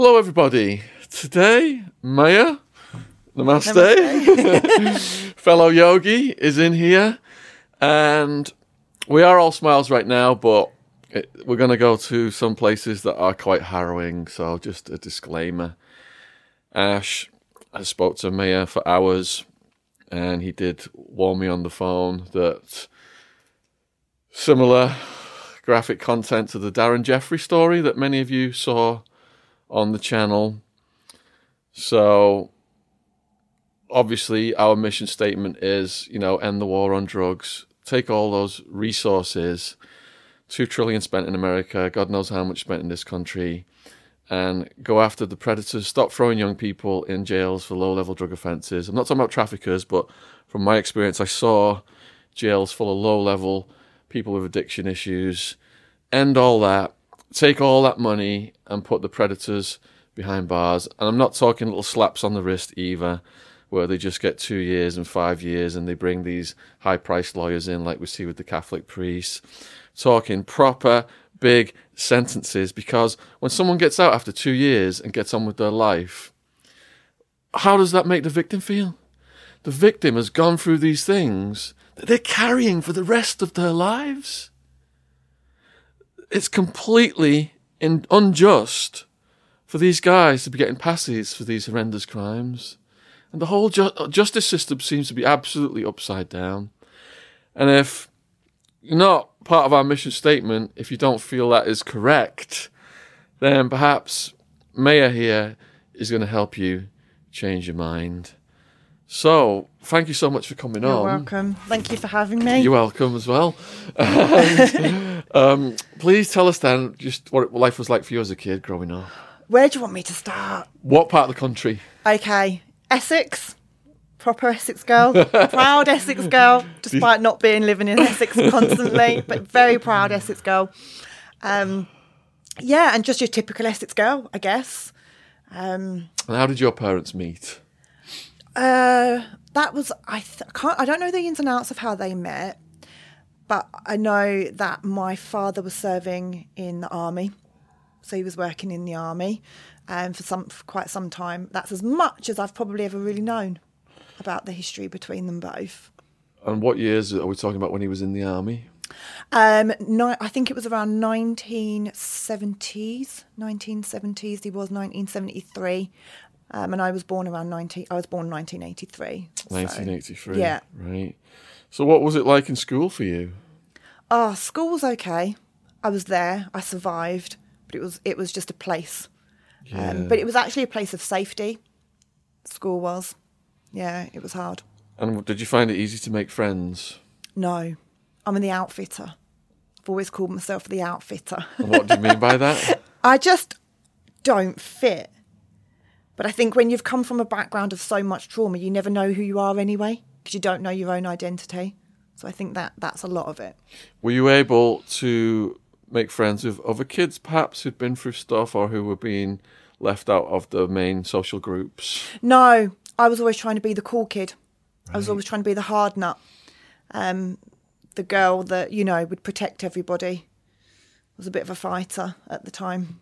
Hello, everybody. Today, Maya, namaste, fellow yogi, is in here, and we are all smiles right now, but it, we're going to go to some places that are quite harrowing. So, just a disclaimer. Ash, I spoke to Maya for hours, and he did warn me on the phone that similar graphic content to the Darren Jeffrey story that many of you saw on the channel. So, obviously, our mission statement is, you know, end the war on drugs, take all those resources, two trillion spent in America, God knows how much spent in this country, and go after the predators. Stop throwing young people in jails for low level drug offences. I'm not talking about traffickers, but from my experience, I saw jails full of low level people with addiction issues. End all that take all that money and put the predators behind bars. And I'm not talking little slaps on the wrist either, where they just get two years and five years and they bring these high priced lawyers in, like we see with the Catholic priests. Talking proper, big sentences because when someone gets out after two years and gets on with their life, how does that make the victim feel? The victim has gone through these things that they're carrying for the rest of their lives it's completely in, unjust for these guys to be getting passes for these horrendous crimes. And the whole ju- uh, justice system seems to be absolutely upside down. And if you're not part of our mission statement, if you don't feel that is correct, then perhaps Maya here is going to help you change your mind. So, thank you so much for coming on. You're on. welcome. Thank you for having me. You're welcome as well. And, um, please tell us then just what life was like for you as a kid growing up. Where do you want me to start? What part of the country? Okay, Essex. Proper Essex girl, proud Essex girl, despite not being living in Essex constantly, but very proud Essex girl. Um, yeah, and just your typical Essex girl, I guess. Um, And how did your parents meet? Uh, that was I th- I can't I don't know the ins and outs of how they met, but I know that my father was serving in the army, so he was working in the army, um, for some for quite some time. That's as much as I've probably ever really known about the history between them both. And what years are we talking about when he was in the army? Um, no, I think it was around 1970s. 1970s. He was 1973. Um, and I was born around 19. I was born 1983. so- 1983. yeah. Right. So, what was it like in school for you? Oh, school was okay. I was there. I survived, but it was it was just a place. Yeah. Um, but it was actually a place of safety. School was. Yeah, it was hard. And did you find it easy to make friends? No, I'm in the outfitter. I've always called myself the outfitter. And what do you mean by that? I just don't fit. But I think when you've come from a background of so much trauma, you never know who you are anyway because you don't know your own identity. So I think that that's a lot of it. Were you able to make friends with other kids, perhaps who'd been through stuff or who were being left out of the main social groups? No, I was always trying to be the cool kid. I was always trying to be the hard nut. Um, the girl that, you know, would protect everybody. I was a bit of a fighter at the time.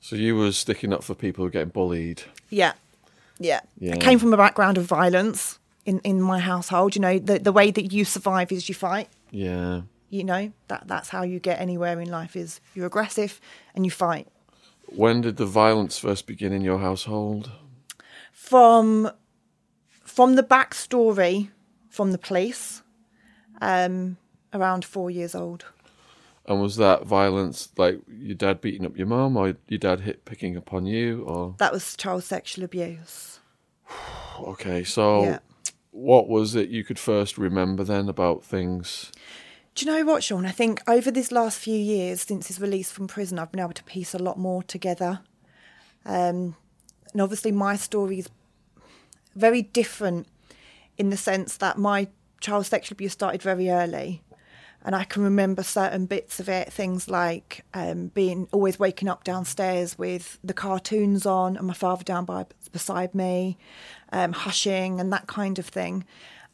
So you were sticking up for people who were getting bullied. Yeah. Yeah. Yeah. I came from a background of violence in, in my household. You know, the, the way that you survive is you fight. Yeah. You know, that that's how you get anywhere in life is you're aggressive and you fight. When did the violence first begin in your household? From from the backstory from the police, um, around four years old. And was that violence like your dad beating up your mum or your dad hit picking upon you or That was child sexual abuse. okay, so Yeah. what was it you could first remember then about things? Do you know what, Sean? I think over these last few years, since his release from prison, I've been able to piece a lot more together. Um, and obviously, my story is very different in the sense that my child sexual abuse started very early. And I can remember certain bits of it, things like um, being always waking up downstairs with the cartoons on and my father down by beside me, um, hushing and that kind of thing.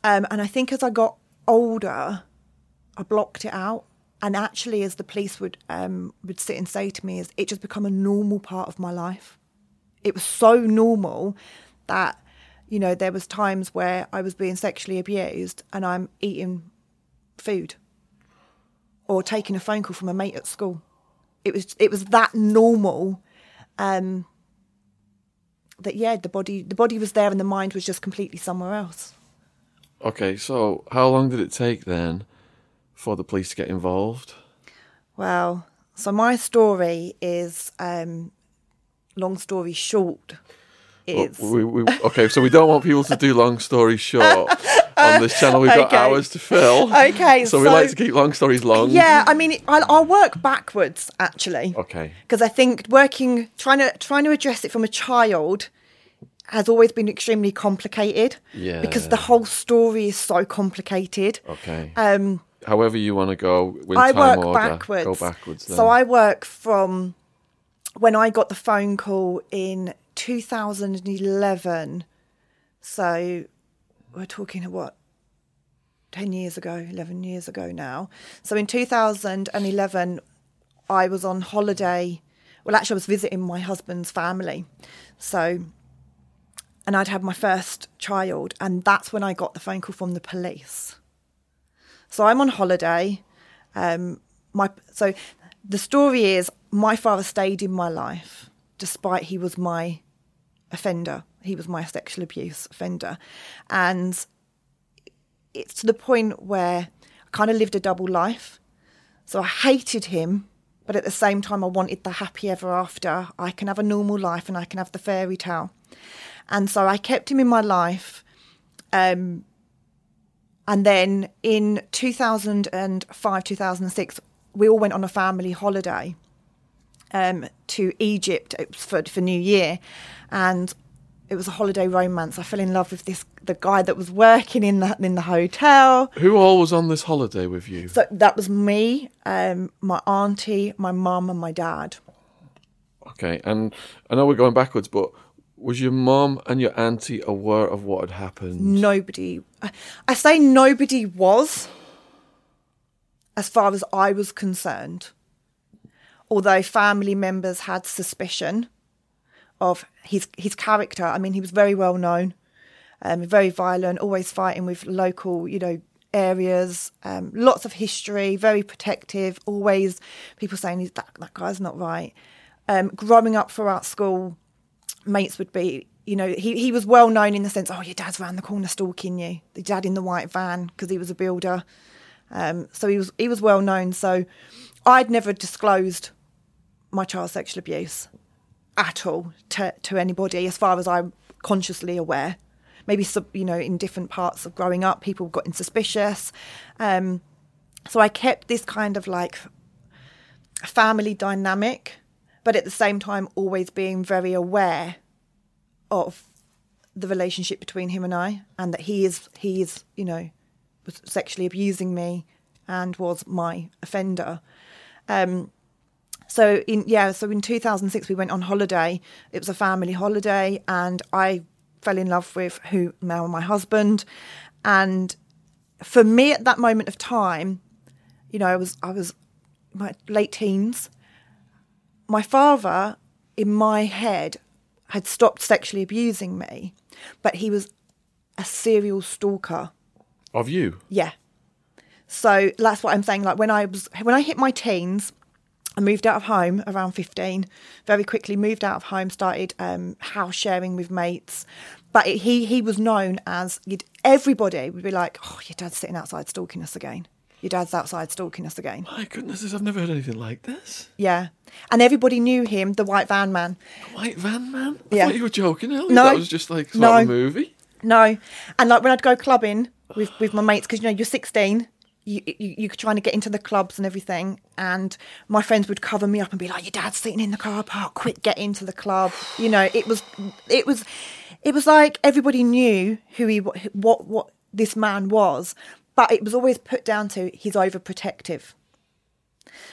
Um, and I think as I got older, I blocked it out and actually, as the police would um, would sit and say to me, is it just become a normal part of my life. It was so normal that you know there was times where I was being sexually abused and I'm eating food or taking a phone call from a mate at school. It was it was that normal. Um, that yeah, the body the body was there and the mind was just completely somewhere else. Okay, so how long did it take then for the police to get involved? Well, so my story is um, long story short. Is We, we, okay, so we don't want people to do long stories short on this channel. We've got Okay. hours to fill. Okay, so, we like to keep long stories long. yeah, I mean, I'll, I'll work backwards actually. Okay. because I think working trying to trying to address it from a child has always been extremely complicated. Yeah. Because the whole story is so complicated. Okay. Um, However you want to go with I time work order, backwards. go backwards. Then. So I work from when I got the phone call in 2011. So we're talking what 10 years ago, 11 years ago now. So in 2011, I was on holiday. Well, actually, I was visiting my husband's family. So, and I'd had my first child, and that's when I got the phone call from the police. So I'm on holiday. Um, my so the story is my father stayed in my life despite he was my offender. He was my sexual abuse offender, and it's to the point where I kind of lived a double life. So I hated him, but at the same time, I wanted the happy ever after. I can have a normal life and I can have the fairy tale. And so I kept him in my life. Um, and then in 2005, 2006, we all went on a family holiday um, to Egypt was for, for New Year. And it was a holiday romance. I fell in love with this the guy that was working in the in the hotel. Who all was on this holiday with you? So that was me, um, my auntie, my mum, and my dad. Okay, and I know we're going backwards, but was your mum and your auntie aware of what had happened? Nobody, I, I say nobody was, as far as I was concerned. Although family members had suspicion of his his character. I mean, he was very well known, um, very violent, always fighting with local, you know, areas. Um, lots of history, very protective. Always people saying that that guy's not right. Um, growing up throughout school, mates would be, you know, he, he was well known in the sense, oh, your dad's round the corner stalking you. The dad in the white van because he was a builder. Um, so he was he was well known. So I'd never disclosed my child's sexual abuse at all to, to anybody, as far as I'm consciously aware. Maybe sub, you know, in different parts of growing up, people got suspicious. Um, so I kept this kind of like family dynamic, but at the same time, always being very aware of the relationship between him and I, and that he is he is you know was sexually abusing me and was my offender. Um, so in yeah, so in 2006 we went on holiday. It was a family holiday, and I fell in love with who now my husband. And for me at that moment of time, you know, I was I was my late teens. My father, in my head, had stopped sexually abusing me, but he was a serial stalker. Of you? Yeah. So that's what I'm saying. Like when I was when I hit my teens, I moved out of home around 15. Very quickly moved out of home, started um, house sharing with mates. But it, he he was known as you'd, everybody would be like, "Oh, your dad's sitting outside stalking us again. Your dad's outside stalking us again." My goodness, I've never heard anything like this. Yeah, and everybody knew him, the white van man. White van man? I Yeah. thought you were joking earlier. No. That was just like No. a movie. No, and like when I'd go clubbing with with my mates, because you know you're 16, you, you you're trying to get into the clubs and everything, and my friends would cover me up and be like, "Your dad's sitting in the car park. Quick, get into the club." You know, it was it was it was like everybody knew who he what what this man was, but it was always put down to he's overprotective.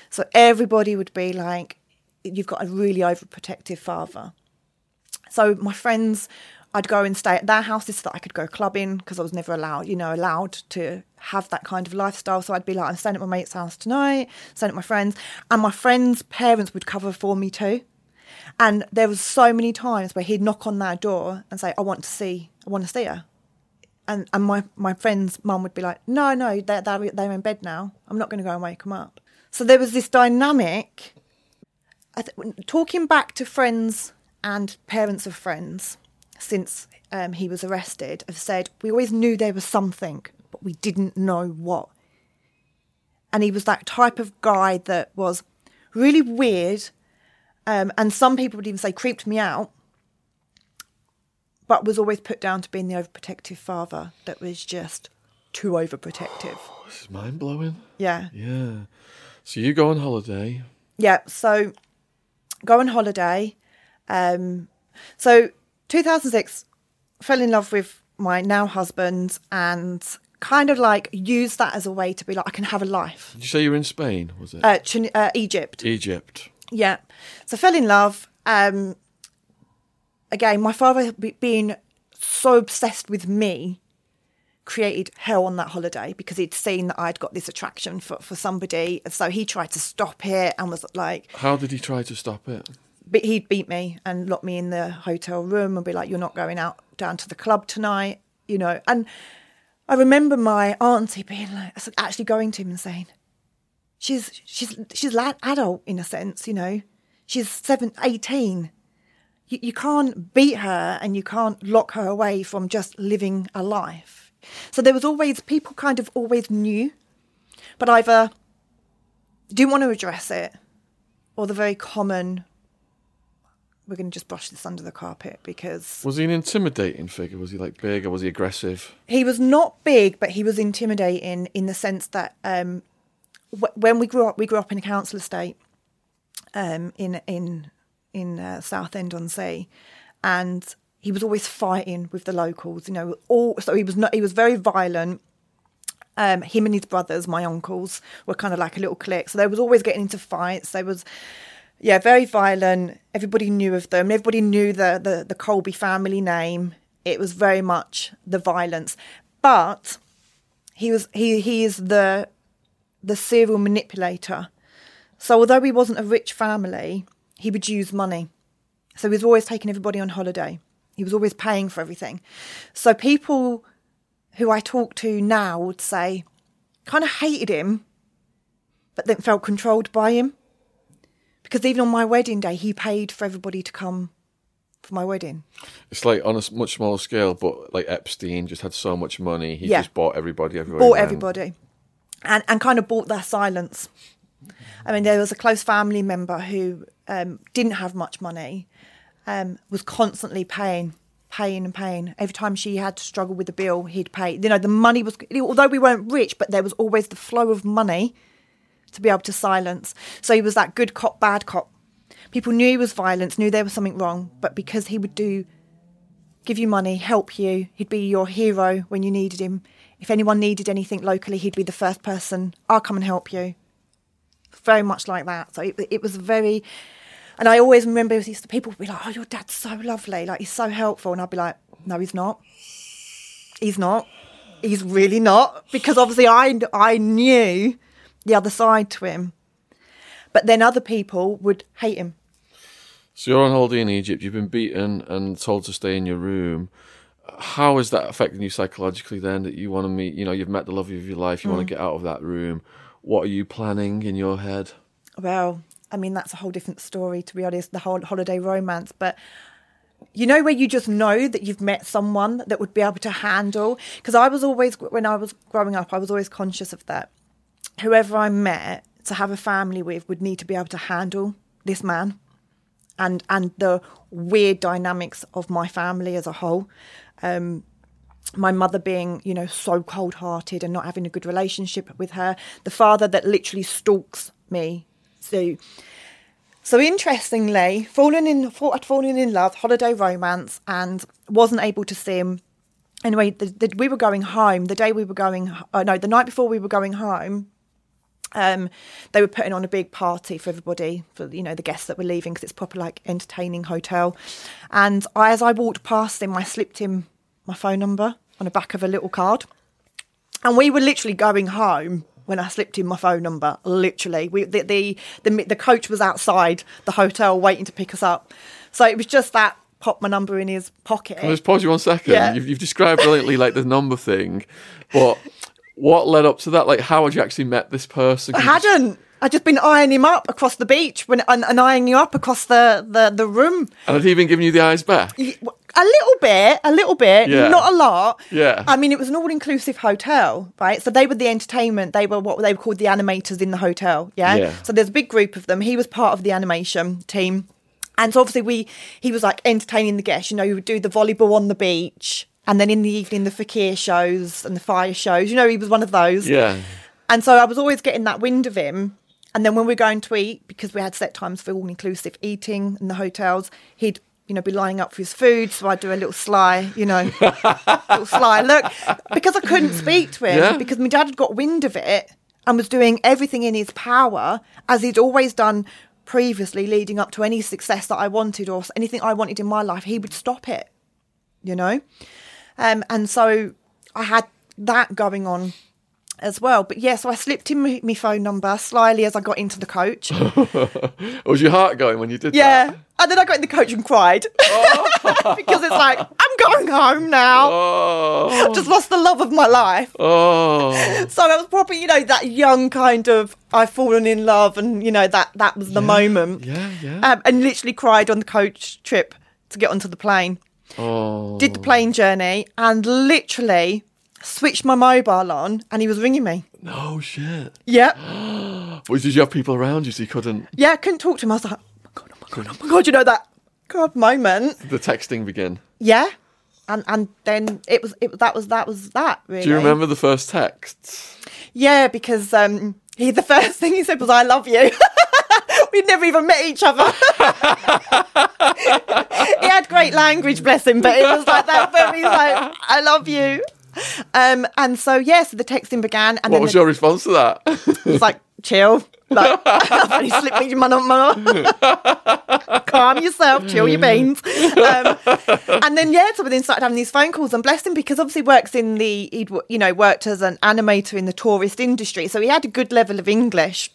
So everybody would be like, "You've got a really overprotective father." So my friends I'd go and stay at their houses so that I could go clubbing because I was never allowed, you know, allowed to have that kind of lifestyle. So I'd be like, I'm staying at my mate's house tonight, staying at my friends, and my friends' parents would cover for me too. And there was so many times where he'd knock on their door and say, "I want to see, I want to see her," and and my my friend's mum would be like, "No, no, they're they're, they're in bed now. I'm not going to go and wake them up." So there was this dynamic. Th- talking back to friends and parents of friends since um, he was arrested have said we always knew there was something, but we didn't know what. And he was that type of guy that was really weird, um, and some people would even say creeped me out, but was always put down to being the overprotective father that was just too overprotective. This is mind blowing. Yeah. Yeah. So you go on holiday. Yeah. So go on holiday. Um, so 2006, fell in love with my now husband and kind of like used that as a way to be like, I can have a life. Did you say you were in Spain? Was it Uh, uh, Egypt. Egypt? Yeah. So fell in love. Um, again, my father be- being so obsessed with me created hell on that holiday because he'd seen that I'd got this attraction for, for somebody. So he tried to stop it and was like, How did he try to stop it? but he'd beat me and lock me in the hotel room and be like, "You're not going out down to the club tonight," you know. And I remember my auntie being like, actually going to him and saying, "She's she's she's la- adult in a sense, you know. She's seven, 18. You, you can't beat her and you can't lock her away from just living a life." So there was always people kind of always knew, but either didn't want to address it, or the very common we're going to just brush this under the carpet because Was he an intimidating figure? Was he like big or was he aggressive? he was not big, but he was intimidating in the sense that um, wh- when we grew up, we grew up in a council estate um, in in in uh, Southend on Sea, and he was always fighting with the locals. You know, all so he was not. He was very violent. Um, him and his brothers, my uncles, were kind of like a little clique. So they was always getting into fights. They was yeah, very violent. Everybody knew of them. Everybody knew the, the, the Colby family name. It was very much the violence. But he was he he is the the serial manipulator. So although he wasn't a rich family, he would use money. So he was always taking everybody on holiday. He was always paying for everything. So people who I talk to now would say kind of hated him, but then felt controlled by him because even on my wedding day, he paid for everybody to come for my wedding. It's like on a much smaller scale, but like Epstein just had so much money, he Yeah. just bought everybody. Everybody Bought everybody, and and kind of bought their silence. I mean, there was a close family member who um, didn't have much money, um, was constantly paying, paying and paying. Every time she had to struggle with the bill, he'd pay. You know, the money was although we weren't rich, but there was always the flow of money to be able to silence. So he was that good cop, bad cop. People knew he was violent, knew there was something wrong, but because he would do, give you money, help you, he'd be your hero when you needed him. If anyone needed anything locally, he'd be the first person. I'll come and help you. Very much like that. So it, it was very, and I always remember these people would be like, "Oh, your dad's so lovely, like he's so helpful," and I'd be like, "No, he's not. He's not. He's really not." Because obviously, I I knew the other side to him. But then other people would hate him. So you're on holiday in Egypt. You've been beaten and told to stay in your room. How is that affecting you psychologically? Then that you want to meet, you know, you've met the love of your life. You Mm. want to get out of that room. What are you planning in your head? Well, I mean, that's a whole different story, to be honest, the whole holiday romance. But you know, where you just know that you've met someone that would be able to handle. Because I was always, when I was growing up, I was always conscious of that. Whoever I met to have a family with would need to be able to handle this man and and the weird dynamics of my family as a whole. Um, my mother being, you know, so cold hearted and not having a good relationship with her. The father that literally stalks me. So, so interestingly, fallen in, I'd fallen in love, holiday romance, and wasn't able to see him. Anyway, the, the, we were going home. The day we were going, uh, no, the night before we were going home, Um, they were putting on a big party for everybody, for you know the guests that were leaving, because it's proper like entertaining hotel. And I, as I walked past him, I slipped him my phone number on the back of a little card, and we were literally going home when I slipped him my phone number. Literally, we the the the, the coach was outside the hotel waiting to pick us up, so it was just that pop my number in his pocket. Can I just pause you one second? Yeah. You've, you've described brilliantly like the number thing, but what led up to that? Like, how had you actually met this person? I hadn't. I'd just been eyeing him up across the beach when and, and eyeing you up across the, the, the room. And had he been giving you the eyes back? A little bit, a little bit, Yeah. not a lot. Yeah. I mean, it was an all-inclusive hotel, right? So they were the entertainment. They were what they were called the animators in the hotel. Yeah. Yeah. So there's a big group of them. He was part of the animation team, and so obviously we he was like entertaining the guests. You know, he would do the volleyball on the beach, and then in the evening the fakir shows and the fire shows. You know, he was one of those. Yeah. And so I was always getting that wind of him. And then when we were going to eat, because we had set times for all inclusive eating in the hotels, he'd, you know, be lining up for his food. So I'd do a little sly, you know, little sly look. Because I couldn't speak to him, Yeah. because my dad had got wind of it and was doing everything in his power, as he'd always done previously, leading up to any success that I wanted or anything I wanted in my life, he would stop it, you know? Um, and so I had that going on as well. But yeah, so I slipped in my, phone number slyly as I got into the coach. Was your heart going when you did Yeah. that? And then I got in the coach and cried because it's like, I'm going home now. Oh. I've just lost the love of my life. Oh. So that was probably, you know, that young kind of I've fallen in love and, you know, that that was the moment. Yeah, yeah. Um, and literally cried on the coach trip to get onto the plane. Oh. Did the plane journey and literally switched my mobile on and he was ringing me. No shit. Yep. Was did you have people around you so you couldn't? Yeah, I couldn't talk to him. I was like, oh my god, oh my god, oh my god, you know that god moment. The texting begin. Yeah. And and then it was it that was that was that really. Do you remember the first texts? Yeah, because um he the first thing he said was I love you. We'd never even met each other. he had great language, bless him, but it was like that me. He's like, I love you. Um, and so yeah, so the texting began, and What was the- your response to that? It was like, chill. Like, I've only slipped me my number. Calm yourself, chill your beans. Um, and then, yeah, so we then started having these phone calls and bless him because obviously works in the, he'd, you know, worked as an animator in the tourist industry. So he had a good level of English.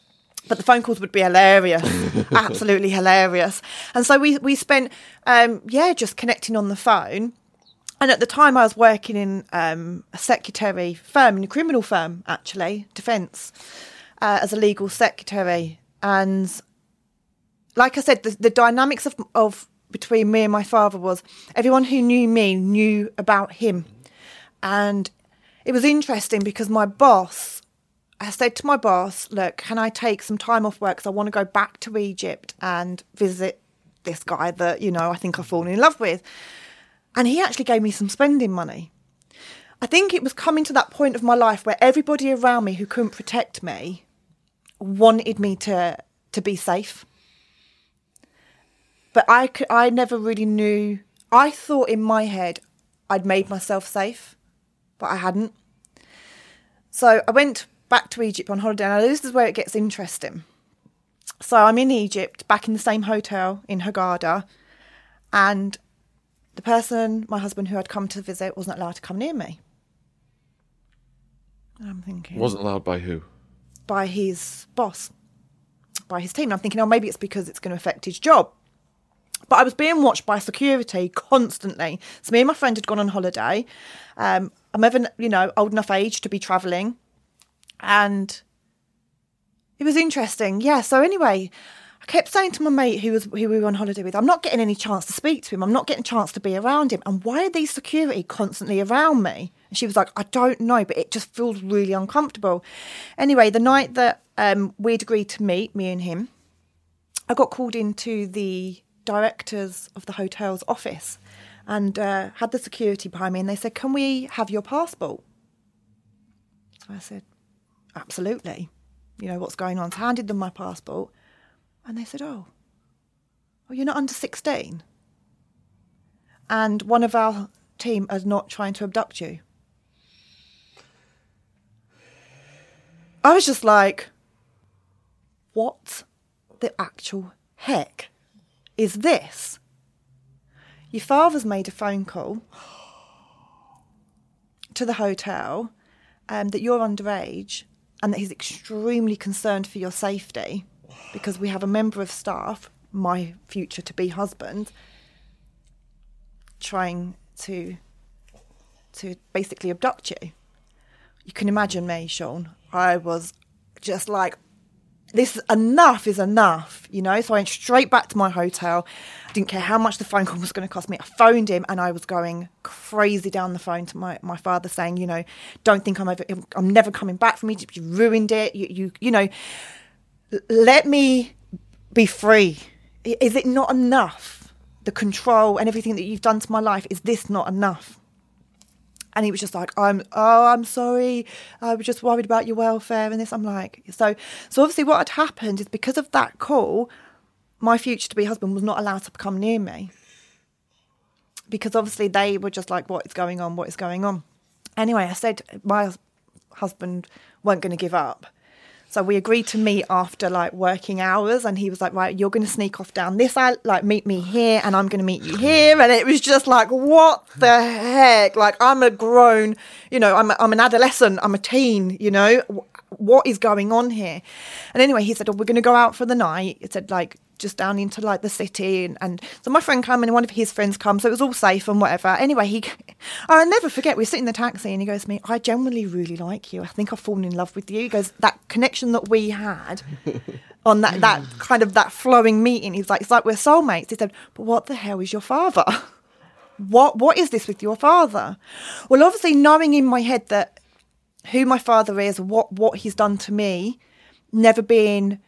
But the phone calls would be hilarious, absolutely hilarious. And so we we spent, um, yeah, just connecting on the phone. And at the time, I was working in um, a secretary firm, in a criminal firm, actually, defence, uh, as a legal secretary. And like I said, the, the dynamics of, of between me and my father was everyone who knew me knew about him. And it was interesting because my boss, I said to my boss, look, can I take some time off work because I want to go back to Egypt and visit this guy that, you know, I think I've fallen in love with. And he actually gave me some spending money. I think it was coming to that point of my life where everybody around me who couldn't protect me wanted me to to be safe. But I could, I never really knew. I thought in my head I'd made myself safe, but I hadn't. So I went back to Egypt on holiday. Now this is where it gets interesting. So I'm in Egypt, back in the same hotel in Hurghada, and the person, my husband, who had come to visit, wasn't allowed to come near me. And I'm thinking Wasn't allowed by who? by his boss, by his team. And I'm thinking, oh, maybe it's because it's going to affect his job. But I was being watched by security constantly. So me and my friend had gone on holiday. Um, I'm even, you know, old enough age to be travelling, and it was interesting. Yeah. So anyway, I kept saying to my mate who was who we were on holiday with, I'm not getting any chance to speak to him. I'm not getting a chance to be around him. And why are these security constantly around me? And she was like, I don't know, but it just feels really uncomfortable. Anyway, the night that um, we'd agreed to meet, me and him, I got called into the directors of the hotel's office and uh, had the security behind me, and they said, "Can we have your passport?" So I said, "Absolutely." You know what's going on. So I handed them my passport, and they said, "Oh, oh, you're not under 16." And one of our team is not trying to abduct you. I was just like, what the actual heck is this? Your father's made a phone call to the hotel um, that you're underage and that he's extremely concerned for your safety because we have a member of staff, my future to be husband, trying to to basically abduct you. You can imagine me, Sean. I was just like, this enough is enough, you know. So I went straight back to my hotel. Didn't care how much the phone call was going to cost me. I phoned him, and I was going crazy down the phone to my, my father, saying, you know, don't think I'm over. I'm never coming back from Egypt. You ruined it. You you you know, let me be free. Is it not enough? The control and everything that you've done to my life is this not enough? And he was just like, I'm, oh, I'm sorry. I was just worried about your welfare and this. I'm like, so, so obviously what had happened is because of that call, my future to be husband was not allowed to come near me. Because obviously they were just like, what is going on? What is going on? Anyway, I said my husband weren't going to give up. So we agreed to meet after like working hours, and he was like, "Right, you're going to sneak off down this aisle, like meet me here, and I'm going to meet you here." And it was just like, "What the heck?" Like I'm a grown, you know, I'm a, I'm an adolescent, I'm a teen, you know, what is going on here? And anyway, he said, "Oh, we're going to go out for the night." He said, "Like just down into like the city and, and so my friend came and one of his friends come so it was all safe and whatever. Anyway he i'll never forget we were sitting in the taxi and he goes to me i genuinely really like you. I think i've fallen in love with you. He goes that connection that we had on that that kind of that flowing meeting he's like it's like we're soulmates. He said but what the hell is your father? What what is this with your father? Well obviously knowing in my head that who my father is what what he's done to me never being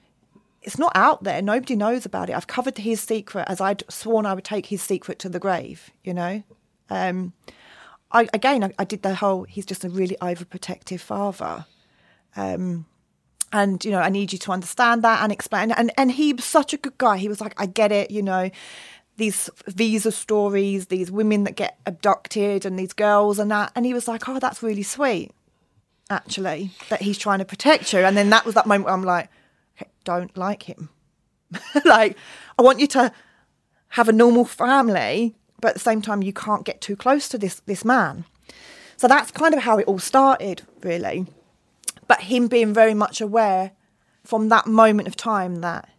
it's not out there. Nobody knows about it. I've covered his secret as I'd sworn I would take his secret to the grave, you know? Um, I, again, I, I, did the whole, he's just a really overprotective father. Um, and, you know, I need you to understand that and explain. And, and he was such a good guy. He was like, I get it, you know, these visa stories, these women that get abducted and these girls and that. And he was like, oh, that's really sweet, actually, that he's trying to protect you. And then that was that moment I'm like, don't like him. like, I want you to have a normal family, but at the same time, you can't get too close to this this man. So that's kind of how it all started, really. But him being very much aware from that moment of time that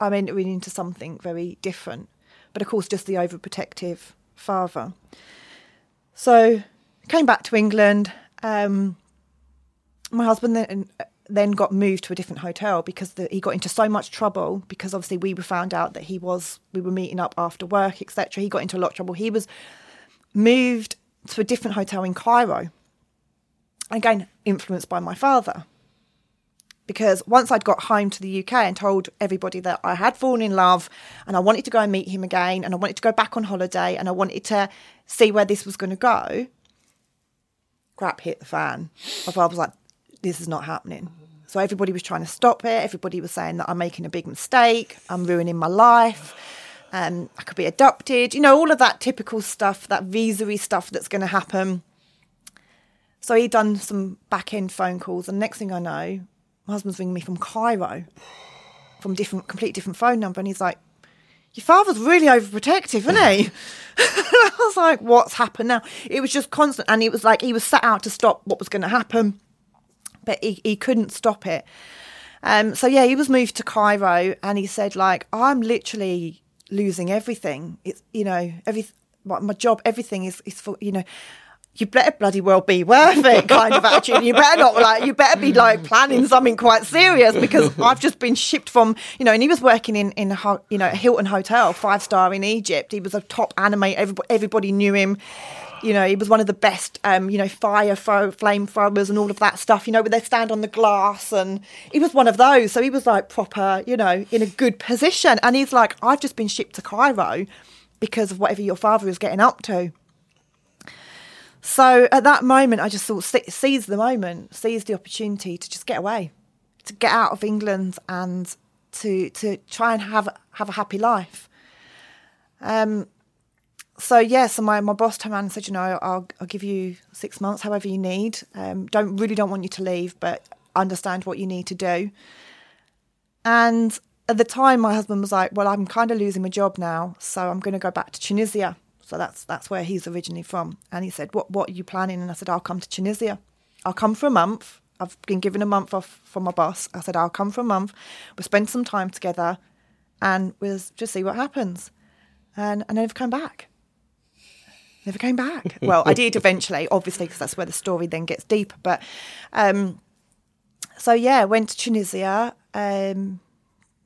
I'm entering into something very different. But of course, just the overprotective father. So came back to England. Um, my husband then then got moved to a different hotel because the, he got into so much trouble because obviously we were found out that he was we were meeting up after work etc he got into a lot of trouble. He was moved to a different hotel in cairo again influenced by my father. Because once i'd got home to the uk and told everybody that i had fallen in love and i wanted to go and meet him again and i wanted to go back on holiday and i wanted to see where this was going to go crap hit the fan. My father was like this is not happening so everybody was trying to stop it. Everybody was saying that I'm making a big mistake. I'm ruining my life. Um, I could be adopted. You know, all of that typical stuff, that visa stuff that's going to happen. So he'd done some back end phone calls, and next thing I know, my husband's ringing me from Cairo, from different, complete different phone number, and he's like, "Your father's really overprotective, isn't he?" I was like, "What's happened now?" It was just constant, and it was like he was set out to stop what was going to happen but he, he couldn't stop it. Um, so yeah, he was moved to Cairo, and he said like, I'm literally losing everything. It's you know every my job, everything is is for you know. You better bloody well be worth it, kind of attitude. You better not like. You better be like planning something quite serious because I've just been shipped from, you know. And he was working in in a, you know Hilton hotel, five star in Egypt. He was a top animator. Everybody, everybody knew him you know, he was one of the best, um, you know, fire flame throwers and all of that stuff, you know, where they stand on the glass. And he was one of those. So he was like proper, you know, in a good position. And he's like, I've just been shipped to Cairo because of whatever your father is getting up to. So at that moment, I just thought, seize the moment, seize the opportunity to just get away, to get out of England and to to try and have have a happy life. Um, so yeah, so my, my boss turned around and said, you know, I'll I'll give you six months, however you need. Um, don't really don't want you to leave, but understand what you need to do. And at the time, my husband was like, "Well, I'm kind of losing my job now, so I'm going to go back to Tunisia." So that's that's where he's originally from. And he said, "What what are you planning?" And I said, "I'll come to Tunisia. I'll come for a month. I've been given a month off from my boss. I said, I'll come for a month. We'll spend some time together, and we'll just see what happens." And and I never came back. Never came back. Well, I did eventually, obviously, because that's where the story then gets deeper. But um, so yeah, went to Tunisia. Um,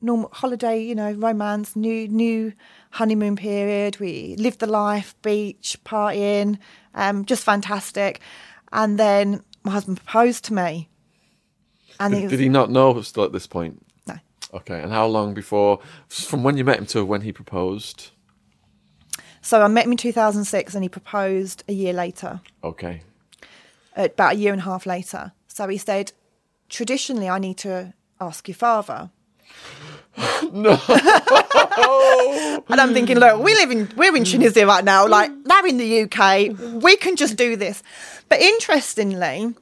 normal holiday, you know, romance, new new honeymoon period. We lived the life, beach, partying, um, just fantastic. And then my husband proposed to me. And did, he, was, did he not know still at this point? No. Okay, and how long before, from when you met him to when he proposed? So I met him in 2006 and he proposed a year later. Okay. Uh, about a year and a half later. So he said, traditionally, I need to ask your father. no. and I'm thinking, look, we live in we're in Tunisia right now. Like they're in the UK. We can just do this. But interestingly,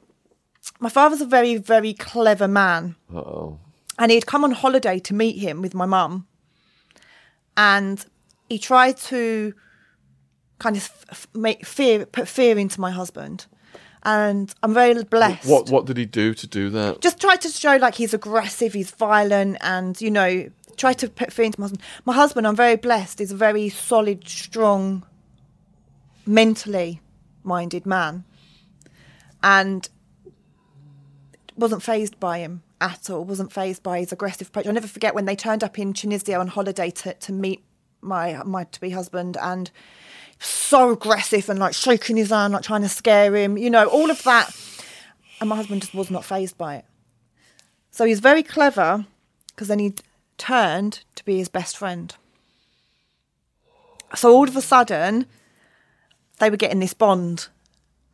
my father's a very, very clever man. oh And he'd come on holiday to meet him with my mum. And he tried to kind of make fear, put fear into my husband. And I'm very blessed. What What did he do to do that? Just try to show like he's aggressive, he's violent, and you know, try to put fear into my husband. My husband, I'm very blessed, is a very solid, strong, mentally minded man, and wasn't phased by him at all. Wasn't phased by his aggressive approach. I'll never forget when they turned up in Tunisia on holiday to to meet my my to be husband and so aggressive and like shaking his hand, like trying to scare him, you know, all of that. And my husband just was not phased by it. So he's very clever because then he turned to be his best friend. So all of a sudden, they were getting this bond.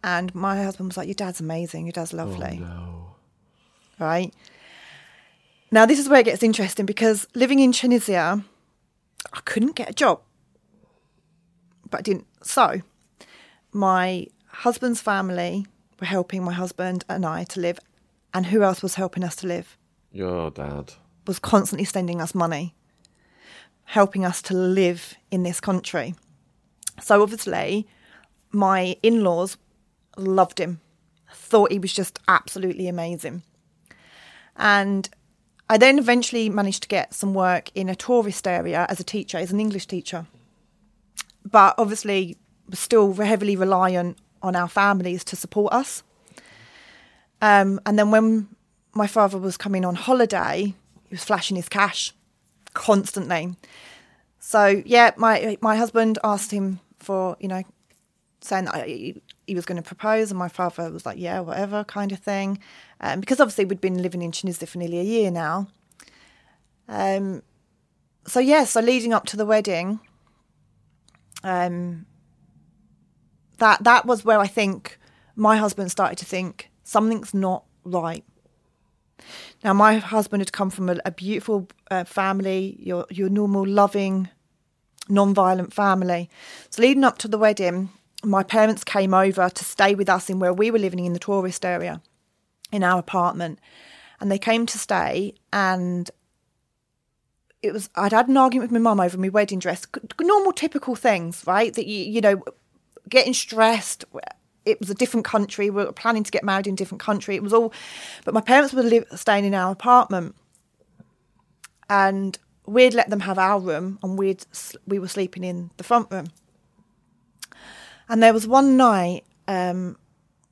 And my husband was like, Your dad's amazing. Your dad's lovely. Oh, no. Right? Now, this is where it gets interesting because living in Tunisia, I couldn't get a job but I didn't. So, my husband's family were helping my husband and I to live, and who else was helping us to live? Your dad was constantly sending us money, helping us to live in this country. So obviously, my in-laws loved him, thought he was just absolutely amazing, and I then eventually managed to get some work in a tourist area as a teacher, as an English teacher but obviously we're still heavily reliant on our families to support us. Um, and then when my father was coming on holiday, he was flashing his cash constantly. So yeah, my my husband asked him for you know, saying that he, he was going to propose, and my father was like, yeah, whatever kind of thing, um, because obviously we'd been living in Tunisia for nearly a year now. Um, so yeah, so leading up to the wedding, um, that that was where I think my husband started to think something's not right. Now, my husband had come from a, a beautiful uh, family, your your normal, loving, non-violent family. So, leading up to the wedding, my parents came over to stay with us in where we were living in the tourist area, in our apartment, and they came to stay. And it was I'd had an argument with my mum over my wedding dress, normal typical things, right? That you you know, getting stressed. It was a different country. We were planning to get married in a different country. It was all, but my parents were live, staying in our apartment, and we'd let them have our room, and we'd we were sleeping in the front room. And there was one night um,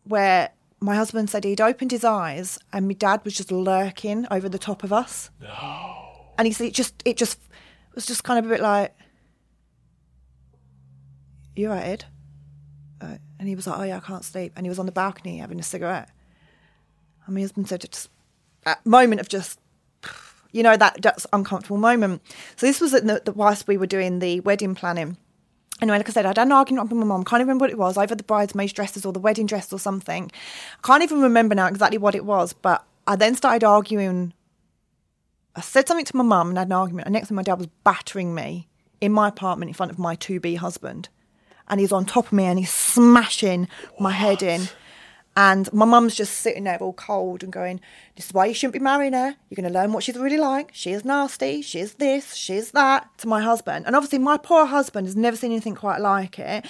where my husband said he'd opened his eyes, and my dad was just lurking over the top of us. No and he said it just it just was just kind of a bit like, "You right, Ed?" Uh, and he was like, "Oh yeah, I can't sleep." And he was on the balcony having a cigarette. And my husband said, "Just that moment of just." You know that that's uncomfortable moment. So this was at the, the whilst we were doing the wedding planning. Anyway, like I said, I had an argument with my mum. Can't even remember what it was, either the bridesmaids' dresses or the wedding dress or something. I can't even remember now exactly what it was. But I then started arguing I said something to my mum and had an argument. And next thing, my dad was battering me in my apartment in front of my to be husband. And he's on top of me and he's smashing my head in. And my mum's just sitting there all cold and going, This is why you shouldn't be marrying her. You're going to learn what she's really like. She is nasty. She's this. She's that to my husband. And obviously, my poor husband has never seen anything quite like it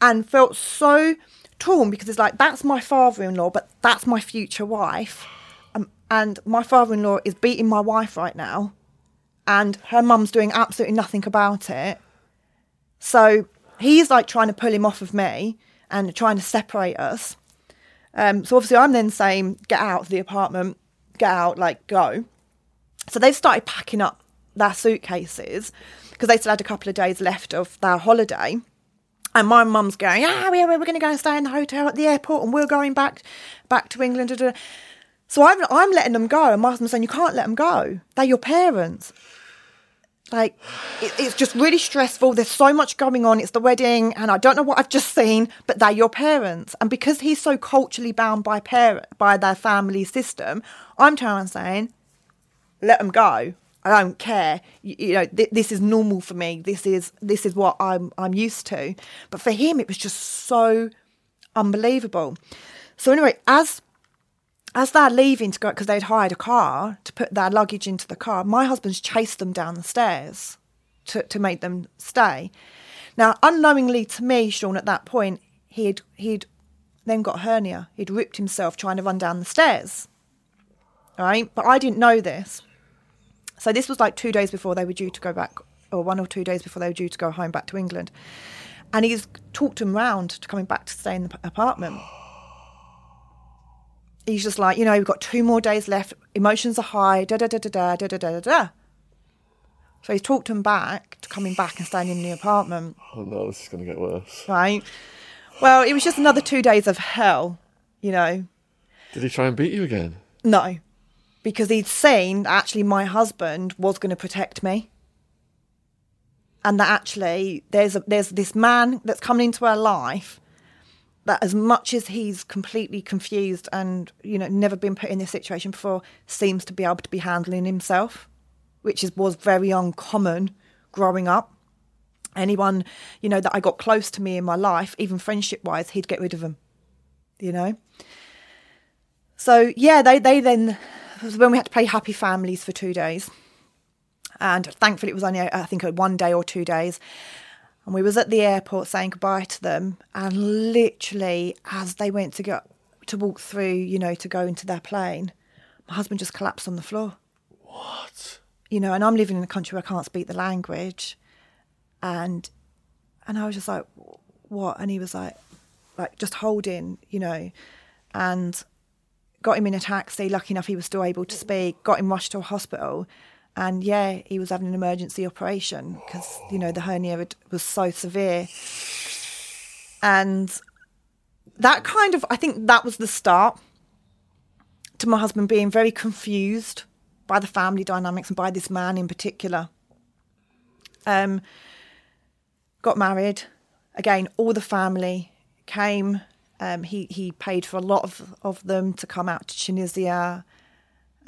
and felt so torn because it's like, That's my father in law, but that's my future wife. And my father in law is beating my wife right now. And her mum's doing absolutely nothing about it. So he's like trying to pull him off of me and trying to separate us. Um, so obviously, I'm then saying, get out of the apartment, get out, like, go. So they've started packing up their suitcases because they still had a couple of days left of their holiday. And my mum's going, ah, we're, we're going to go and stay in the hotel at the airport and we're going back back to England. So I'm, I'm letting them go. And husband's saying, you can't let them go. They're your parents. Like, it, it's just really stressful. There's so much going on. It's the wedding, and I don't know what I've just seen, but they're your parents. And because he's so culturally bound by parent by their family system, I'm turning saying, let them go. I don't care. You, you know, th- this is normal for me. This is this is what I'm I'm used to. But for him, it was just so unbelievable. So anyway, as as they're leaving to go because they'd hired a car to put their luggage into the car, my husband's chased them down the stairs to, to make them stay. Now, unknowingly to me, Sean, at that point, he'd he'd then got hernia. He'd ripped himself trying to run down the stairs. All right, but I didn't know this. So this was like two days before they were due to go back, or one or two days before they were due to go home back to England. And he's talked him round to coming back to stay in the apartment he's just like, you know, we've got two more days left. Emotions are high. Da da da da da da da da da. So he's talked him back to coming back and staying in the apartment. Oh no, this is going to get worse. Right. Well, it was just another two days of hell, you know. Did he try and beat you again? No, because he'd seen that actually my husband was going to protect me. And that actually there's a, there's this man that's coming into our life that as much as he's completely confused and you know never been put in this situation before seems to be able to be handling himself which is was very uncommon growing up. Anyone you know that i got close to me in my life even friendship wise he'd get rid of them you know? So yeah they they then when we had to play happy families for two days and thankfully it was only i think one day or two days and we was at the airport saying goodbye to them. And literally as they went to go to walk through you know to go into their plane my husband just collapsed on the floor. What? you know and i'm living in a country where i can't speak the language. And and i was just like what? And he was like like just holding you know. And got him in a taxi. Lucky enough he was still able to speak. Got him rushed to a hospital and yeah, he was having an emergency operation because you know the hernia was so severe, and that kind of I think that was the start to my husband being very confused by the family dynamics and by this man in particular. Um, got married again. All the family came. Um, he he paid for a lot of, of them to come out to Tunisia.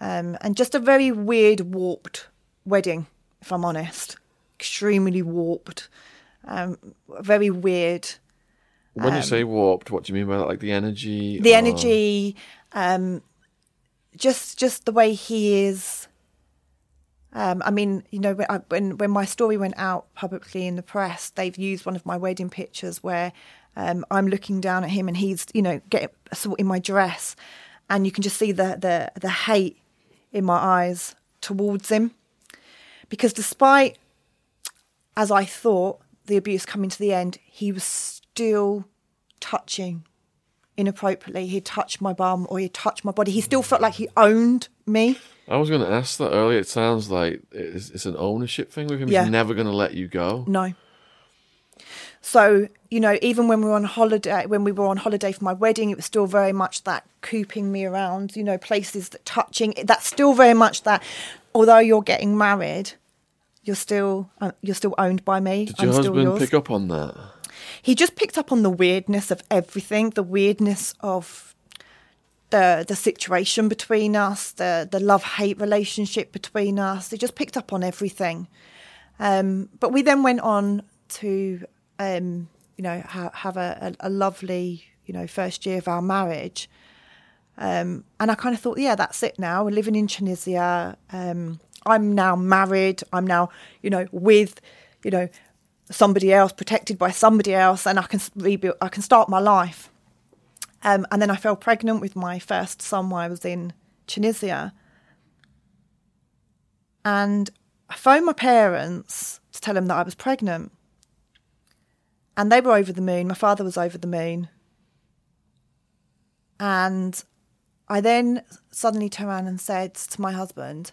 Um, and just a very weird, warped wedding, if I'm honest. Extremely warped. Um, very weird. When um, you say warped, what do you mean by that? Like the energy? The or... energy, um, just just the way he is. Um, I mean, you know, when when my story went out publicly in the press, they've used one of my wedding pictures where um, I'm looking down at him and he's, you know, getting in my dress, and you can just see the the the hate in my eyes towards him. Because despite, as I thought, the abuse coming to the end, he was still touching inappropriately. He'd touch my bum or he'd touch my body. He still felt like he owned me. I was going to ask that earlier. It sounds like it's, it's an ownership thing with him. Yeah. He's never going to let you go. No. So, you know, even when we were on holiday, when we were on holiday for my wedding, it was still very much that cooping me around, you know, places that touching. That's still very much that. Although you're getting married, you're still uh, you're still owned by me. Did your I'm husband pick up on that? He just picked up on the weirdness of everything, the weirdness of the the situation between us, the the love hate relationship between us. He just picked up on everything. Um, but we then went on to um, you know, ha- have a, a, a, lovely you know, first year of our marriage. Um, and I kind of thought, yeah, that's it now. We're living in Tunisia. Um, I'm now married. I'm now, you know, with, you know, somebody else, protected by somebody else, and I can rebuild. I can start my life. Um, and then I fell pregnant with my first son while I was in Tunisia. And I phoned my parents to tell them that I was pregnant. And they were over the moon. My father was over the moon. And I then suddenly turned around and said to my husband,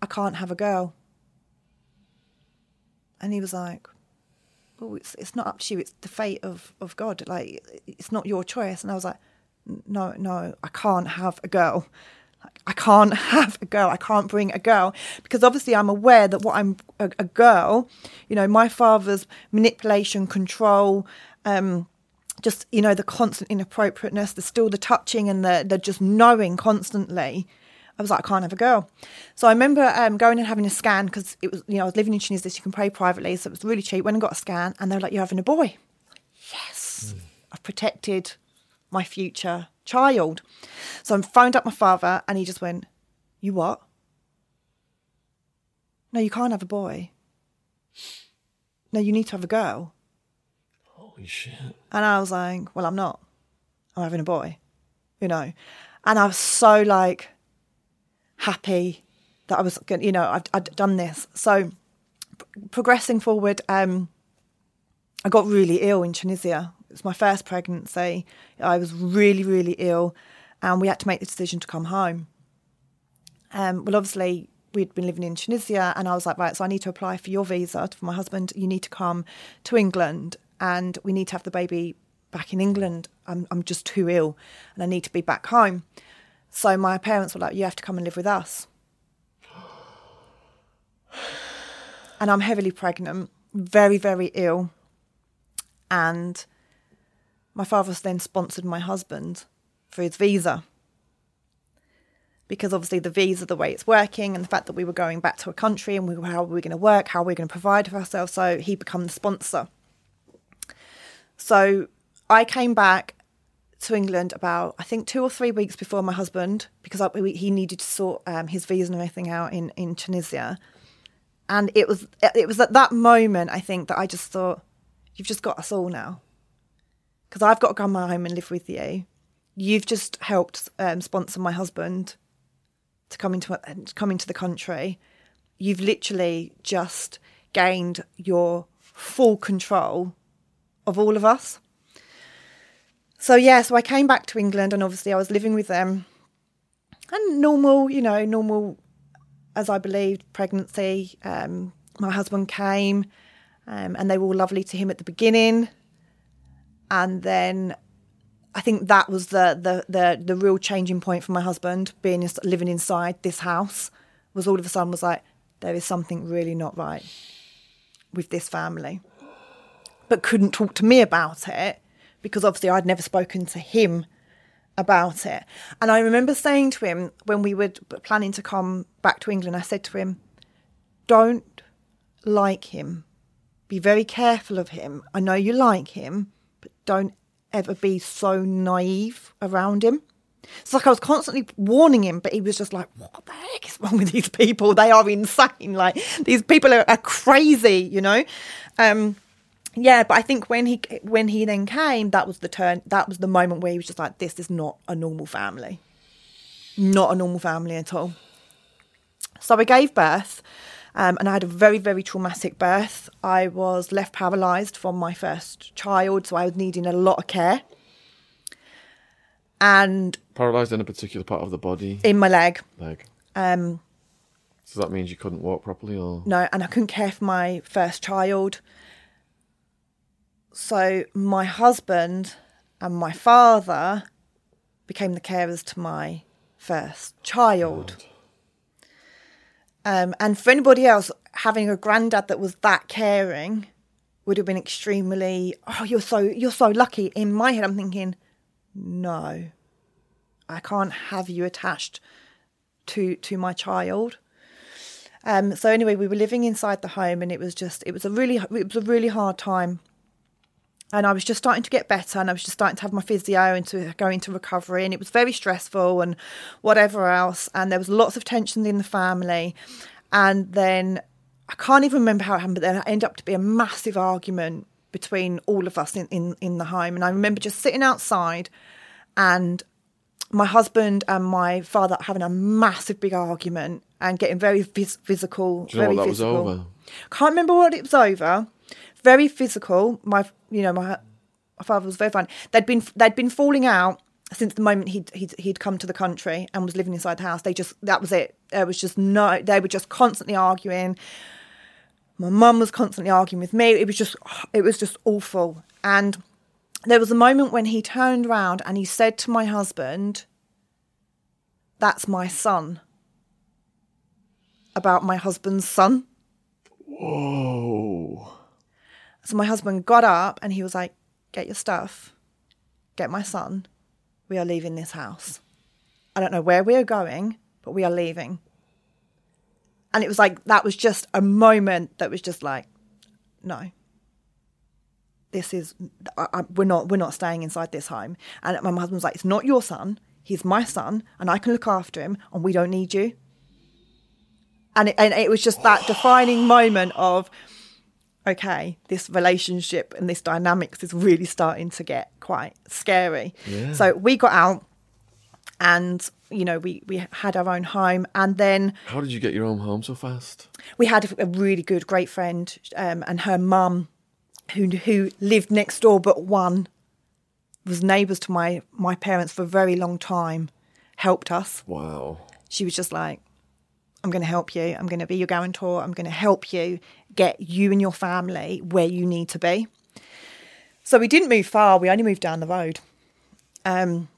I can't have a girl. And he was like, Well, it's, it's not up to you. It's the fate of, of God. Like, it's not your choice. And I was like, No, no, I can't have a girl. I can't have a girl. I can't bring a girl because obviously I'm aware that what I'm a, a girl, you know, my father's manipulation, control, um, just you know the constant inappropriateness, the still the touching and the the just knowing constantly. I was like, I can't have a girl. So I remember um, going and having a scan because it was, you know, I was living in Tunisia, so you can pray privately, so it was really cheap. Went and got a scan, and they were like, "You're having a boy." Yes, mm. I've protected my future child. So I phoned up my father, and he just went, "You what? No, you can't have a boy. No, you need to have a girl." Holy shit. And I was like, well, I'm not. I'm having a boy, you know. And I was so like happy that I was going, you know, I'd, I'd done this. So p- progressing forward, um, I got really ill in Tunisia. Was my first pregnancy. I was really, really ill, and we had to make the decision to come home. Um, well, obviously, we'd been living in Tunisia, and I was like, right, so I need to apply for your visa for my husband. You need to come to England and we need to have the baby back in England. I'm, I'm just too ill and I need to be back home. So my parents were like, You have to come and live with us. And I'm heavily pregnant, very, very ill. And my father's then sponsored my husband for his visa. Because obviously, the visa, the way it's working, and the fact that we were going back to a country and we were, how were we going to work, how were we going to provide for ourselves. So he became the sponsor. So I came back to England about I think two or three weeks before my husband because I, he needed to sort um, his visa and everything out in in Tunisia, and it was it was at that moment I think that I just thought you've just got us all now because I've got to come home and live with you. You've just helped um, sponsor my husband to come into to come into the country. You've literally just gained your full control of all of us. So yeah, so I came back to England, and obviously I was living with them, and normal, you know, normal as I believed pregnancy. Um, my husband came, um, and they were all lovely to him at the beginning, and then I think that was the the the the real changing point for my husband being living inside this house was all of a sudden was like there is something really not right with this family but couldn't talk to me about it because obviously I'd never spoken to him about it. And I remember saying to him when we were planning to come back to England, I said to him, Don't like him. Be very careful of him. I know you like him, don't ever be so naive around him. It's like I was constantly warning him, but he was just like, What the heck is wrong with these people? They are insane. Like, these people are, are crazy, you know? Um, yeah, but I think when he when he then came, that was the turn. That was the moment where he was just like, "This is not a normal family, not a normal family at all." So I gave birth, um, and I had a very very traumatic birth. I was left paralysed from my first child, so I was needing a lot of care. And paralysed in a particular part of the body, in my leg. Leg. Um, so that means you couldn't walk properly, or no? And I couldn't care for my first child. So my husband and my father became the carers to my first child. Um, and for anybody else, having a granddad that was that caring would have been extremely. Oh, you're so you're so lucky. In my head, I'm thinking, no, I can't have you attached to to my child. Um, so anyway, we were living inside the home, and it was just it was a really it was a really hard time and I was just starting to get better and I was just starting to have my physio and to go into recovery and it was very stressful and whatever else and there was lots of tension in the family and then I can't even remember how it happened but then there ended up to be a massive argument between all of us in, in, in the home and I remember just sitting outside and my husband and my father having a massive big argument and getting very phys- physical Do you know very what that was physical. over? Can't remember what it was over. Very physical. My, you know, my, my father was very fine. They'd been they'd been falling out since the moment he'd, he'd he'd come to the country and was living inside the house. They just that was it. There was just no. They were just constantly arguing. My mum was constantly arguing with me. It was just it was just awful. And there was a moment when he turned around and he said to my husband, "That's my son." About my husband's son. Whoa. So my husband got up and he was like, Get your stuff, get my son. We are leaving this house. I don't know where we are going, but we are leaving. And it was like, that was just a moment that was just like, no. This is, I, I, we're not, we're not staying inside this home. And my husband was like, it's not your son. He's my son and I can look after him and we don't need you. And it, and it was just that defining moment of, okay, this relationship and this dynamics is really starting to get quite scary. Yeah. So we got out and, you know, we, we had our own home. And then How did you get your own home so fast? we had a, really good, great friend um, and her mum who, who lived next door, but one was neighbours to my, my parents for a very long time, helped us. Wow. She was just like, I'm going to help you. I'm going to be your guarantor. I'm going to help you get you and your family where you need to be. So we didn't move far. We only moved down the road. Um,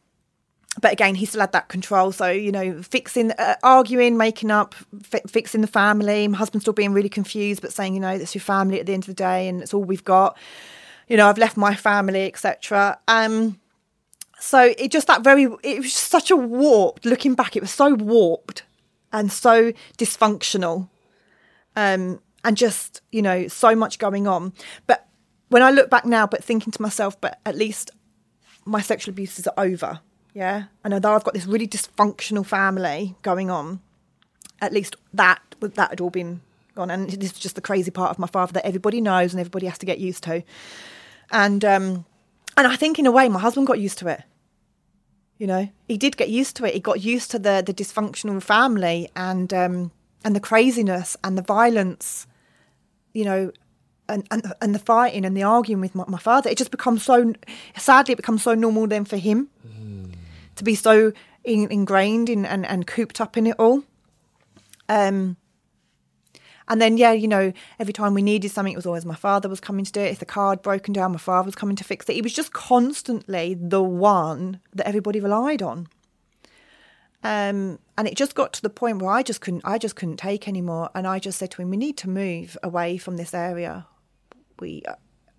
but again, he still had that control. So you know, fixing, uh, arguing, making up, fi- fixing the family. My husband still being really confused, but saying, you know, that's your family at the end of the day, and it's all we've got. You know, I've left my family, etc. Um, so it just that very, it was such a warped. Looking back, it was so warped and so dysfunctional um, and just you know so much going on. But when i look back now but thinking to myself but at least my sexual abuses are over yeah? And although i've got this really dysfunctional family going on. At least that that had all been gone. And this is just the crazy part of my father that everybody knows and everybody has to get used to. And um and i think in a way my husband got used to it. You know he did get used to it. He got used to the the dysfunctional family and um and the craziness and the violence you know and and, and the fighting and the arguing with my, my father it just becomes so sadly it becomes so normal then for him to be so in, ingrained in and, and cooped up in it all. Um and then yeah you know every time we needed something it was always my father was coming to do it. If the car had broken down my father was coming to fix it. He was just constantly the one that everybody relied on um, and it just got to the point where I just couldn't I just couldn't take anymore. And I just said to him we need to move away from this area. We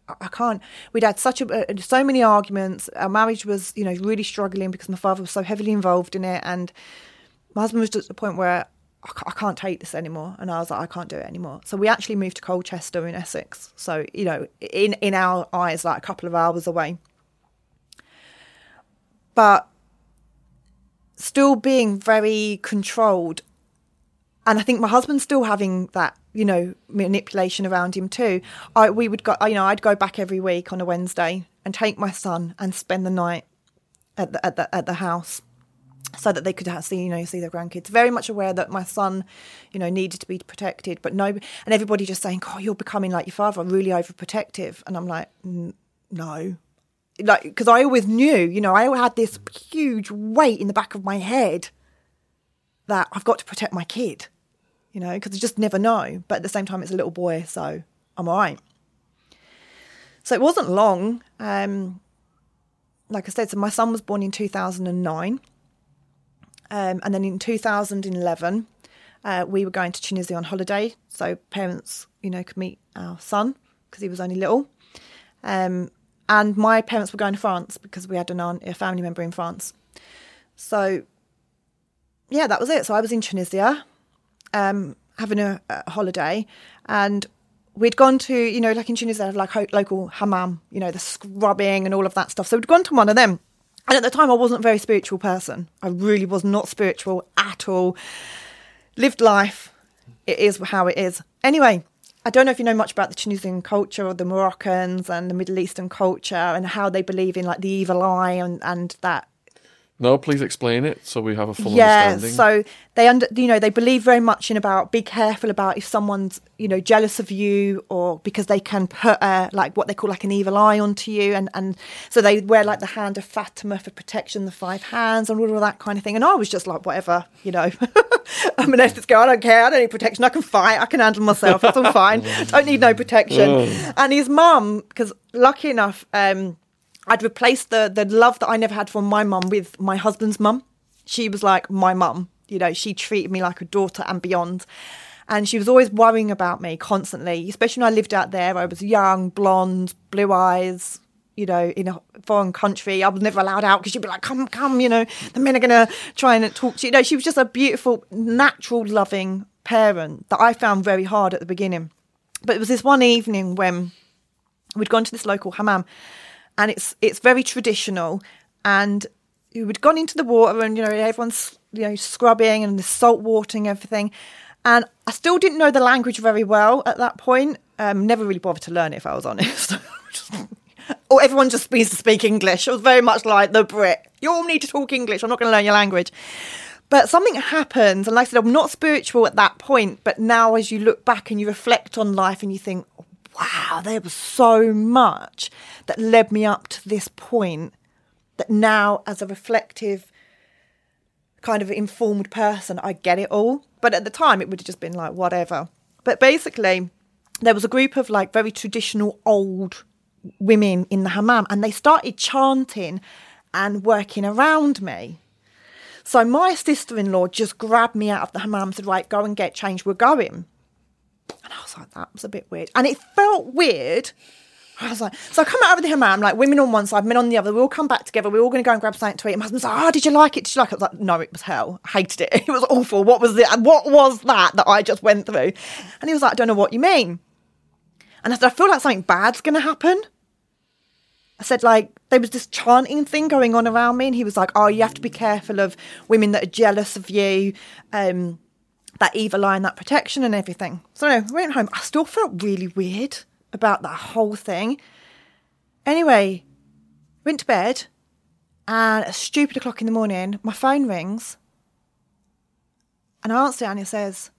I- can't. We'd had such a uh, so many arguments. Our marriage was you know really struggling because my father was so heavily involved in it. And my husband was at the point where I can't take this anymore. And I was like I can't do it anymore. So we actually moved to Colchester in Essex. So you know in in our eyes like a couple of hours away. But still being very controlled. And I think my husband's still having that, you know, manipulation around him too. I we would go, you know, I'd go back every week on a Wednesday and take my son and spend the night at the at the at the house, so that they could have, see, you know, see their grandkids. Very much aware that my son, you know, needed to be protected, but no, and everybody just saying, "Oh, you're becoming like your father, really overprotective," and I'm like, "N- no, like because I always knew, you know, I had this huge weight in the back of my head that I've got to protect my kid, you know, because I just never know. But at the same time, it's a little boy, so I'm all right. So it wasn't long. Um, like I said, so my son was born in 2009. Um, and then in 2011, uh, we were going to Tunisia on holiday. So parents, you know, could meet our son because he was only little. Um, and my parents were going to France because we had an aunt, a family member in France. So, yeah, that was it. So I was in Tunisia, um, having a, a holiday, and we'd gone to, you know, like in Tunisia, like ho- local hammam, you know, the scrubbing and all of that stuff. So we'd gone to one of them. And at the time, I wasn't a very spiritual person. I really was not spiritual at all. Lived life. It is how it is. Anyway, I don't know if you know much about the Tunisian culture or the Moroccans and the Middle Eastern culture and how they believe in like the evil eye and, and that No, please explain it so we have a full yeah understanding. so they under you know they believe very much in about be careful about if someone's you know jealous of you or because they can put uh, like what they call like an evil eye onto you and and so they wear like the hand of fatima for protection the five hands and all of that kind of thing. And i was just like whatever you know. I'm an essex girl i don't care. I don't need protection. I can fight. I can handle myself. It's all fine. Don't need no protection. And his mum because lucky enough um I'd replaced the the love that I never had from my mum with my husband's mum. She was like my mum. You know, she treated me like a daughter and beyond. And she was always worrying about me constantly, especially when I lived out there. I was young, blonde, blue eyes, you know, in a foreign country. I was never allowed out because she'd be like, come, come, you know, the men are going to try and talk to you. You know, she was just a beautiful, natural, loving parent that I found very hard at the beginning. But it was this one evening when we'd gone to this local hammam and it's it's very traditional. And we'd gone into the water and you know everyone's you know scrubbing and the salt water and everything. And I still didn't know the language very well at that point. Um, never really bothered to learn it if I was honest. Or everyone just needs to speak English. It was very much like the Brit. You all need to talk English. I'm not going to learn your language. But something happens and like I said I'm not spiritual at that point but now as you look back and you reflect on life and you think wow, there was so much that led me up to this point that now, as a reflective, kind of informed person, I get it all. But at the time, it would have just been like, whatever. But basically, there was a group of like very traditional old women in the hammam, and they started chanting and working around me. So my sister in law just grabbed me out of the hammam and said, Right, go and get changed. We're going. And I was like, that was a bit weird. And it felt weird. I was like, so I come out of the hammam, like women on one side, men on the other. We all come back together. We're all going to go and grab something to eat. And my husband's like, oh, did you like it? Did you like it? I was like, no, it was hell. I hated it. It was awful. What was it? What was that that I just went through? And he was like, I don't know what you mean. And I said, I feel like something bad's going to happen. I said, like, there was this chanting thing going on around me. And he was like, oh, you have to be careful of women that are jealous of you. Um, that evil eye and that protection and everything. So anyway, went home. I still felt really weird about that whole thing. Anyway, went to bed, and at stupid o'clock in the morning, my phone rings, and I answer it, and it says,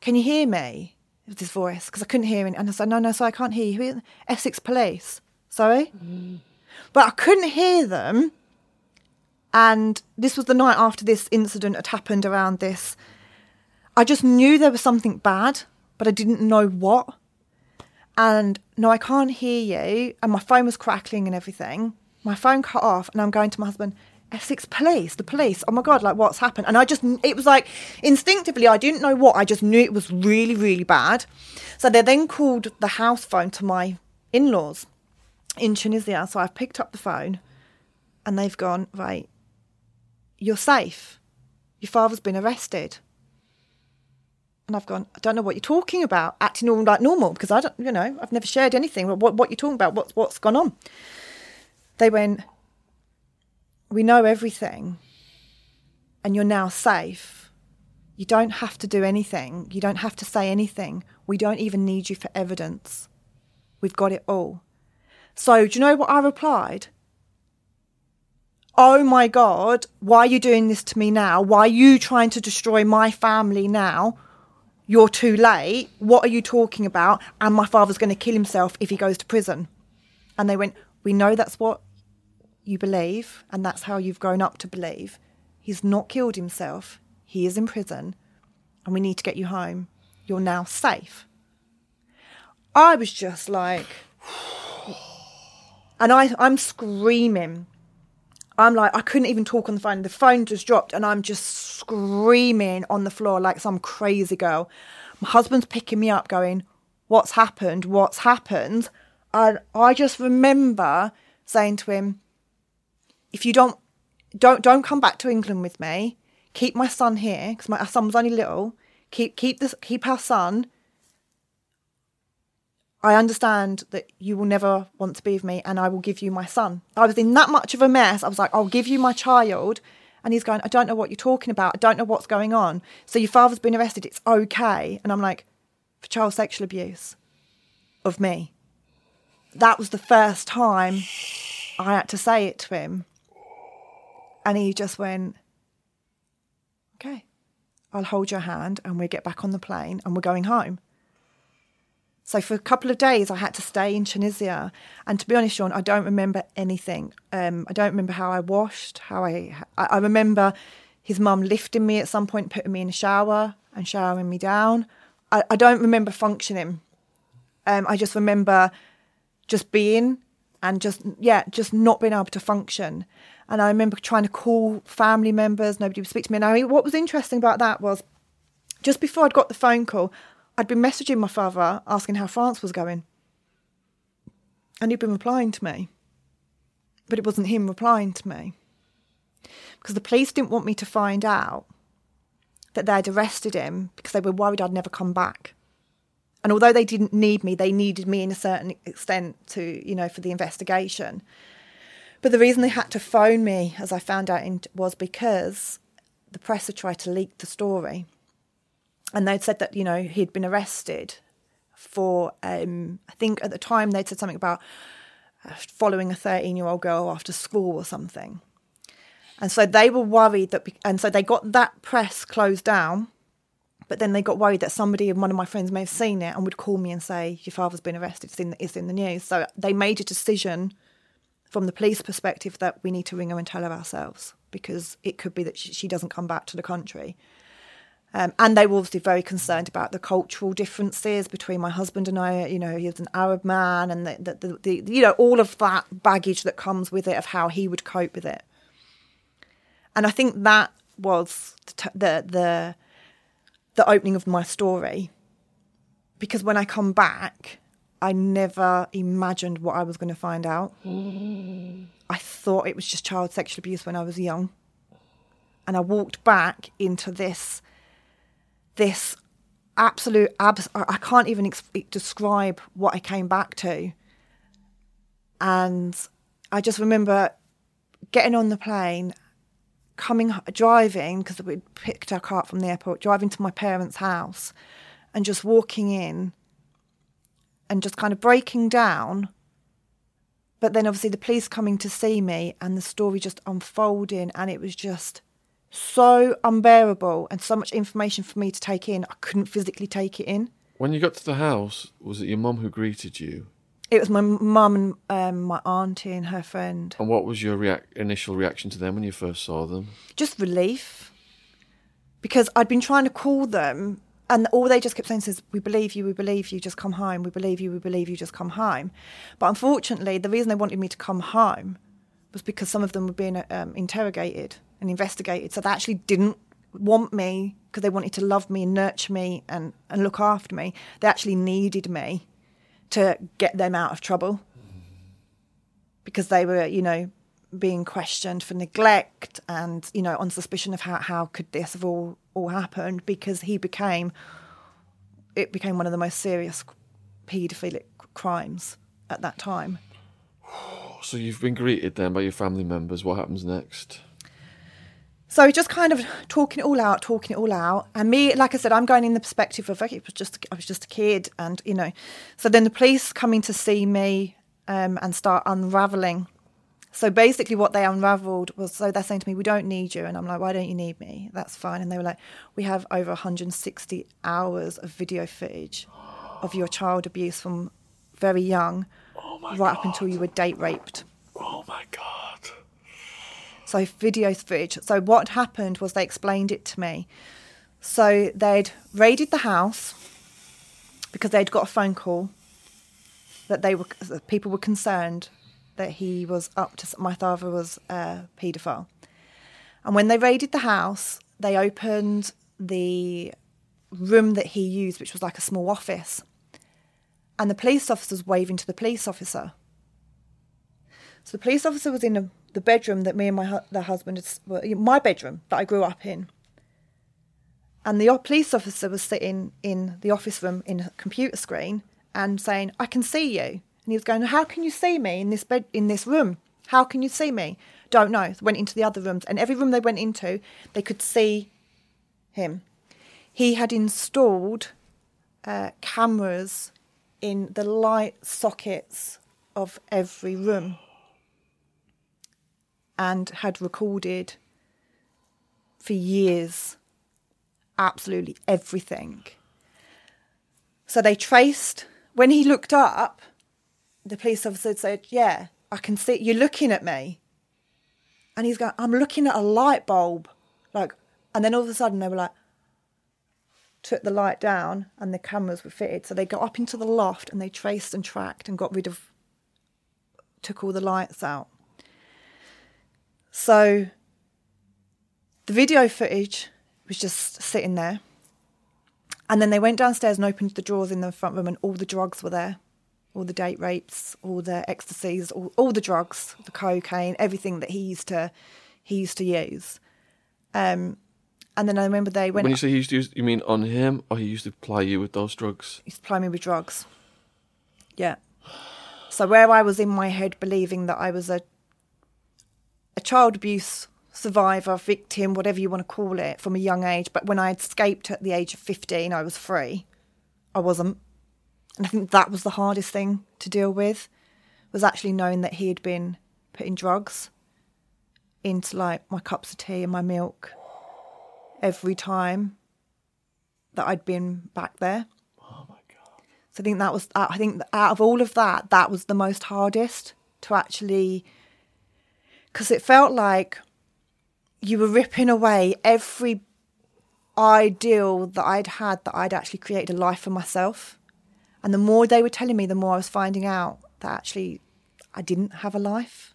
"Can you hear me?" It was his voice because I couldn't hear him, and I said, "No, no, sorry, I can't hear you." Essex Police, sorry, mm. but I couldn't hear them. And this was the night after this incident had happened around this I just knew there was something bad, but I didn't know what. And no, I can't hear you. And my phone was crackling and everything. My phone cut off, and I'm going to my husband, Essex police, the police. Oh my God, like what's happened? And I just, it was like instinctively, I didn't know what. I just knew it was really, really bad. So they then called the house phone to my in laws in Tunisia. So I've picked up the phone and they've gone, right, you're safe. Your father's been arrested. And I've gone, I don't know what you're talking about, acting all like normal, because I don't, you know, I've never shared anything. What, what you're talking about, what's, what's gone on? They went, We know everything, and you're now safe. You don't have to do anything. You don't have to say anything. We don't even need you for evidence. We've got it all. So, do you know what I replied? Oh my God, why are you doing this to me now? Why are you trying to destroy my family now? You're too late. What are you talking about? And my father's going to kill himself if he goes to prison. And they went, We know that's what you believe, and that's how you've grown up to believe. He's not killed himself, he is in prison, and we need to get you home. You're now safe. I was just like, and I, I'm screaming I'm like, I couldn't even talk on the phone. The phone just dropped, and I'm just screaming on the floor like some crazy girl. My husband's picking me up, going, What's happened? What's happened? And I just remember saying to him, If you don't, don't, don't come back to England with me. Keep my son here because my son was only little. Keep, keep this, keep our son. I understand that you will never want to be with me and I will give you my son. I was in that much of a mess. I was like, I'll give you my child. And he's going, I don't know what you're talking about. I don't know what's going on. So your father's been arrested. It's okay. And I'm like, for child sexual abuse of me. That was the first time I had to say it to him. And he just went, okay, I'll hold your hand and we get back on the plane and we're going home. So for a couple of days, I had to stay in Tunisia. And to be honest, Sean, I don't remember anything. Um, I don't remember how I washed, how I. I remember his mum lifting me at some point, putting me in a shower and showering me down. I, I don't remember functioning. Um, I just remember just being and just yeah, just not being able to function. And I remember trying to call family members, nobody would speak to me. Now, what was interesting about that was just before I'd got the phone call, I'd been messaging my father asking how France was going. And he'd been replying to me. But it wasn't him replying to me. Because the police didn't want me to find out that they'd arrested him because they were worried I'd never come back. And although they didn't need me, they needed me in a certain extent to, you know, for the investigation. But the reason they had to phone me, as I found out, was because the press had tried to leak the story and they'd said that you know he'd been arrested for um, I think at the time they'd said something about uh, following a 13 year old girl after school or something. And so they were worried that, and so they got that press closed down. But then they got worried that somebody and one of my friends may have seen it and would call me and say, "Your father's been arrested. It's in the, it's in the news." So they made a decision from the police perspective that we need to ring her and tell her ourselves because it could be that she, she doesn't come back to the country. Um, and they were obviously very concerned about the cultural differences between my husband and I. You know, he was an Arab man, and the, the, the, the, you know all of that baggage that comes with it of how he would cope with it. And I think that was the the the, opening of my story, because when I come back, I never imagined what I was going to find out. I thought it was just child sexual abuse when I was young, and I walked back into this this absolute abs- I can't even ex- describe what I came back to. And I just remember getting on the plane, coming driving because we picked our car up from the airport, driving to my parents' house, and just walking in, and just kind of breaking down. But then obviously the police coming to see me, and the story just unfolding, and it was just so unbearable and so much information for me to take in. I couldn't physically take it in. When you got to the house, was it your mum who greeted you? It was my mum and um, my auntie and her friend. And what was your reac- initial reaction to them when you first saw them? Just relief. Because I'd been trying to call them and all they just kept saying is, "We believe you, we believe you, just come home. We believe you, we believe you, just come home." But unfortunately, the reason they wanted me to come home was because some of them were being um, interrogated and investigated. So they actually didn't want me because they wanted to love me and nurture me and, and look after me. They actually needed me to get them out of trouble because they were, you know, being questioned for neglect and, you know, on suspicion of how, how could this have all, all happened because he became, it became one of the most serious paedophilic crimes at that time. So you've been greeted then by your family members. What happens next? So just kind of talking it all out, talking it all out, and me, like I said, I'm going in the perspective of it was just I was just a kid, and you know, so then the police coming to see me um, and start unraveling. So basically, what they unravelled was so they're saying to me, "We don't need you," and I'm like, "Why don't you need me? That's fine." And they were like, "We have over 160 hours of video footage of your child abuse from very young, oh right God. up until you were date raped." Oh my God so video footage. So what happened was they explained it to me. So they'd raided the house because they'd got a phone call that they were that people were concerned that he was up to my father was a paedophile. And when they raided the house, they opened the room that he used, which was like a small office. And the police officer was waving to the police officer. So the police officer was in a the bedroom that me and my the husband, well, my bedroom that I grew up in. And the police officer was sitting in the office room in a computer screen, and saying, "I can see you," and he was going, "How can you see me in this bed in this room? How can you see me?" Don't know. Went into the other rooms, and every room they went into, they could see him. He had installed uh, cameras in the light sockets of every room and had recorded for years absolutely everything. So they traced, when he looked up, the police officer said, Yeah, I can see you're looking at me. And he's going, I'm looking at a light bulb. Like, and then all of a sudden they were like, took the light down and the cameras were fitted. So they got up into the loft and they traced and tracked and got rid of, took all the lights out. So the video footage was just sitting there. And then they went downstairs and opened the drawers in the front room, and all the drugs were there all the date rapes, all the ecstasies, all, all the drugs, the cocaine, everything that he used to he used to use. Um, and then I remember they went. When you say he used to use, you mean on him, or he used to ply you with those drugs? He used to ply me with drugs. Yeah. So where I was in my head believing that I was a a child abuse survivor, victim, whatever you want to call it, from a young age. But when I escaped at the age of 15, I was free. I wasn't. And I think that was the hardest thing to deal with, was actually knowing that he had been putting drugs into like my cups of tea and my milk every time that I'd been back there. Oh my god! So I think that was. Uh, I think out of all of that, that was the most hardest to actually, because it felt like you were ripping away every ideal that I'd had that I'd actually created a life for myself. And the more they were telling me, the more I was finding out that actually I didn't have a life.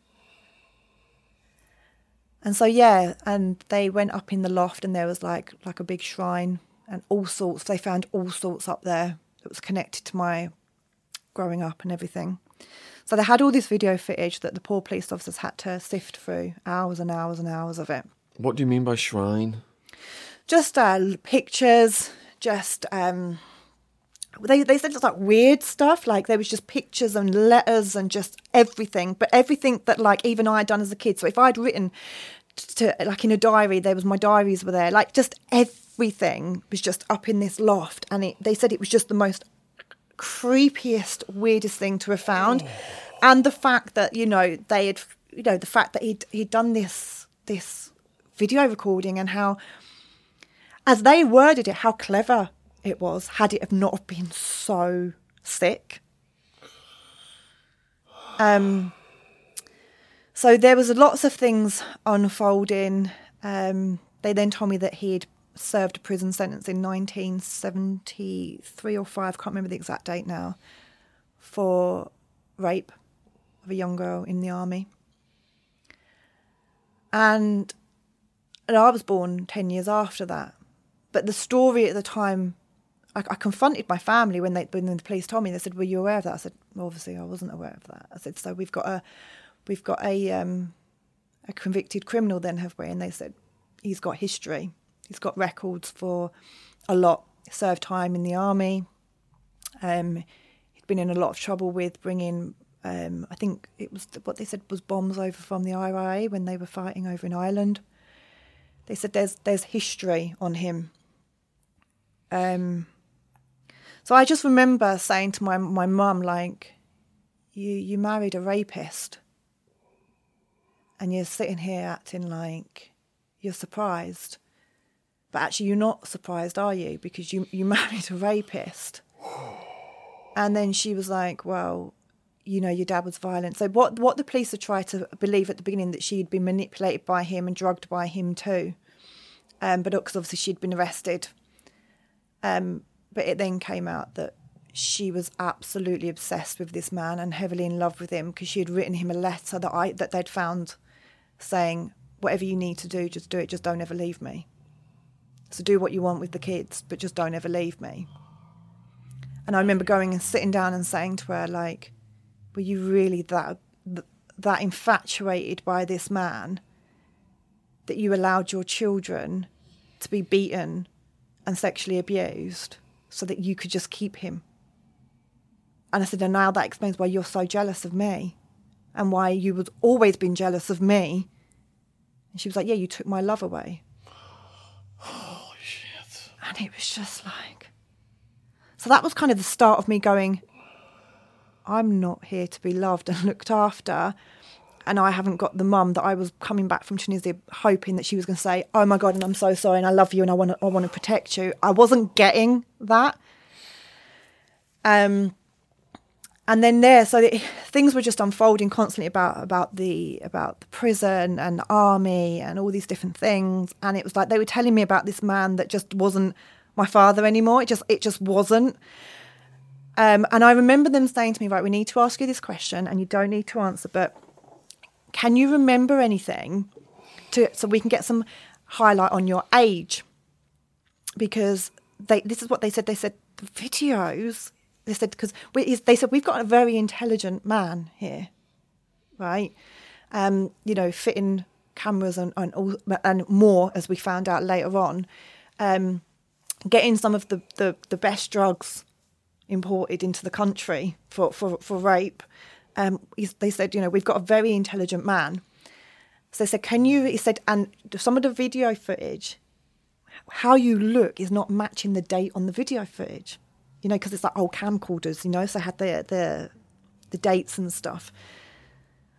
And so yeah, and they went up in the loft and there was like like a big shrine and all sorts they found all sorts up there that was connected to my growing up and everything. So they had all this video footage that the poor police officers had to sift through, hours and hours and hours of it. What do you mean by shrine? Just uh, pictures, just um, they they said just like weird stuff. Like there was just pictures and letters and just everything, but everything that like even I had done as a kid. So if I'd written to like in a diary, there was my diaries were there. Like just everything was just up in this loft, and it, they said it was just the most creepiest, weirdest thing to have found. And the fact that you know they had, you know, the fact that he'd he'd done this this video recording and how, as they worded it, how clever it was had it have not have been so sick. Um. So there was lots of things unfolding. Um, they then told me that he'd served a prison sentence in 1973 or five, can't remember the exact date now, for rape of a young girl in the army. And, and I was born 10 years after that. But the story at the time, I, I confronted my family when they when the police told me. They said, "Were you aware of that?" I said, well, "Obviously, I wasn't aware of that." I said, "So we've got a, we've got a, um, a convicted criminal, then have we?" And they said, "He's got history. He's got records for a lot. Served time in the army. Um, he'd been in a lot of trouble with bringing um, I think it was what they said was bombs over from the IRA when they were fighting over in Ireland. They said there's there's history on him. Um, so I just remember saying to my my mum like, "You you married a rapist, and you're sitting here acting like you're surprised, but actually you're not surprised, are you? Because you you married a rapist." And then she was like, "Well." you know, your dad was violent. So what what the police had tried to believe at the beginning that she'd been manipulated by him and drugged by him too, um, but because obviously she'd been arrested. Um, but it then came out that she was absolutely obsessed with this man and heavily in love with him because she had written him a letter that I that they'd found, saying, "Whatever you need to do, just do it. Just don't ever leave me. So do what you want with the kids, but just don't ever leave me." And I remember going and sitting down and saying to her, like were you really that that infatuated by this man that you allowed your children to be beaten and sexually abused so that you could just keep him And I said, and now that explains why you're so jealous of me and why you would always been jealous of me. And she was like, yeah, you took my love away. And it was just like, so that was kind of the start of me going, I'm not here to be loved and looked after. And I haven't got the mum that I was coming back from Tunisia hoping that she was going to say, Oh my God, and I'm so sorry, and I love you, and I want to, I want to protect you. I wasn't getting that. Um, and then there, so the, things were just unfolding constantly about about the about the prison and the army and all these different things. And it was like they were telling me about this man that just wasn't my father anymore. It just it just wasn't. Um, and I remember them saying to me, right, we need to ask you this question, and you don't need to answer, but can you remember anything to so we can get some highlight on your age? Because they this is what they said. They said the videos. They said because they said we've got a very intelligent man here, right? Um, you know, fitting cameras and and, all, and more as we found out later on. Um, getting some of the, the, the best drugs imported into the country for, for, for rape. Um, they said, you know, we've got a very intelligent man. So they said, can you, he said, and some of the video footage, how you look is not matching the date on the video footage, you know, because it's like old camcorders, you know, so they had the, the, the dates and stuff.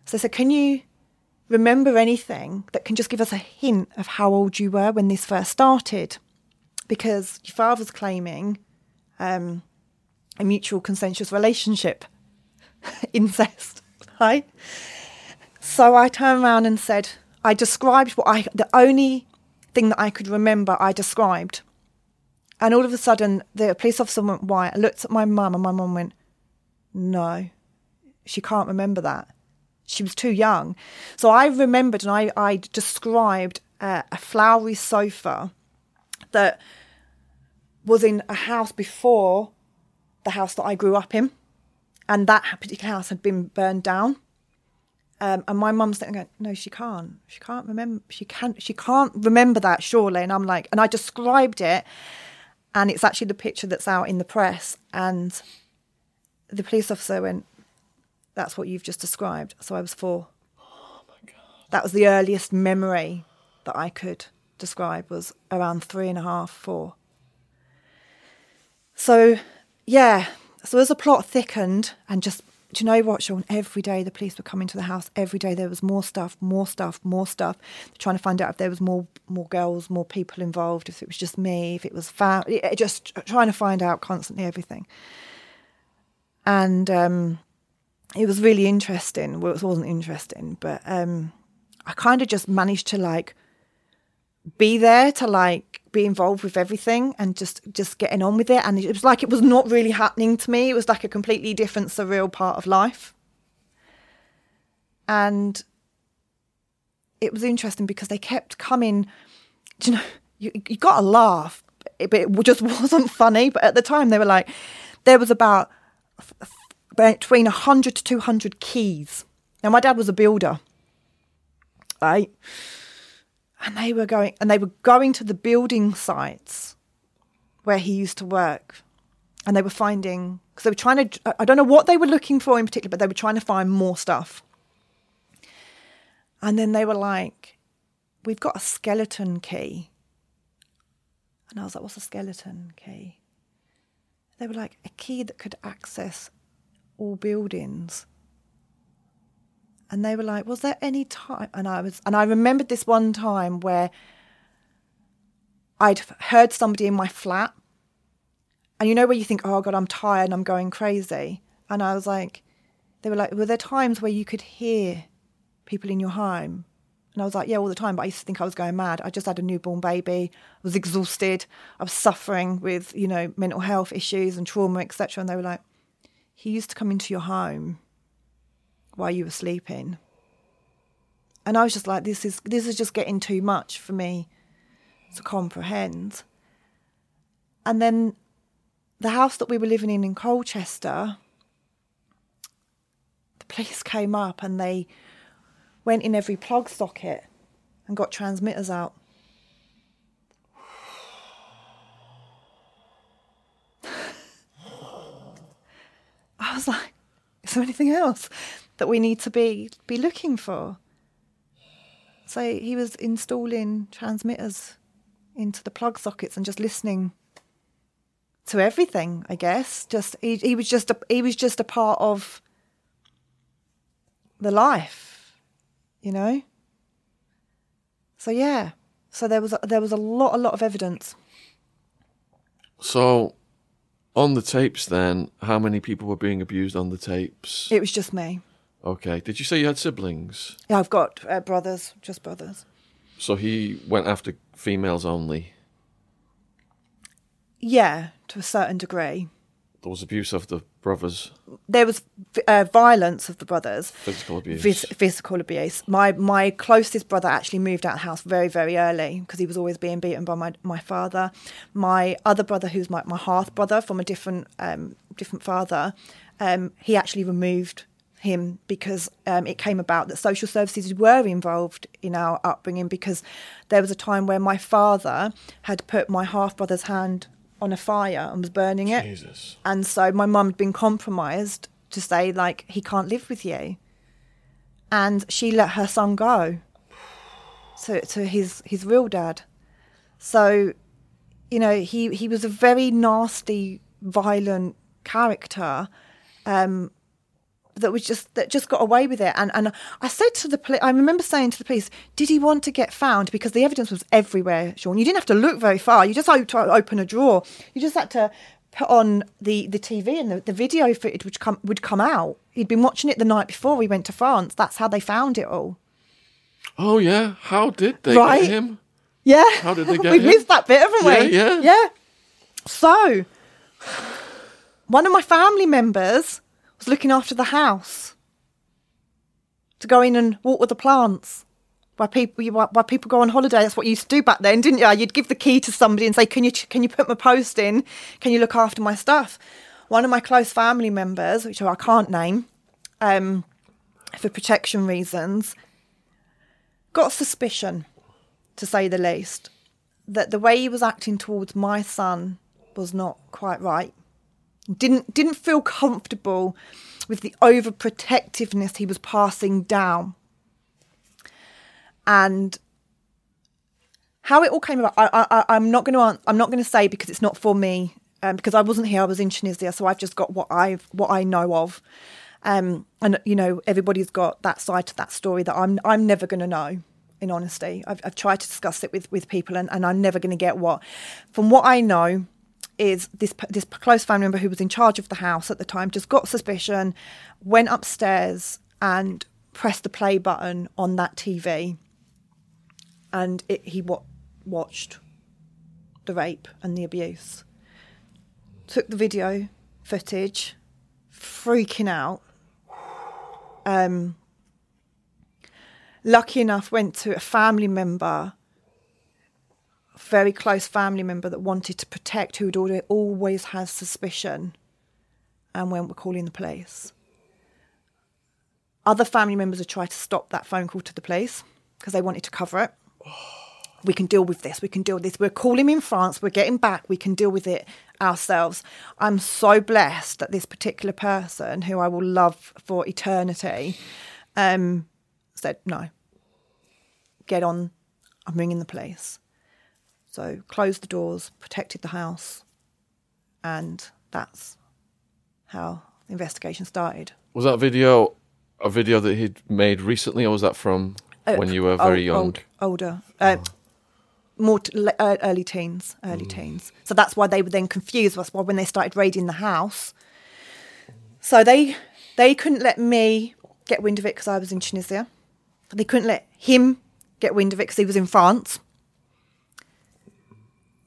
So they said, can you remember anything that can just give us a hint of how old you were when this first started? Because your father's claiming um, a mutual consensual relationship, incest, right? So I turned around and said, I described what I, the only thing that I could remember, I described. And all of a sudden, the police officer went white. I looked at my mum, and my mum went, No, she can't remember that. She was too young. So I remembered and I, I described uh, a flowery sofa that was in a house before the house that I grew up in, and that particular house had been burned down. Um, and my mum's sitting going, "No, she can't. She can't remember. She can't. She can't remember that surely." And I'm like, and I described it, and it's actually the picture that's out in the press. And the police officer went, "That's what you've just described." So I was four. Oh my god. That was the earliest memory that I could describe was around three and a half, four. So yeah, so as the plot thickened and just, do you know what, Sean? Every day the police were coming to the house. Every day there was more stuff, more stuff, more stuff. Trying to find out if there was more, more girls, more people involved. If it was just me, if it was family, just trying to find out constantly everything. And um, it was really interesting. Well, it wasn't interesting, but um, I kind of just managed to like be there to like be involved with everything and just just getting on with it. And it was like it was not really happening to me. It was like a completely different surreal part of life. And it was interesting because they kept coming you know you, you got to laugh but it just wasn't funny. But at the time they were like there was about between 100 to 200 keys. Now my dad was a builder right and they were going and they were going to the building sites where he used to work. And they were finding because they were trying to i don't know what they were looking for in particular but they were trying to find more stuff. And then they were like we've got a skeleton key. And i was like what's a skeleton key? They were like a key that could access all buildings and they were like, "Was there any time?" And I was, and I remembered this one time where I'd heard somebody in my flat, and you know where you think, "Oh God, I'm tired, and I'm going crazy," and I was like, they were like, "Were there times where you could hear people in your home?" And I was like, yeah, all the time. But I used to think I was going mad. I just had a newborn baby. I was exhausted. I was suffering with, you know, mental health issues and trauma, etc. And they were like, he used to come into your home while you were sleeping. And I was just like, this is this is just getting too much for me to comprehend. And then the house that we were living in in Colchester, the police came up and they went in every plug socket and got transmitters out. I I was like, is there anything else that we need to be be looking for? So he was installing transmitters into the plug sockets and just listening to everything. I guess just he, he was just a, he was just a part of the life, you know. So yeah, so there was a, there was a lot a lot of evidence. So, on the tapes, then, how many people were being abused on the tapes? It was just me. Okay. Did you say you had siblings? Yeah, I've got uh, brothers, just brothers. So he went after females only. Yeah, to a certain degree. There was abuse of the brothers, There was uh, violence of the brothers, physical abuse. phys- physical abuse. My my closest brother actually moved out of the house very very early because he was always being beaten by my, my father. My other brother, who's my, my half brother from a different um, different father, um, he actually removed him because um, it came about that social services were involved in our upbringing because there was a time where my father had put my half brother's hand on a fire and was burning it. Jesus. And so my mum had been compromised to say, like, he can't live with you. And she let her son go to, to his, his real dad. So, you know, he, he was a very nasty, violent character. Um, that was just that just got away with it. And and I said to the police I remember saying to the police did he want to get found? Because the evidence was everywhere Sean. You didn't have to look very far. You just had to open a drawer. You just had to put on the the TV and the, the video footage would come would come out. He'd been watching it the night before we went to France. That's how they found it all. Oh yeah. How did they Right? get him? yeah. How did they get we've him? missed that bit haven't we? Yeah, yeah. yeah. So one of my family members was looking after the house to go in and water the plants. Why people, why people go on holiday? That's what you used to do back then, didn't you? You'd give the key to somebody and say, "Can you can you put my post in? Can you look after my stuff?" One of my close family members, which I can't name, um, for protection reasons, got suspicion, to say the least, that the way he was acting towards my son was not quite right didn't didn't feel comfortable with the overprotectiveness he was passing down. And how it all came about I, I i'm not going to i'm not going to say because it's not for me um, because i wasn't here i was in tunisia so i've just got what i've what i know of. Um, and you know everybody's got that side to that story that i'm i'm never going to know in honesty. I've, I've tried to discuss it with with people and, and i'm never going to get what. From what i know is this this close family member who was in charge of the house at the time just got suspicion, went upstairs and pressed the play button on that TV, and it, he wa- watched the rape and the abuse. Took the video footage, freaking out. Um, lucky enough, went to a family member very close family member that wanted to protect who'd always has suspicion and when we're calling the police. Other family members have tried to stop that phone call to the police because they wanted to cover it. We can deal with this. We can deal with this. We're calling in France. We're getting back. We can deal with it ourselves. I'm so blessed that this particular person, who I will love for eternity, um, said, no, get on. I'm ringing the police. So closed the doors, protected the house, and that's how the investigation started. Was that video a video that he'd made recently, or was that from when you were very Old- young? old- older, uh, more t- uh, early teens, early teens. So that's why they were then confused. That's why when they started raiding the house, so they they couldn't let me get wind of it because I was in Tunisia. They couldn't let him get wind of it because he was in France.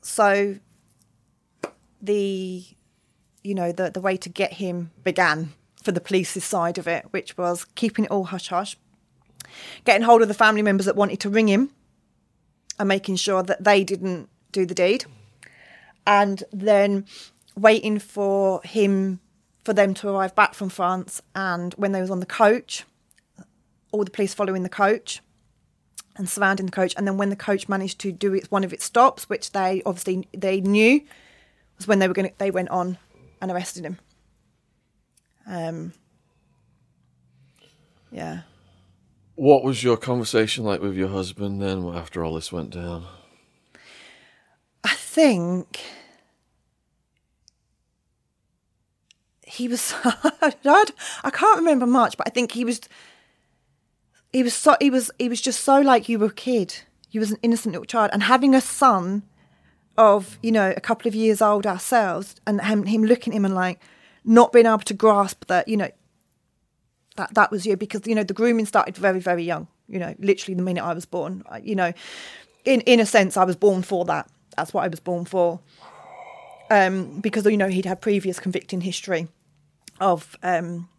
So the you know the the way to get him began for the police's side of it, which was keeping it all hush hush, getting hold of the family members that wanted to ring him, and making sure that they didn't do the deed, and then waiting for him for them to arrive back from France. And when they was on the coach, all the police following the coach and surrounding the coach. And then when the coach managed to do its one of its stops, which they obviously they knew, was when they were going. They went on and arrested him. Um, yeah. What was your conversation like with your husband then after all this went down? I think he was. I can't remember much, but I think he was. He was so. He was. He was just so like you were a kid. You was an innocent little child, and having a son of you know a couple of years old ourselves, and him, him looking at him and like not being able to grasp that you know that that was you because you know the grooming started very very young. You know, literally the minute I was born. You know, in in a sense, I was born for that. That's what I was born for. Um, because you know he'd had previous convicting history of um,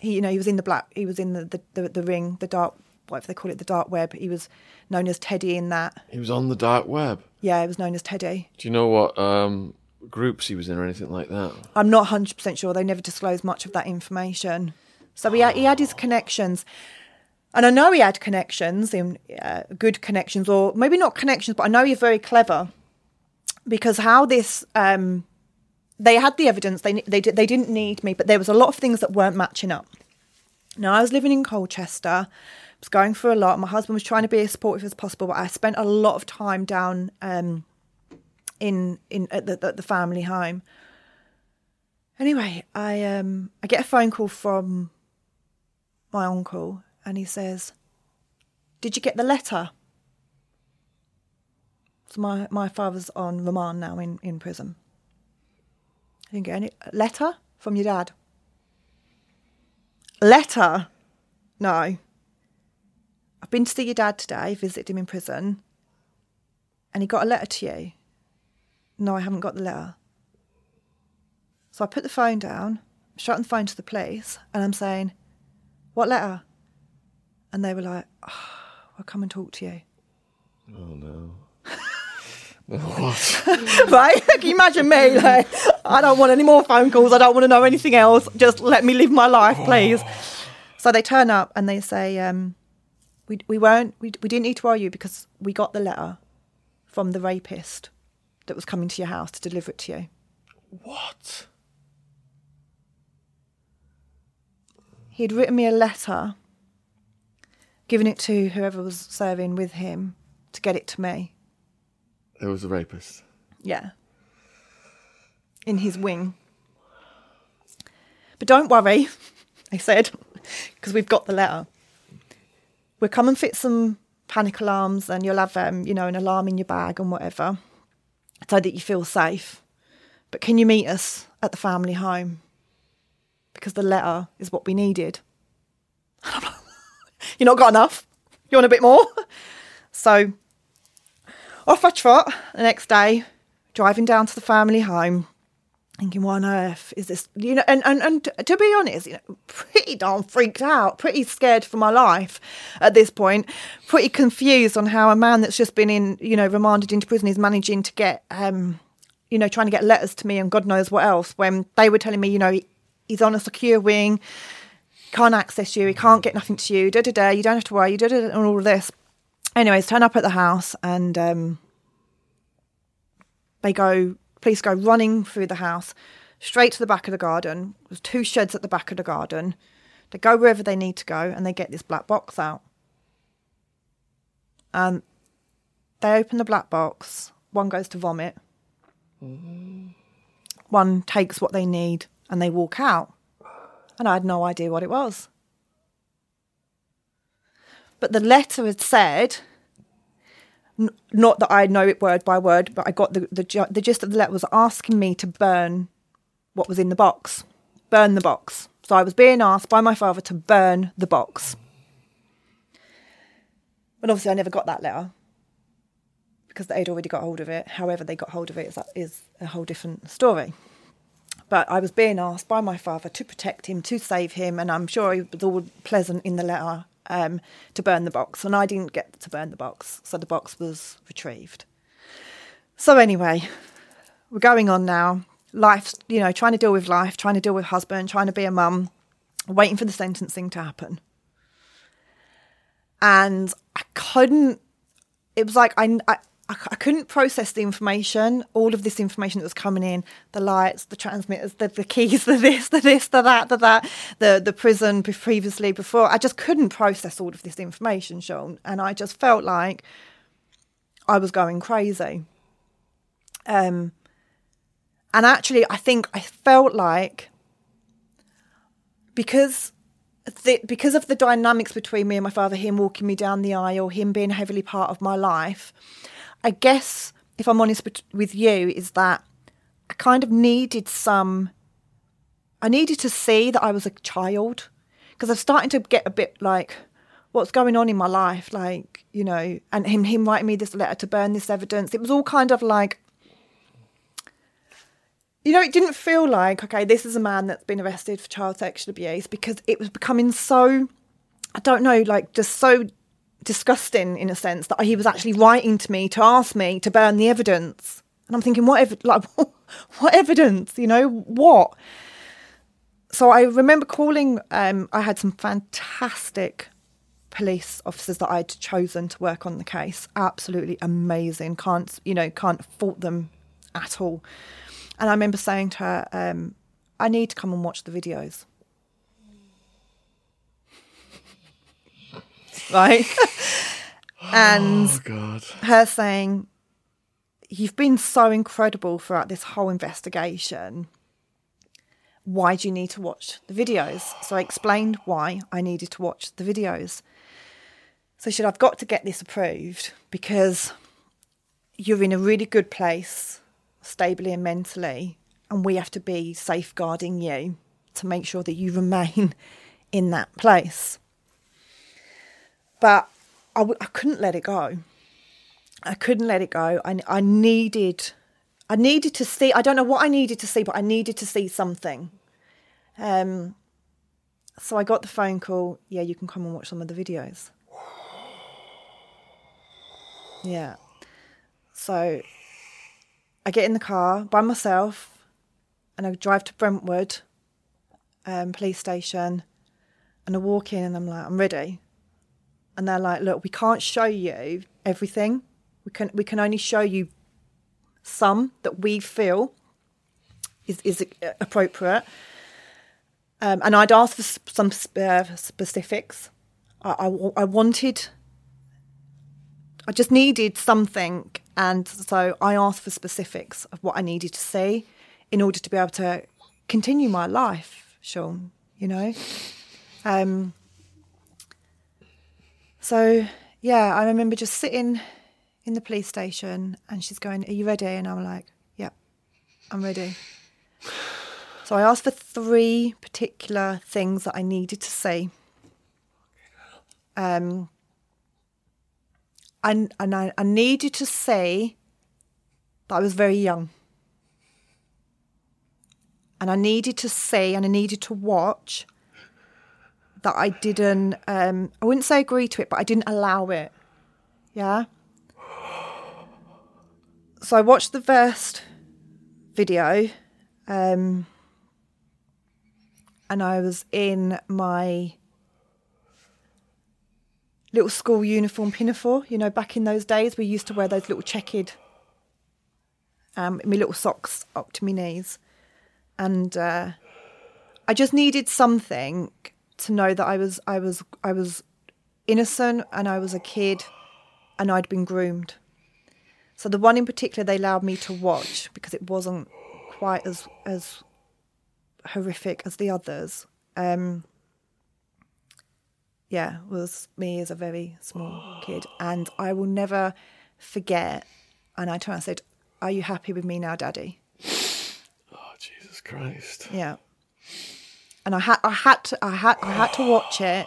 he you know he was in the black he was in the the, the, the ring the dark whatever they call it the dark web he was known as Teddy in that He was on the dark web. yeah he was known as Teddy Do you know what um, groups he was in or anything like that? I'm not 100% sure. They never disclosed much of that information. So he had, he had his connections. And I know he had connections, in, uh, good connections, or maybe not connections, but I know he's very clever because how this. Um, they had the evidence. They they they didn't need me, but there was a lot of things that weren't matching up. Now I was living in Colchester, I was going through a lot. My husband was trying to be as supportive as possible, but I spent a lot of time down um, in in at the, at the family home. Anyway, I um I get a phone call from my uncle, and he says, "Did you get the letter?" So my my father's on remand now in in prison. I didn't get any letter from your dad. Letter? No. I've been to see your dad today, visited him in prison, and he got a letter to you. No, I haven't got the letter. So I put the phone down, shouting the phone to the police, and I'm saying, What letter? And they were like, oh, I'll come and talk to you. Oh no. right? Can you imagine me? Like, I don't want any more phone calls. I don't want to know anything else. Just let me live my life, please. So they turn up and they say, um, we, we weren't, we, we didn't need to worry you because we got the letter from the rapist that was coming to your house to deliver it to you. What? He'd written me a letter, given it to whoever was serving with him to get it to me. It was a rapist. Yeah. In his wing. But don't worry, they said, because we've got the letter. We'll come and fit some panic alarms and you'll have, um, you know, an alarm in your bag and whatever so that you feel safe. But can you meet us at the family home? Because the letter is what we needed. You're not got enough. You want a bit more? So off I trot the next day, driving down to the family home, thinking, what on earth is this? You know, and, and, and to be honest, you know, pretty darn freaked out, pretty scared for my life at this point, pretty confused on how a man that's just been in, you know, remanded into prison is managing to get, um, you know, trying to get letters to me and God knows what else when they were telling me, you know, he's on a secure wing, can't access you, he can't get nothing to you, da da da, you don't have to worry, you da da, and all of this anyways, turn up at the house and um, they go, police go running through the house straight to the back of the garden. There's two sheds at the back of the garden. They go wherever they need to go and they get this black box out. And they open the black box. One goes to vomit. One takes what they need and they walk out. And I had no idea what it was. But the letter had said, n- not that I know it word by word, but I got the, the, the gist of the letter was asking me to burn what was in the box, burn the box. So I was being asked by my father to burn the box. But obviously, I never got that letter because they'd already got hold of it. However, they got hold of it is, is a whole different story. But I was being asked by my father to protect him, to save him, and I'm sure it was all pleasant in the letter um, to burn the box, and I didn't get to burn the box, so the box was retrieved. So anyway, we're going on now. Life, you know, trying to deal with life, trying to deal with husband, trying to be a mum, waiting for the sentencing to happen. And I couldn't. It was like I, I, I, I couldn't process the information, all of this information that was coming in, the lights, the transmitters, the, the keys, the this, the this, the that, the that, the the prison previously before. I just couldn't process all of this information, Sean, and I just felt like I was going crazy. Um, and actually, I think I felt like because the, because of the dynamics between me and my father, him walking me down the aisle, him being heavily part of my life, I guess, if I'm honest with you, is that I kind of needed some. I needed to see that I was a child because I'm starting to get a bit like, what's going on in my life? Like, you know, and him him writing me this letter to burn this evidence. It was all kind of like, you know, it didn't feel like, okay, this is a man that's been arrested for child sexual abuse because it was becoming so, I don't know, like just so disgusting in a sense that he was actually writing to me to ask me to burn the evidence. And I'm thinking, what, ev- like, what evidence? You know, what? So I remember calling, um, I had some fantastic police officers that I'd chosen to work on the case. Absolutely amazing. Can't, you know, can't fault them at all. And I remember saying to her, um, I need to come and watch the videos. Right? and oh, God. her saying, You've been so incredible throughout this whole investigation. Why do you need to watch the videos? So I explained why I needed to watch the videos. So she said, I've got to get this approved because you're in a really good place, stably and mentally, and we have to be safeguarding you to make sure that you remain in that place. But I w- I couldn't let it go. I couldn't let it go. I, I needed, I needed to see. I don't know what I needed to see, but I needed to see something. Um, so I got the phone call. Yeah, you can come and watch some of the videos. Yeah. So I get in the car by myself and I drive to Brentwood um, police station and I walk in and I'm like, I'm ready and they're like, "Look, we can't show you everything. We can we can only show you some that we feel is is appropriate." Um, and I'd asked for some uh, specifics. I, I, I wanted, I just needed something, and so I asked for specifics of what I needed to see in order to be able to continue my life, Sean. You know. Um, so, yeah, I remember just sitting in the police station and she's going, Are you ready? And I'm like, Yep, I'm ready. So I asked for three particular things that I needed to see. Um, and, and I, I needed to say that I was very young. And I needed to see and I needed to watch that I didn't, um, I wouldn't say agree to it, but I didn't allow it. Yeah. So I watched the first video, um, and I was in my little school uniform pinafore. You know, back in those days, we used to wear those little checkered, um, my little socks up to my knees, and uh, I just needed something to know that I was I was I was innocent and I was a kid and I'd been groomed. So the one in particular they allowed me to watch because it wasn't quite as as horrific as the others. Um, yeah, was me as a very small kid, and I will never forget. And I turned and said, "Are you happy with me now, Daddy?" Oh Jesus Christ! Yeah, and I had I had to I had I had to watch it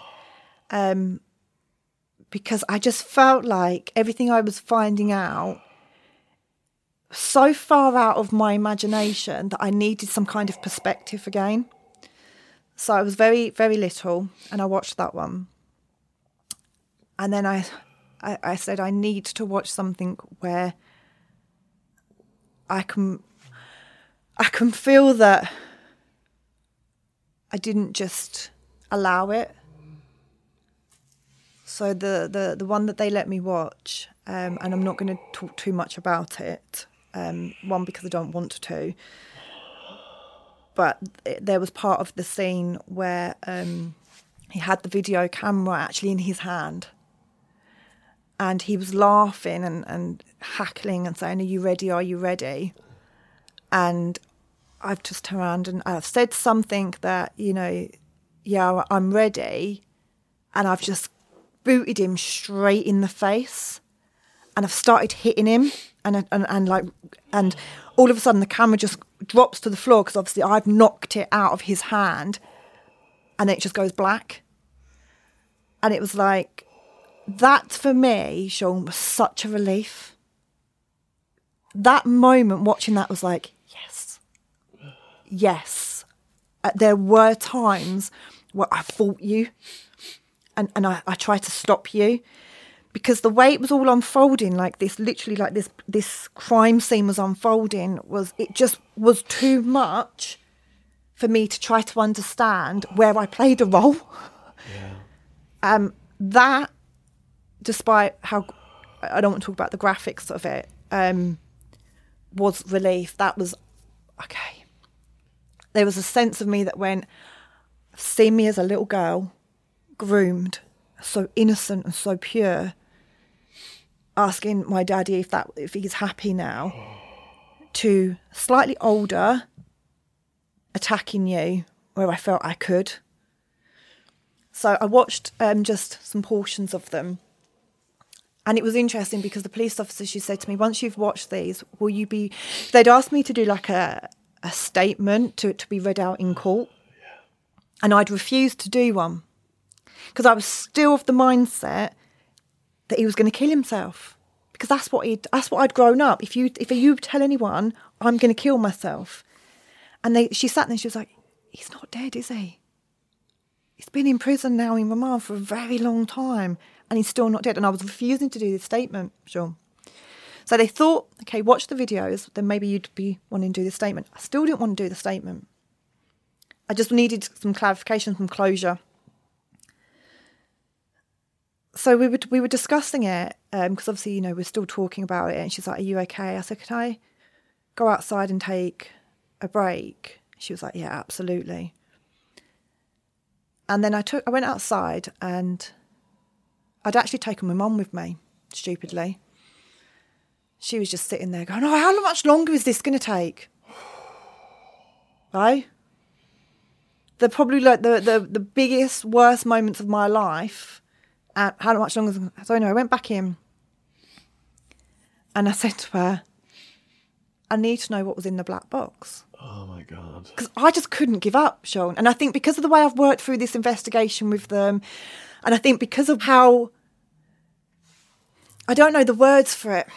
um, because I just felt like everything I was finding out so far out of my imagination that I needed some kind of perspective again. So I was very very little, and I watched that one, and then I I, I said I need to watch something where I can I can feel that I didn't just allow it. So the, the, the one that they let me watch um, and I'm not going to talk too much about it. Um, one because I don't want to, but it, there was part of the scene where um, he had the video camera actually in his hand, and he was laughing and, and hackling and saying, "Are you ready? Are you ready?" And I've just turned around and I've said something that you know, yeah, I'm ready, and I've just booted him straight in the face and I've started hitting him and, and, and like, and all of a sudden the camera just drops to the floor because obviously I've knocked it out of his hand and it just goes black. And it was like, that for me, Sean, was such a relief. That moment watching that was like, yes. Uh, there were times where I fought you and, and I, I tried to stop you because the way it was all unfolding like this literally like this this crime scene was unfolding was it just was too much for me to try to understand where I played a role. Yeah. Um, that, despite how I don't want to talk about the graphics of it, um, was relief. That was okay. There was a sense of me that went, see me as a little girl, groomed, so innocent and so pure, asking my daddy if that if he's happy now, to slightly older, attacking you where I felt I could. So I watched um, just some portions of them. And it was interesting because the police officer, she said to me, once you've watched these, will you be. They'd asked me to do like a, a statement to, to be read out in court. And I'd refused to do one because I was still of the mindset that he was going to kill himself because that's what he that's what I'd grown up. If you if you tell anyone I'm going to kill myself, and they she sat there and she was like, he's not dead, is he? He's been in prison now in remand for a very long time, and he's still not dead. And I was refusing to do this statement, Sean. So they thought, okay, watch the videos, then maybe you'd be wanting to do the statement. I still didn't want to do the statement. I just needed some clarification, some closure so we were we were discussing it because um, obviously you know we're still talking about it, and she's like, "Are you okay?" I said, "Can I go outside and take a break?" She was like, "Yeah, absolutely." And then I took I went outside and I'd actually taken my mum with me, stupidly. She was just sitting there going, "Oh, how much longer is this going to take?" Right? The probably like the, the the biggest worst moments of my life and how much longer? So anyway, I went back in and I said to her, I need to know what was in the black box. Oh my God. Because I just couldn't give up, Sean. And I think because of the way I've worked through this investigation with them, and I think because of how I don't know the words for it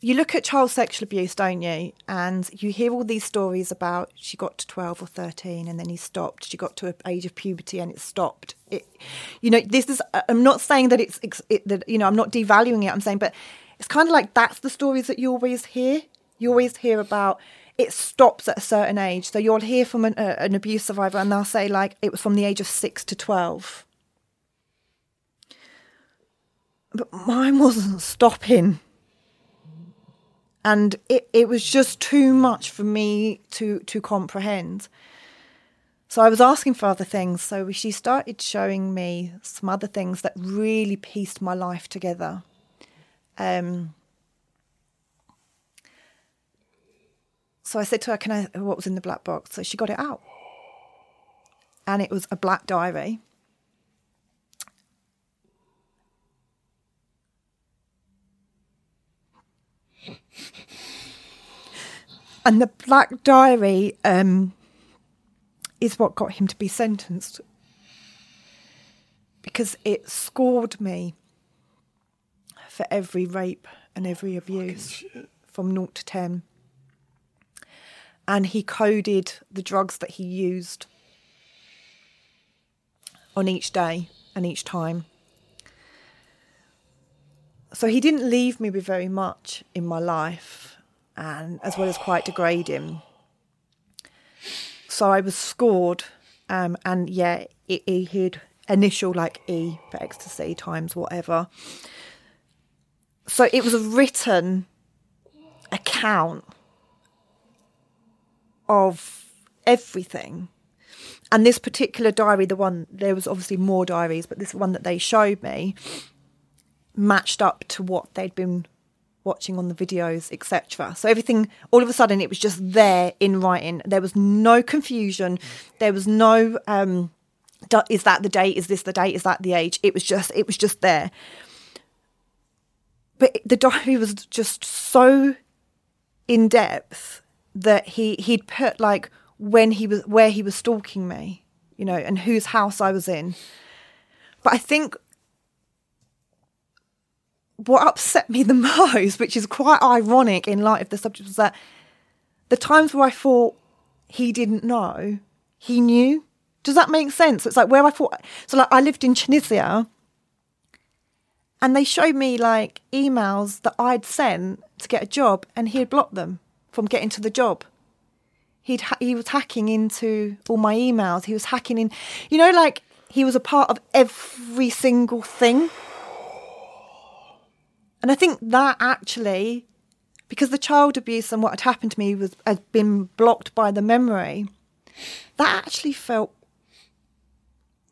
you look at child sexual abuse, don't you? And you hear all these stories about she got to 12 or 13 and then he stopped. She got to an age of puberty and it stopped. It, you know, this is, I'm not saying that it's, it, that, you know, I'm not devaluing it. I'm saying, but it's kind of like that's the stories that you always hear. You always hear about it stops at a certain age. So you'll hear from an, uh, an abuse survivor and they'll say, like, it was from the age of six to 12. But mine wasn't stopping and it, it was just too much for me to to comprehend. So I was asking for other things. So she started showing me some other things that really pieced my life together. Um, so I said to her, "Can I? What was in the black box?" So she got it out, and it was a black diary and the Black Diary um, is what got him to be sentenced because it scored me for every rape and every abuse from 0 to 10. And he coded the drugs that he used on each day and each time. So he didn't leave me with very much in my life, and as well as quite degrading. So I was scored, um, and yeah, he had initial like E for ecstasy times whatever. so it was a written account of everything. And this particular diary, the one, there was obviously more diaries, but this one that they showed me matched up to what they'd been watching on the videos, etc. So everything, all of a sudden, it was just there in writing. There was no confusion. There was no, um, is that the date? Is this the date? Is that the age? It was just, it was just there. But the diary was just so in depth that he he'd put like when he was where he was stalking me, you know, and whose house I was in. But I think what upset me the most, which is quite ironic in light of the subject, was that the times where I thought he didn't know, he knew. Does that make sense? It's like where I thought. So, like, I lived in Tunisia, and they showed me like emails that I'd sent to get a job, and he had blocked them from getting to the job. He'd ha- he was hacking into all my emails. He was hacking in, you know, like he was a part of every single thing. And I think that actually, because the child abuse and what had happened to me was had been blocked by the memory, that actually felt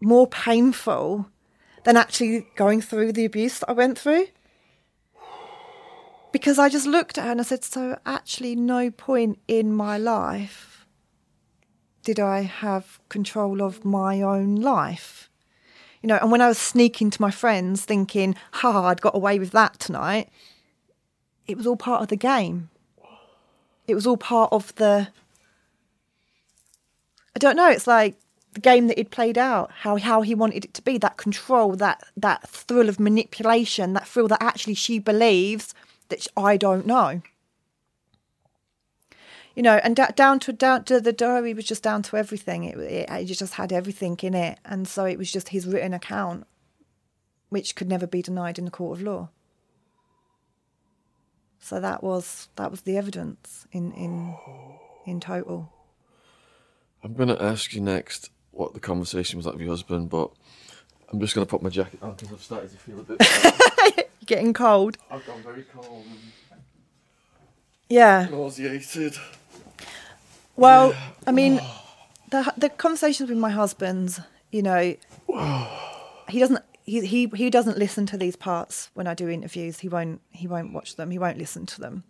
more painful than actually going through the abuse that I went through because I just looked at her and I said, So, actually, no point in my life did I have control of my own life. You know, and when I was sneaking to my friends thinking, ha, I'd got away with that tonight, it was all part of the game. It was all part of the. I don't know, it's like the game that he'd played out, how how he wanted it to be, that control, that that thrill of manipulation, that thrill that actually she believes that I don't know. You know, and down to down to the diary was just down to everything. It, it, it just had everything in it, and so it was just his written account, which could never be denied in the court of law. So that was that was the evidence in in in total. I'm going to ask you next what the conversation was like with your husband, but I'm just going to put my jacket on because I've started to feel a bit. Getting cold. I've gone very cold Yeah. nauseated. Well, I mean, the the conversations with my husband, you know, he doesn't he he he doesn't listen to these parts when I do interviews. He won't he won't watch them. He won't listen to them.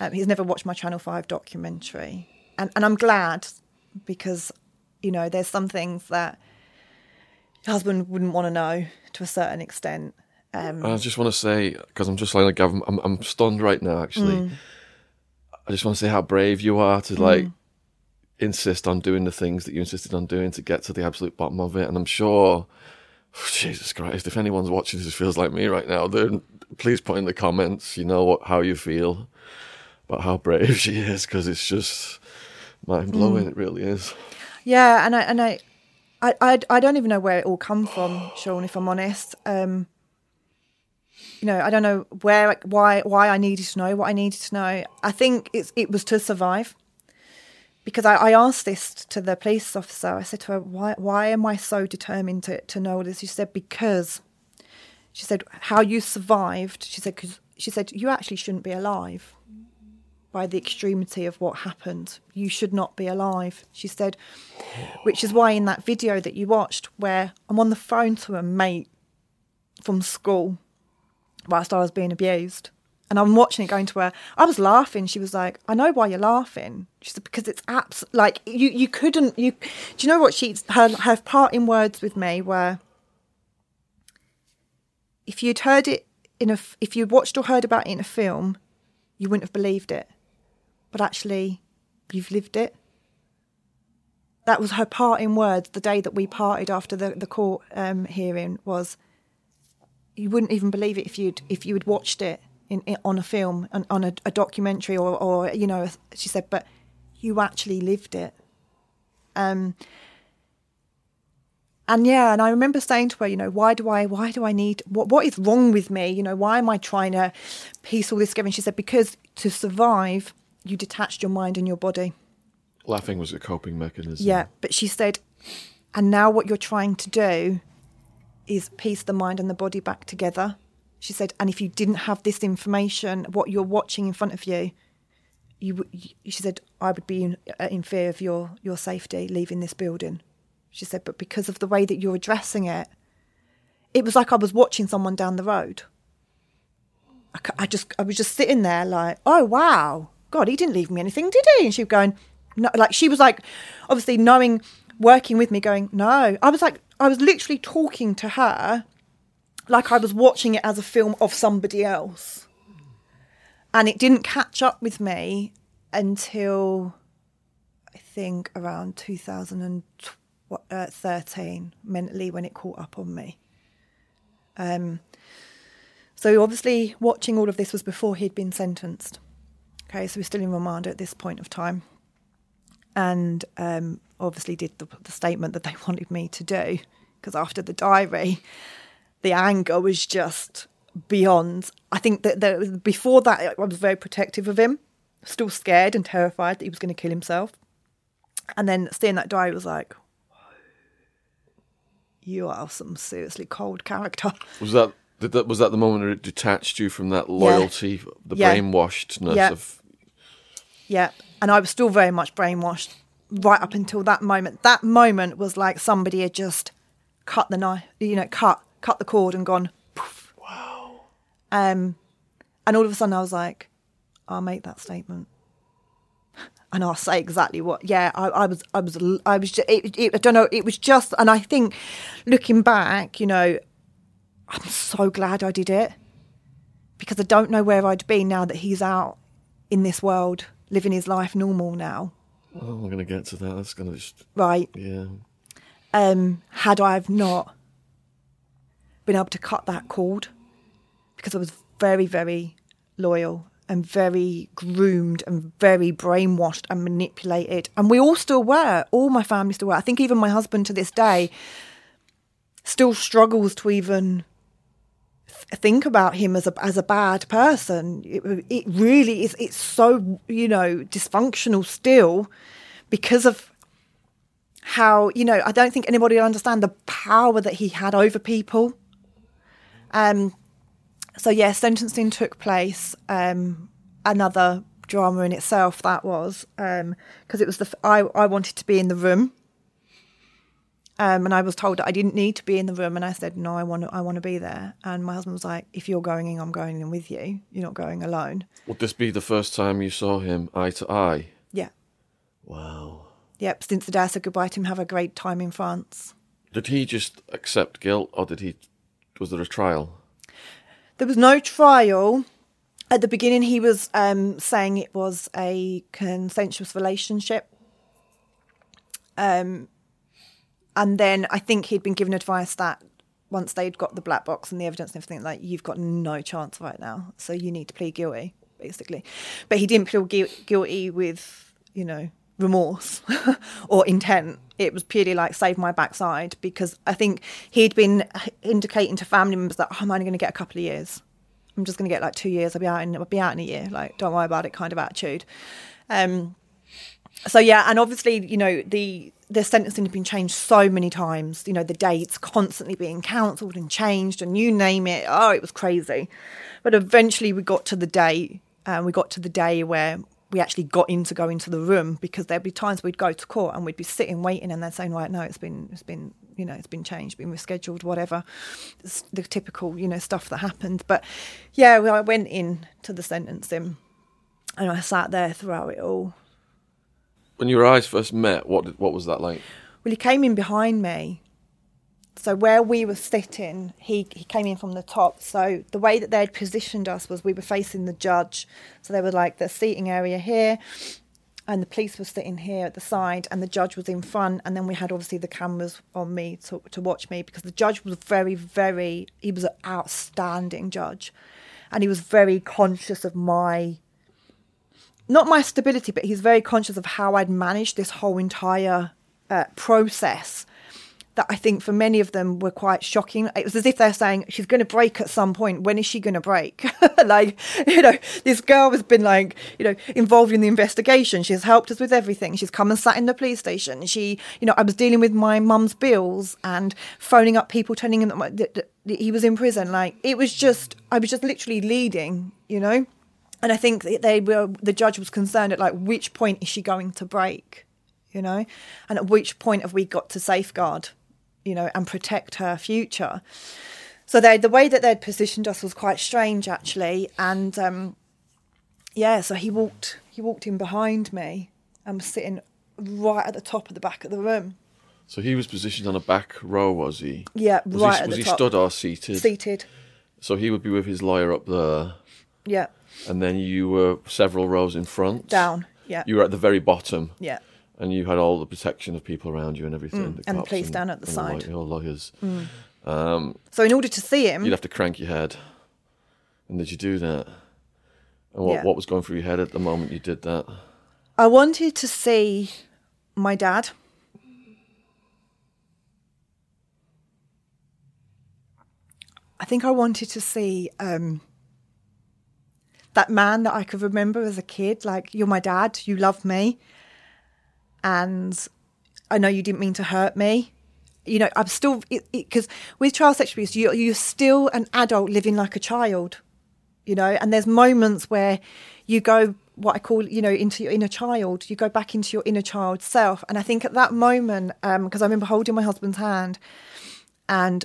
Um, he's never watched my Channel Five documentary, and and I'm glad because you know there's some things that your husband wouldn't want to know to a certain extent. Um, I just want to say because I'm just like I'm, I'm I'm stunned right now. Actually, I just want to say how brave you are to like insist on doing the things that you insisted on doing to get to the absolute bottom of it. And I'm sure, Jesus Christ, if anyone's watching this feels like me right now, then please put in the comments. You know what how you feel about how brave she is because it's just mind blowing. It really is. Yeah, and I and I, I, I, I don't even know where it all come from, Sean. If I'm honest, um, you know, I don't know where, like, why, why I needed to know what I needed to know. I think it's it was to survive, because I, I asked this to the police officer. I said to her, why, why am I so determined to to know this? She said, because. She said, how you survived. She said, because she said you actually shouldn't be alive by the extremity of what happened. You should not be alive, she said. Which is why in that video that you watched, where I'm on the phone to a mate from school whilst I was being abused. And I'm watching it going to her. I was laughing. She was like, I know why you're laughing. She said, because it's abs like you, you couldn't you do you know what she her her parting words with me were if you'd heard it in a if you'd watched or heard about it in a film, you wouldn't have believed it but actually you've lived it. That was her parting words the day that we parted after the, the court um, hearing was you wouldn't even believe it if you'd if you had watched it in, in on a film on, on a, a documentary or, or you know she said but you actually lived it um and yeah and i remember saying to her you know why do i why do i need what what is wrong with me you know why am i trying to piece all this together and she said because to survive you detached your mind and your body. Laughing was a coping mechanism. Yeah, but she said, and now what you're trying to do is piece the mind and the body back together. She said, and if you didn't have this information, what you're watching in front of you, you, she said, I would be in, uh, in fear of your, your safety leaving this building. She said, but because of the way that you're addressing it, it was like I was watching someone down the road. I, I just, I was just sitting there like, oh wow, God, he didn't leave me anything, did he? And she was going, no, like she was like, obviously knowing, working with me, going, no. I was like, I was literally talking to her, like I was watching it as a film of somebody else, and it didn't catch up with me until I think around 2013, mentally when it caught up on me. Um, so obviously, watching all of this was before he'd been sentenced. Okay, so we're still in remand at this point of time, and um, obviously did the, the statement that they wanted me to do because after the diary, the anger was just beyond. I think that there, before that, I was very protective of him, still scared and terrified that he was going to kill himself, and then seeing that diary was like. You are some seriously cold character. Was that did that was that the moment where it detached you from that loyalty, the Yeah. brainwashedness Yeah. of Yeah. And I was still very much brainwashed right up until that moment. That moment was like somebody had just cut the knife, you know, cut cut the cord and gone. Poof. Wow. Um, and all of a sudden I was like, I'll make that statement. And I'll say exactly what. Yeah, I, I was, I was, I was. Just, it, it, I don't know. It was just, and I think, looking back, you know, I'm so glad I did it because I don't know where I'd be now that he's out in this world, living his life normal now, Oh, we're gonna get to that. That's gonna just right? yeah. Um, had I have not been able to cut that cord, because I was very, very loyal and very groomed and very brainwashed and manipulated, and we all still were. All my family still were. I think even my husband to this day still struggles to even th- think about him as a as a bad person. It, it really is. It's so you know dysfunctional still because of how you know. I don't think anybody will understand the power that he had over people. Um. So yeah, sentencing took place. Um. Another drama in itself that was um because it was the f- I I wanted to be in the room. Um, and I was told that I didn't need to be in the room, and I said, "No, I want to. I want to be there." And my husband was like, "If you're going in, I'm going in with you. You're not going alone." Would this be the first time you saw him eye to eye? Yeah, Wow. yep. Since the day I said goodbye to him, have a great time in France. Did he just accept guilt, or did he? Was there a trial? There was no trial. At the beginning, he was um, saying it was a consensuous relationship. Um, and then I think he'd been given advice that once they'd got the black box and the evidence and everything, like you've got no chance right now, so you need to plead guilty, basically. But he didn't feel guilty with, you know, remorse or intent. It was purely like save my backside because I think he'd been indicating to family members that oh, I'm only going to get a couple of years. I'm just going to get like two years. I'll be out in I'll be out in a year. Like don't worry about it, kind of attitude. Um, so yeah, and obviously, you know, the the sentencing had been changed so many times. You know, the dates constantly being cancelled and changed, and you name it. Oh, it was crazy. But eventually, we got to the day, and we got to the day where we actually got in to go into the room because there'd be times we'd go to court and we'd be sitting waiting, and they're saying, "Right, no, it's been, it's been, you know, it's been changed, been rescheduled, whatever." It's the typical, you know, stuff that happened. But yeah, well, I went in to the sentencing, and I sat there throughout it all. When your eyes first met, what did, what was that like? Well, he came in behind me. So where we were sitting, he, he came in from the top. So the way that they'd positioned us was we were facing the judge. So there was like the seating area here, and the police were sitting here at the side, and the judge was in front. And then we had obviously the cameras on me to, to watch me because the judge was very, very, he was an outstanding judge. And he was very conscious of my not my stability, but he's very conscious of how I'd managed this whole entire uh, process that I think for many of them were quite shocking. It was as if they're saying she's going to break at some point. When is she going to break? like, you know, this girl has been like, you know, involved in the investigation. She's helped us with everything. She's come and sat in the police station. She, you know, I was dealing with my mum's bills and phoning up people, telling them that, that, that he was in prison. Like, it was just, I was just literally leading, you know. And I think they were, the judge was concerned at like which point is she going to break, you know, and at which point have we got to safeguard you know, and protect her future. So they, the way that they'd positioned us was quite strange, actually. And um, yeah, so he walked, he walked in behind me and was sitting right at the top of the back of the room. So he was positioned on a back row, was he? Yeah, was right he, at was the he top. stood or seated? Seated. So he would be with his lawyer up there, Yeah, and then you were several rows in front. down. Yeah, You were at the very bottom, yeah, and you had all the protection of people around you and everything. Mm, and the police down at the and side. Mm. all lawyers. Um, So in order to see him, you'd have to crank your head. And did you do that? And what, Yeah. what was going through your head at the moment you did that? I wanted to see my dad. I think I wanted to see um, that man that I could remember as a kid. Like, you're my dad, you love me, and I know you didn't mean to hurt me. You know, I'm still because with child sexual abuse, you, you're still an adult living like a child you know? And there's moments where you go what i call you know into your inner child. You go back into your inner child self. And i think at that moment um, because i remember holding my husband's hand and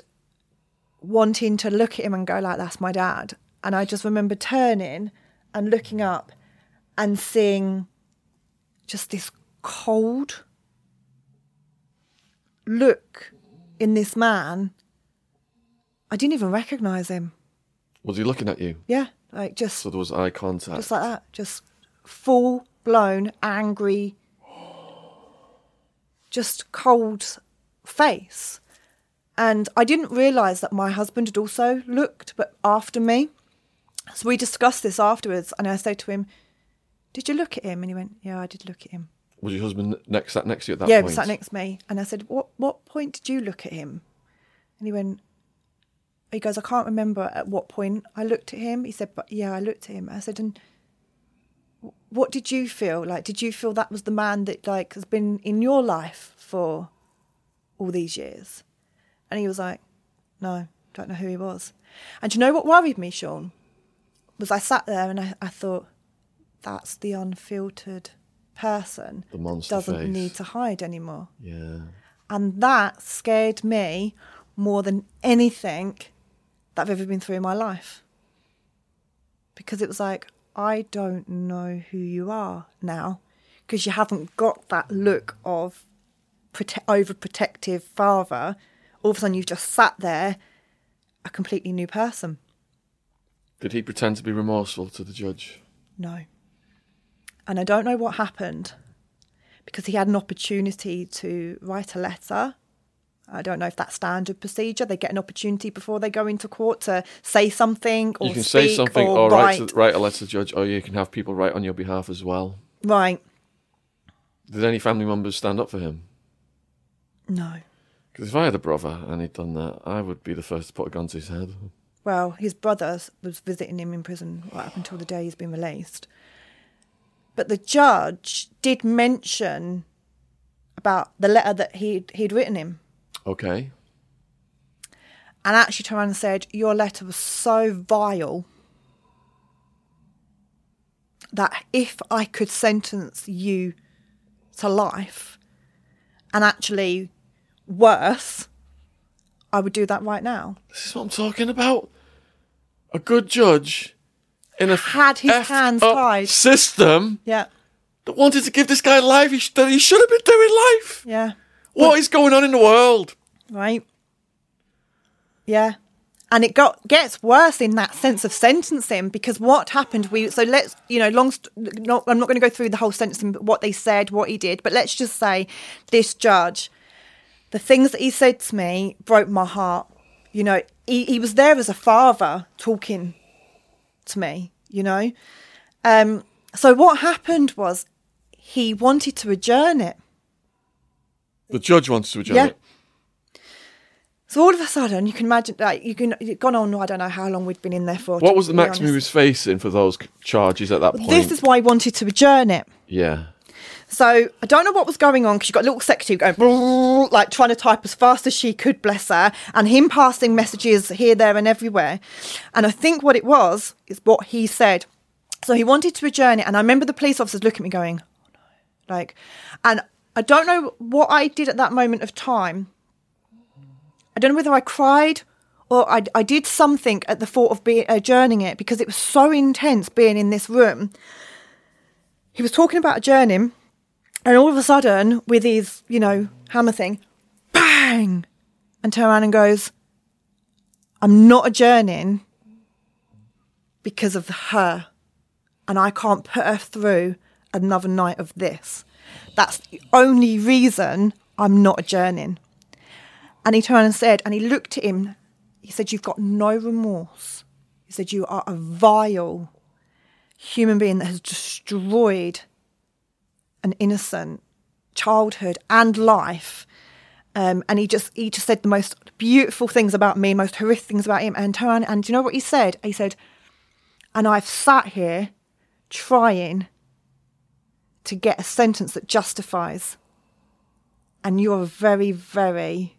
wanting to look at him and go like that's my dad. And i just remember turning and looking up and seeing just this cold look in this man i didn't even recognize him Was he looking at you? yeah, like just So there was eye contact. just like that, just full blown angry, just cold face. And I didn't realise that my husband had also looked, but after me. So we discussed this afterwards, and I said to him, "Did you look at him?" And he went, "Yeah, I did look at him." Was your husband next sat next to you at that point? yeah, he point? was sat next to me, and I said, "What what point did you look at him?" And he went, he goes, "I can't remember at what point I looked at him." He said, "But yeah, I looked at him." I said, "And what did you feel like? Did you feel that was the man that like has been in your life for all these years?" And he was like, "No, don't know who he was." And you know what worried me, Sean? Was I sat there and I, I thought, "That's the unfiltered person The monster doesn't face. need to hide anymore." Yeah. And that scared me more than anything that I've ever been through in my life. Because it was like, I don't know who you are now. Because you haven't got that look of prote- overprotective father. All of a sudden, you've just sat there, a completely new person. Did he pretend to be remorseful to the judge? No. And I don't know what happened because he had an opportunity to write a letter. I don't know if that's standard procedure. They get an opportunity before they go into court to say something or you can speak say something or, or write, write. to, write a letter to the judge, oh, or you can have people write on your behalf as well. Right. Did any family members stand up for him? No. Because if I had a brother and he'd done that, I would be the first to put a gun to his head. Well, his brother was visiting him in prison right up until the day he's been released. But the judge did mention about the letter that he'd, he'd written him. Okay. and actually turned around and said, Your letter was so vile that if I could sentence you to life and actually worse, I would do that right now. This is what I'm talking about. A good judge in a Had his effed hands tied. system Yeah, that wanted to give this guy life he sh- that he should have been doing life. yeah, What is going on in the world? right. Yeah. And it got gets worse in that sense of sentencing because what happened? We so let's you know long. St- not, I'm not going to go through the whole sentencing, but what they said, what he did. But let's just say this judge, the things that he said to me broke my heart. You know, he, he was there as a father talking to me. You know, um. So what happened was he wanted to adjourn it. The judge wants to adjourn Yeah. it. So all of a sudden, you can imagine, like, you can, you've gone on, I don't know how long we'd been in there for. What was the maximum he was facing for those charges at that point? This is why he wanted to adjourn it. yeah. So I don't know what was going on because you've got a little secretary going like trying to type as fast as she could, bless her, and him passing messages here, there, and everywhere. And I think what it was is what he said. So he wanted to adjourn it, and I remember the police officers looking at me going, oh, like, and I don't know what I did at that moment of time. I don't know whether I cried or I, I did something at the thought of being adjourning it because it was so intense being in this room. He was talking about adjourning, and all of a sudden, with his, you know, hammer thing, bang, and turn around and goes, I'm not adjourning because of her, and I can't put her through another night of this. That's the only reason I'm not adjourning. And he turned and said, and he looked at him, he said, You've got no remorse. He said, You are a vile human being that has destroyed an innocent childhood and life. Um, and he just he just said the most beautiful things about me, most horrific things about him. And and do you know what he said? He said, and I've sat here trying to get a sentence that justifies. And you're a very, very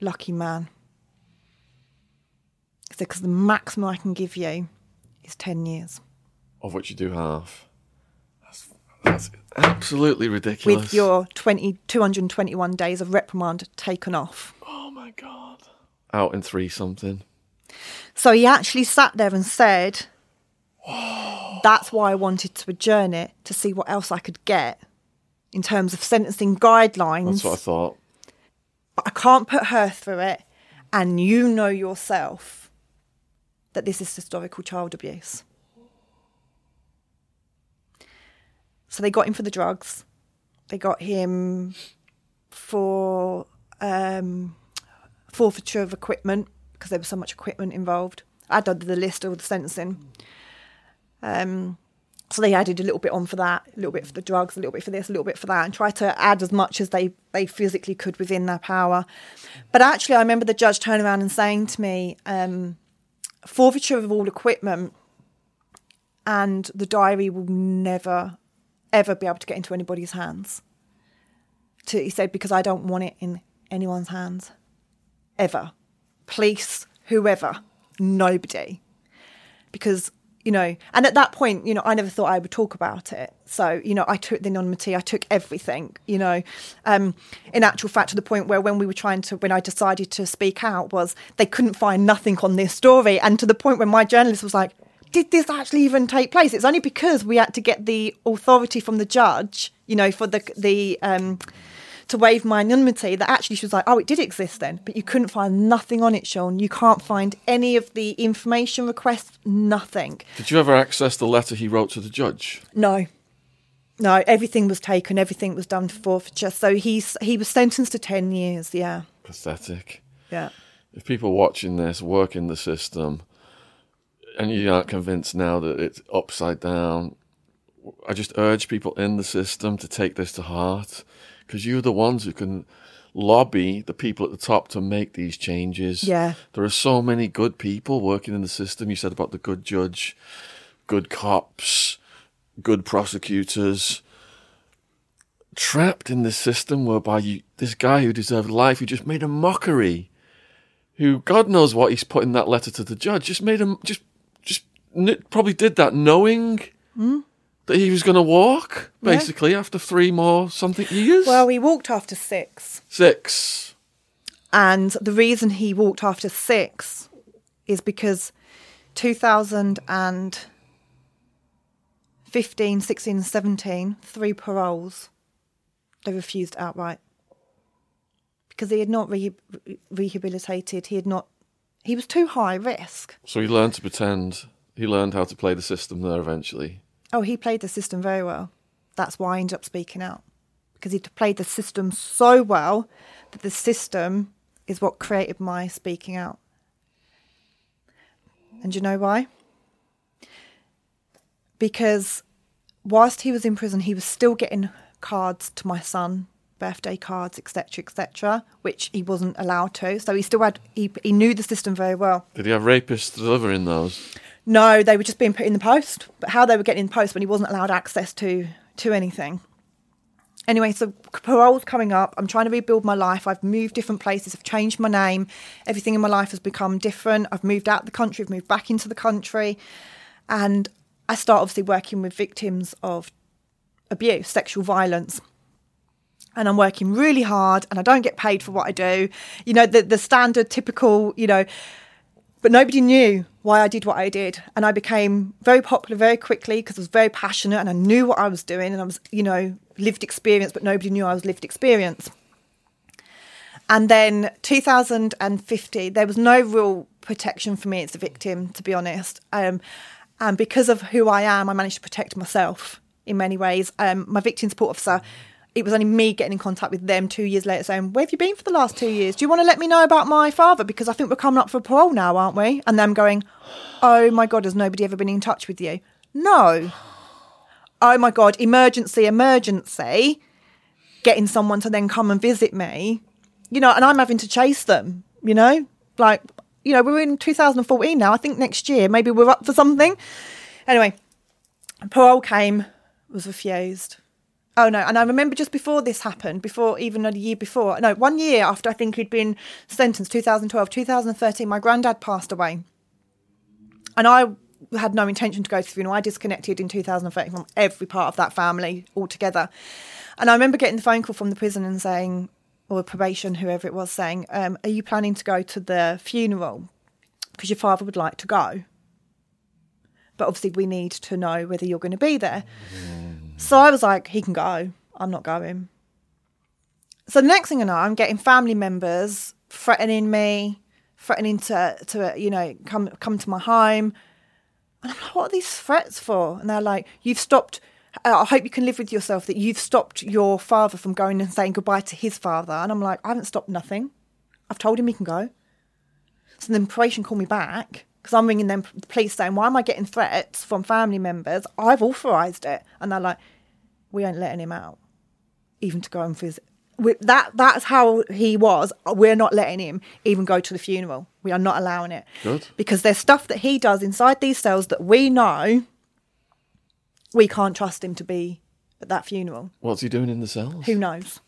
lucky man. Because the maximum I can give you is 10 years. Of which you do half. That's, absolutely ridiculous. with your 20, 221 days of reprimand taken off. Oh my god. Out in three something. So he actually sat there and said, That's why I wanted to adjourn it to see what else I could get in terms of sentencing guidelines. That's what I thought. But I can't put her through it. And you know yourself that this is historical child abuse. So they got him for the drugs. They got him for um, forfeiture of equipment because there was so much equipment involved. I done the list of the sentencing. Um, so they added a little bit on for that, a little bit for the drugs, a little bit for this, a little bit for that, and try to add as much as they, they physically could within their power. But actually, I remember the judge turning around and saying to me, um, forfeiture of all equipment and the diary will never, ever be able to get into anybody's hands. To, he said, because I don't want it in anyone's hands. Ever. Police, whoever, nobody. Because you know, and at that point, you know, I never thought I would talk about it. So, you know, I took the anonymity, I took everything, you know. Um, in actual fact, to the point where when we were trying to, when I decided to speak out, was they couldn't find nothing on this story. And to the point where my journalist was like, did this actually even take place? It's only because we had to get the authority from the judge, you know, for the, the, um, to waive my anonymity that actually she was like, oh, it did exist then, but you couldn't find nothing on it, Sean. You can't find any of the information requests, nothing. Did you ever access the letter he wrote to the judge? No. No, everything was taken, everything was done for forfeiture. So he's he was sentenced to 10 years, yeah. Pathetic. Yeah. If people watching this work in the system and you aren't convinced now that it's upside down, I just urge people in the system to take this to heart because you're the ones who can lobby the people at the top to make these changes. Yeah. There are so many good people working in the system. You said about the good judge, good cops, good prosecutors. Trapped in this system whereby you, this guy who deserved life, who just made a mockery, who God knows what he's put in that letter to the judge, just made him, just, probably did that knowing that he was going to walk, Hmm? Yeah. basically, after three more something years. Well, he walked after six. Six. And the reason he walked after six is because 2015, 16, 17, three paroles, they refused outright. Because he had not re- rehabilitated, he had not, he was too high risk. So he learned to pretend. He learned how to play the system there eventually. Oh, he played the system very well. That's why I ended up speaking out. Because he played the system so well that the system is what created my speaking out. And you know why? Because whilst he was in prison, he was still getting cards to my son birthday cards, etc., etc., which he wasn't allowed to. So he still had he, he knew the system very well. Did he have rapists delivering those? No, they were just being put in the post. But how they were getting in the post when he wasn't allowed access to to anything. Anyway, so parole's coming up. I'm trying to rebuild my life. I've moved different places. I've changed my name. Everything in my life has become different. I've moved out of the country. I've moved back into the country, and I start obviously working with victims of abuse, sexual violence. And I'm working really hard and I don't get paid for what I do. You know, the, the standard, typical, you know, but nobody knew why I did what I did. And I became very popular very quickly because I was very passionate and I knew what I was doing and I was, you know, lived experience, but nobody knew I was lived experience. And then 2050, there was no real protection for me as a victim, to be honest. Um, and because of who I am, I managed to protect myself in many ways. Um, my victim support officer, it was only me getting in contact with them two years later saying, Where have you been for the last two years? Do you want to let me know about my father? Because I think we're coming up for parole now, aren't we? And them going, Oh my God, has nobody ever been in touch with you? No. Oh my God, emergency, emergency. Getting someone to then come and visit me, you know, and I'm having to chase them, you know, like, you know, we're in 2014 now. I think next year maybe we're up for something. Anyway, parole came, was refused. Oh no, and I remember just before this happened, before even a year before, no, one year after I think he'd been sentenced, 2012, 2013, my granddad passed away. And I had no intention to go to the funeral. I disconnected in 2013 from every part of that family altogether. And I remember getting the phone call from the prison and saying, or probation, whoever it was, saying, um, Are you planning to go to the funeral? Because your father would like to go. But obviously, we need to know whether you're going to be there. So I was like, He can go. I'm not going. So the next thing I know, I'm getting family members threatening me, threatening to, to you know, come come to my home. And I'm like, what are these threats for? And they're like, you've stopped. Uh, I hope you can live with yourself that you've stopped your father from going and saying goodbye to his father. And I'm like, I haven't stopped nothing. I've told him he can go. So then probation called me back because I'm ringing them, the police saying, why am I getting threats from family members? I've authorised it. And they're like, we ain't letting him out, even to go and visit. We, that that's how he was. We're not letting him even go to the funeral. We are not allowing it. Good. Because there's stuff that he does inside these cells that we know we can't trust him to be at that funeral. What's he doing in the cells? Who knows?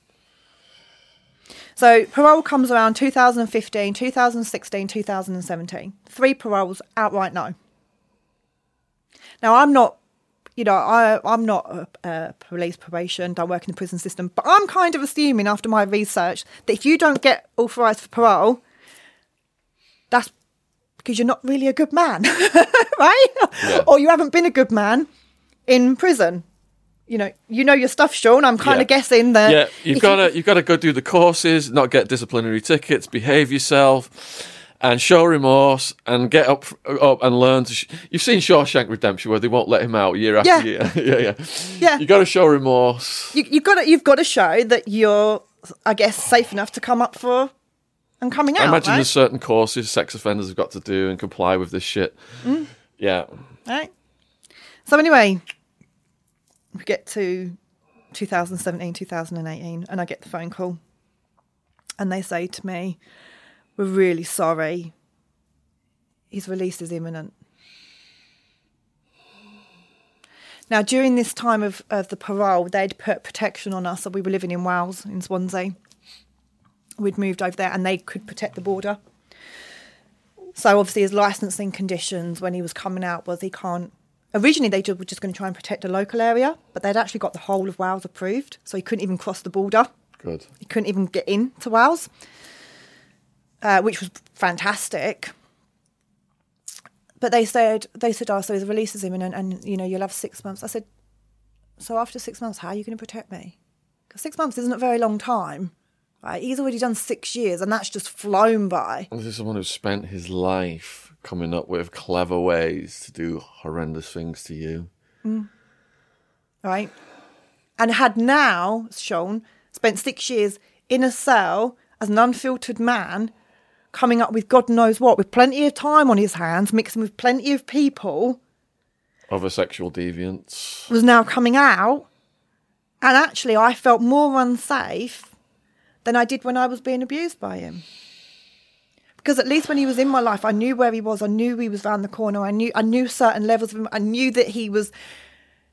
So parole comes around 2015, 2016, 2017. Three paroles outright no. Now I'm not, you know, I I'm not a, a police probation. Don't work in the prison system, but I'm kind of assuming after my research that if you don't get authorised for parole, that's because you're not really a good man, right? Yeah. Or you haven't been a good man in prison. You know, you know your stuff, Sean. I'm kind Yeah. of guessing that. Yeah, you've got to you've got to go do the courses, not get disciplinary tickets, behave yourself, and show remorse, and get up up and learn to. Sh- You've seen Shawshank Redemption where they won't let him out year after Yeah. year. yeah, yeah, Yeah. You got to show remorse. you, you've got to you've got to show that you're, I guess, safe enough to come up for and coming out. I imagine right? there's certain courses sex offenders have got to do and comply with this shit. Mm. Yeah, Right. So anyway, we get to 2017, 2018, and I get the phone call, and they say to me, "We're really sorry. His release is imminent." Now, during this time of, of the parole, they'd put protection on us. So we were living in Wales, in Swansea. We'd moved over there, and they could protect the border. So obviously, his licensing conditions when he was coming out was he can't. Originally, they were just going to try and protect a local area, but they'd actually got the whole of Wales approved, so he couldn't even cross the border. good. He couldn't even get into Wales, uh, which was fantastic. But they said they said, "Oh, so his release is imminent, and you know you'll have six months." I said, "So after six months, how are you going to protect me? Because six months isn't a very long time, right? He's already done six years, and that's just flown by." This is someone who's spent his life coming up with clever ways to do horrendous things to you. Mm. right? And had now, Sean, spent six years in a cell as an unfiltered man, coming up with God knows what, with plenty of time on his hands, mixing with plenty of people, Other sexual deviants. was now coming out And actually, I felt more unsafe than I did when I was being abused by him. Because at least when he was in my life, I knew where he was. I knew he was around the corner. I knew I knew certain levels of him. I knew that he was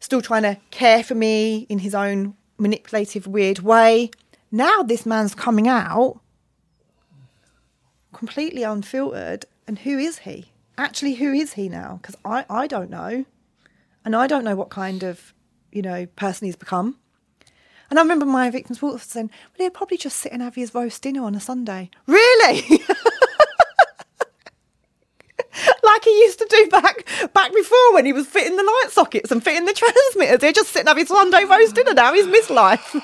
still trying to care for me in his own manipulative, weird way. Now this man's coming out completely unfiltered. And who is he? Actually, who is he now? Because I, I don't know. And I don't know what kind of, you know, person he's become. And I remember my victim's daughter saying, well, he'd probably just sit and have his roast dinner on a Sunday. Really? like he used to do back back before when he was fitting the light sockets and fitting the transmitters. He'd just sit and have his Sunday roast dinner now. He's missed life.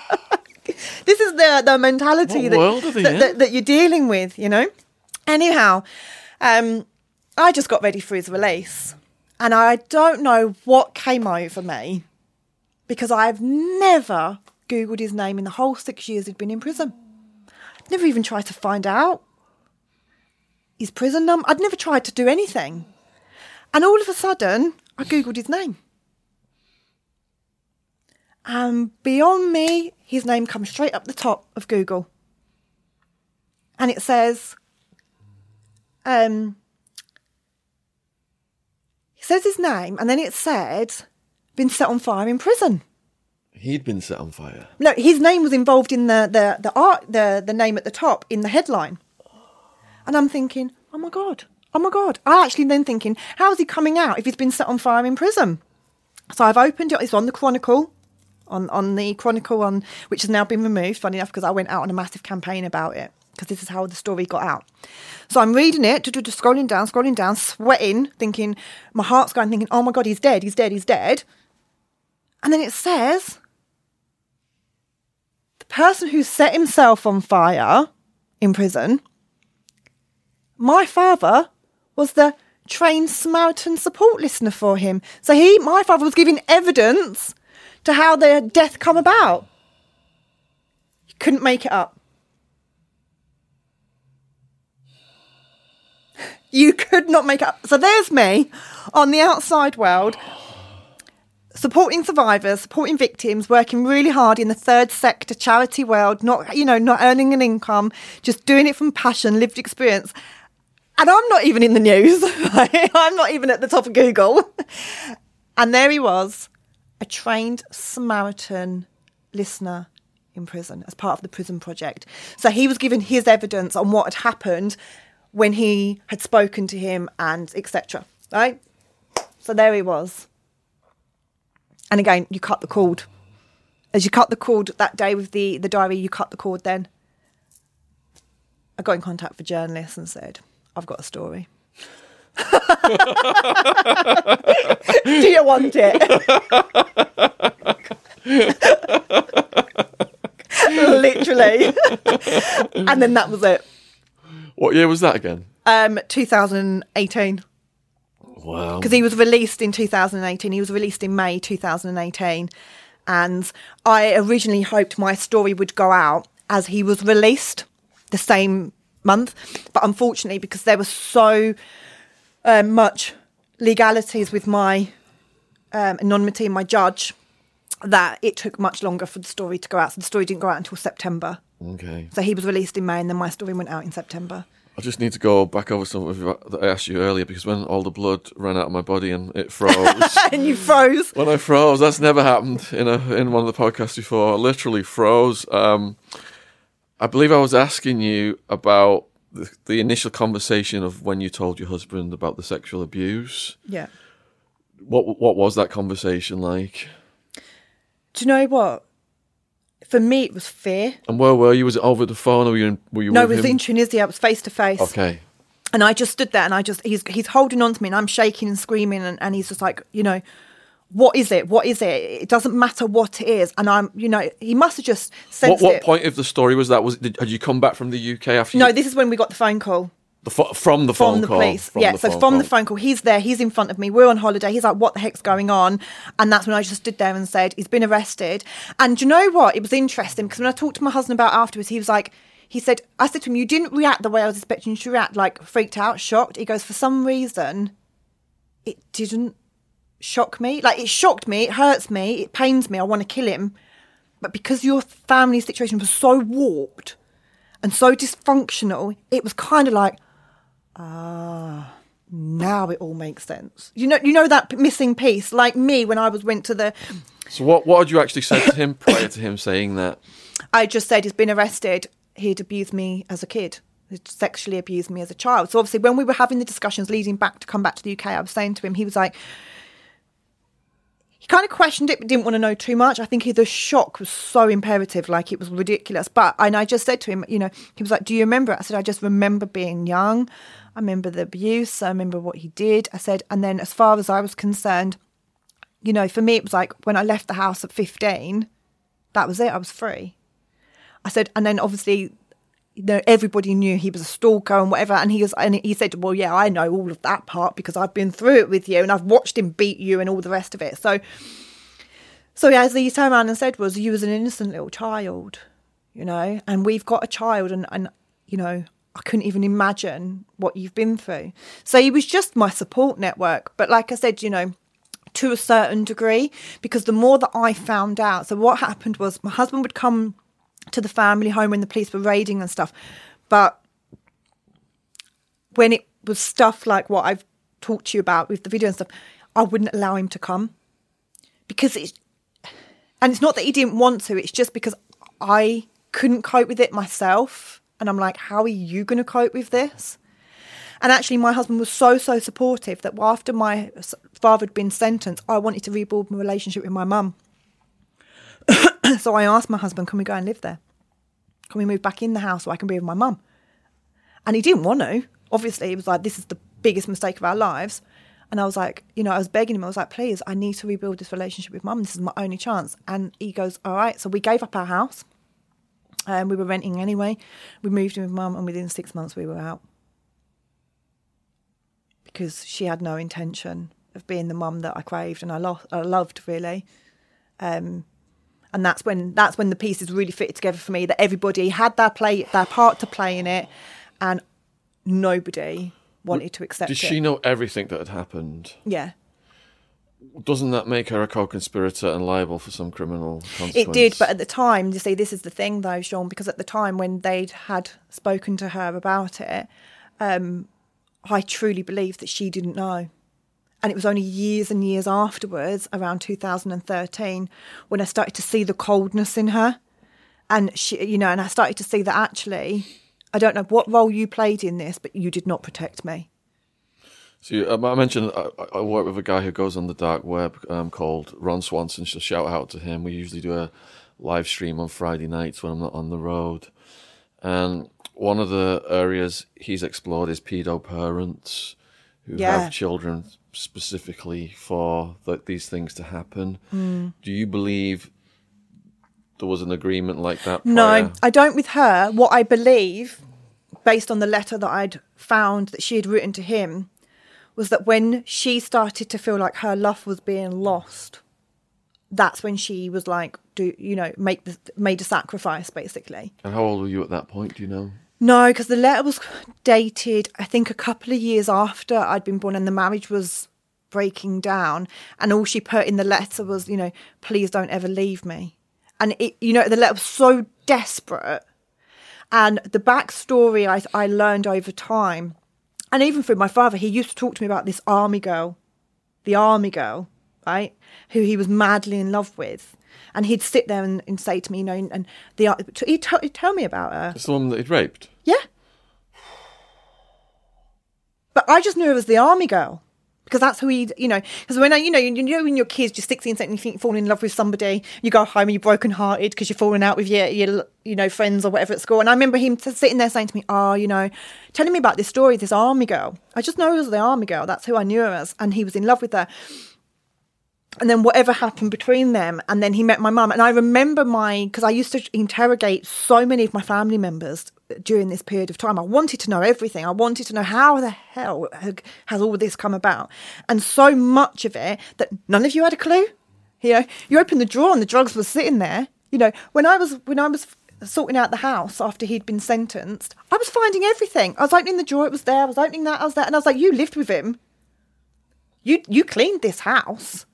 this is the the mentality that, world are they that, that, that you're dealing with, you know? Anyhow, um, I just got ready for his release. And I don't know what came over me because I've never Googled his name in the whole six years he'd been in prison. Never even tried to find out his prison number. I'd never tried to do anything. And all of a sudden, I Googled his name. And beyond me, his name comes straight up the top of Google. And it says, um, it says his name, and then it said, been set on fire in prison. He'd been set on fire. No, his name was involved in the the the art the the name at the top in the headline, and I'm thinking, oh my god, oh my god. I actually then thinking, how's he coming out if he's been set on fire in prison? So I've opened it. It's on the Chronicle, on on the Chronicle on which has now been removed. Funny enough, because I went out on a massive campaign about it because this is how the story got out. So I'm reading it, scrolling down, scrolling down, sweating, thinking my heart's going, thinking, oh my god, he's dead, he's dead, he's dead. And then it says person who set himself on fire in prison, my father was the trained Samaritan support listener for him. So he, my father, was giving evidence to how their death come about. He couldn't make it up. You could not make up. So there's me on the outside world supporting survivors, supporting victims, working really hard in the third sector charity world, not you know, not earning an income, just doing it from passion, lived experience. And I'm not even in the news. I'm not even at the top of Google. And there he was, a trained Samaritan listener in prison as part of the prison project. So he was given his evidence on what had happened when he had spoken to him and etc. Right? So there he was. And again, you cut the cord. As you cut the cord that day with the, the diary, you cut the cord then. I got in contact with journalists and said, I've got a story. Do you want it? Literally. and then that was it. What year was that again? Um, 2018. Wow. because he was released in 2018. He was released in May 2018, and I originally hoped my story would go out as he was released the same month, but unfortunately, because there was so um, much legalities with my um, anonymity and my judge, that it took much longer for the story to go out. So the story didn't go out until September. Okay. So he was released in May, and then my story went out in September. I just need to go back over something that I asked you earlier because when all the blood ran out of my body and it froze. and you froze. when I froze, that's never happened in a in one of the podcasts before. I literally froze. Um, I believe I was asking you about the, the initial conversation of when you told your husband about the sexual abuse. Yeah. What what was that conversation like? Do you know what? For me, it was fear. And where were you? Was it over the phone or were you in, were you No, it was him? in Tunisia. It was face to face. okay. And I just stood there and I just, he's, he's holding on to me and I'm shaking and screaming. And, and he's just like, you know, what is it? What is it? It doesn't matter what it is. And I'm, you know, he must have just What sensed what it. point of the story was that? Was did, had you come back from the UK after? No, you, this is when we got the phone call the pho- from the phone from the call. police. yeah, so from the phone call, he's there, he's in front of me, we're on holiday. He's like, what the heck's going on? And that's when I just stood there and said, he's been arrested. And do you know what? It was interesting because when I talked to my husband about afterwards, he was like, he said, I said to him, you didn't react the way I was expecting you to react, like freaked out, shocked. He goes, for some reason, it didn't shock me. Like it shocked me, it hurts me, it pains me, I want to kill him. but because your family situation was so warped and so dysfunctional, it was kind of like, ah, now it all makes sense. You know, you know that missing piece, like me when I was went to the. So what what had you actually said to him prior to him saying that? I just said he's been arrested. He'd abused me as a kid. He'd sexually abused me as a child. So obviously, when we were having the discussions leading back to come back to the UK, I was saying to him, he was like, he kind of questioned it but didn't want to know too much. I think he, the shock was so imperative, like it was ridiculous. But and I just said to him, you know, he was like, "Do you remember?" I said, "I just remember being young. I remember the abuse. I remember what he did." I said, and then as far as I was concerned, you know, for me it was like when I left the house at fifteen, that was it. I was free. I said, and then obviously you know, everybody knew he was a stalker and whatever. And he was, and he said, "Well, yeah, I know all of that part because I've been through it with you, and I've watched him beat you and all the rest of it." So, so yeah, as he turned around and said, "Was you was an innocent little child, you know, and we've got a child, and and you know." I couldn't even imagine what you've been through. So he was just my support network. But like I said, you know, to a certain degree, because the more that I found out, so what happened was my husband would come to the family home when the police were raiding and stuff. But when it was stuff like what I've talked to you about with the video and stuff, I wouldn't allow him to come because it's, and it's not that he didn't want to, it's just because I couldn't cope with it myself. And I'm like, how are you going to cope with this? And actually, my husband was so, so supportive that after my father had been sentenced, I wanted to rebuild my relationship with my mum. so I asked my husband, can we go and live there? Can we move back in the house so I can be with my mum? And he didn't want to. Obviously, he was like, this is the biggest mistake of our lives. And I was like, you know, I was begging him. I was like, please, I need to rebuild this relationship with mum. This is my only chance. And he goes, all right. So we gave up our house. And um, we were renting anyway. We moved in with mum, and within six months, we were out because she had no intention of being the mum that I craved and I, lo- I loved really. Um, and that's when that's when the pieces really fitted together for me. That everybody had their play their part to play in it, and nobody wanted to accept Did it. she know everything that had happened? Yeah. Doesn't that make her a co-conspirator and liable for some criminal consequence? It did, but at the time, you see, this is the thing though, Sean, because at the time when they'd had spoken to her about it, um, I truly believed that she didn't know. And it was only years and years afterwards, around 2013, when I started to see the coldness in her. And she, you know, and I started to see that actually, I don't know what role you played in this, but you did not protect me. So um, I mentioned I, I, work with a guy who goes on the dark web um, called Ron Swanson. So shout out to him. We usually do a live stream on Friday nights when I'm not on the road. And one of the areas he's explored is pedo parents who Yeah. have children specifically for th- these things to happen. Mm. Do you believe there was an agreement like that? No. I don't with her. What I believe, based on the letter that I'd found that she had written to him, was that when she started to feel like her love was being lost, that's when she was like, do you know, make the made a sacrifice basically. And how old were you at that point? Do you know? No, because the letter was dated, I think, a couple of years after I'd been born, and the marriage was breaking down. And all she put in the letter was, you know, please don't ever leave me. And it, you know, the letter was so desperate. And the backstory I, I learned over time, and even through my father, he used to talk to me about this army girl, the army girl, right, who he was madly in love with. And he'd sit there and, and say to me, you know, and the he'd, t- he'd tell me about her. It's the one that he'd raped. Yeah. But I just knew it was the army girl because that's who he, you know, because when I, you know, you, you know, when you're kids, you're 16, 17, you think fall in love with somebody, you go home and you're broken hearted because you're falling out with your, your, you know, friends or whatever at school. And I remember him sitting there saying to me, oh, you know, telling me about this story, this army girl. I just know it was the army girl. That's who I knew her as. And he was in love with her and then whatever happened between them and then he met my mum. And i remember my because i used to interrogate so many of my family members during this period of time. I wanted to know everything. I wanted to know how the hell has all this come about? And so much of it that none of you had a clue. You know you opened the drawer and the drugs were sitting there. You know when i was when i was sorting out the house after he'd been sentenced i was finding everything. I was opening the drawer it was there i was opening that i was there and i was like you lived with him. You you cleaned this house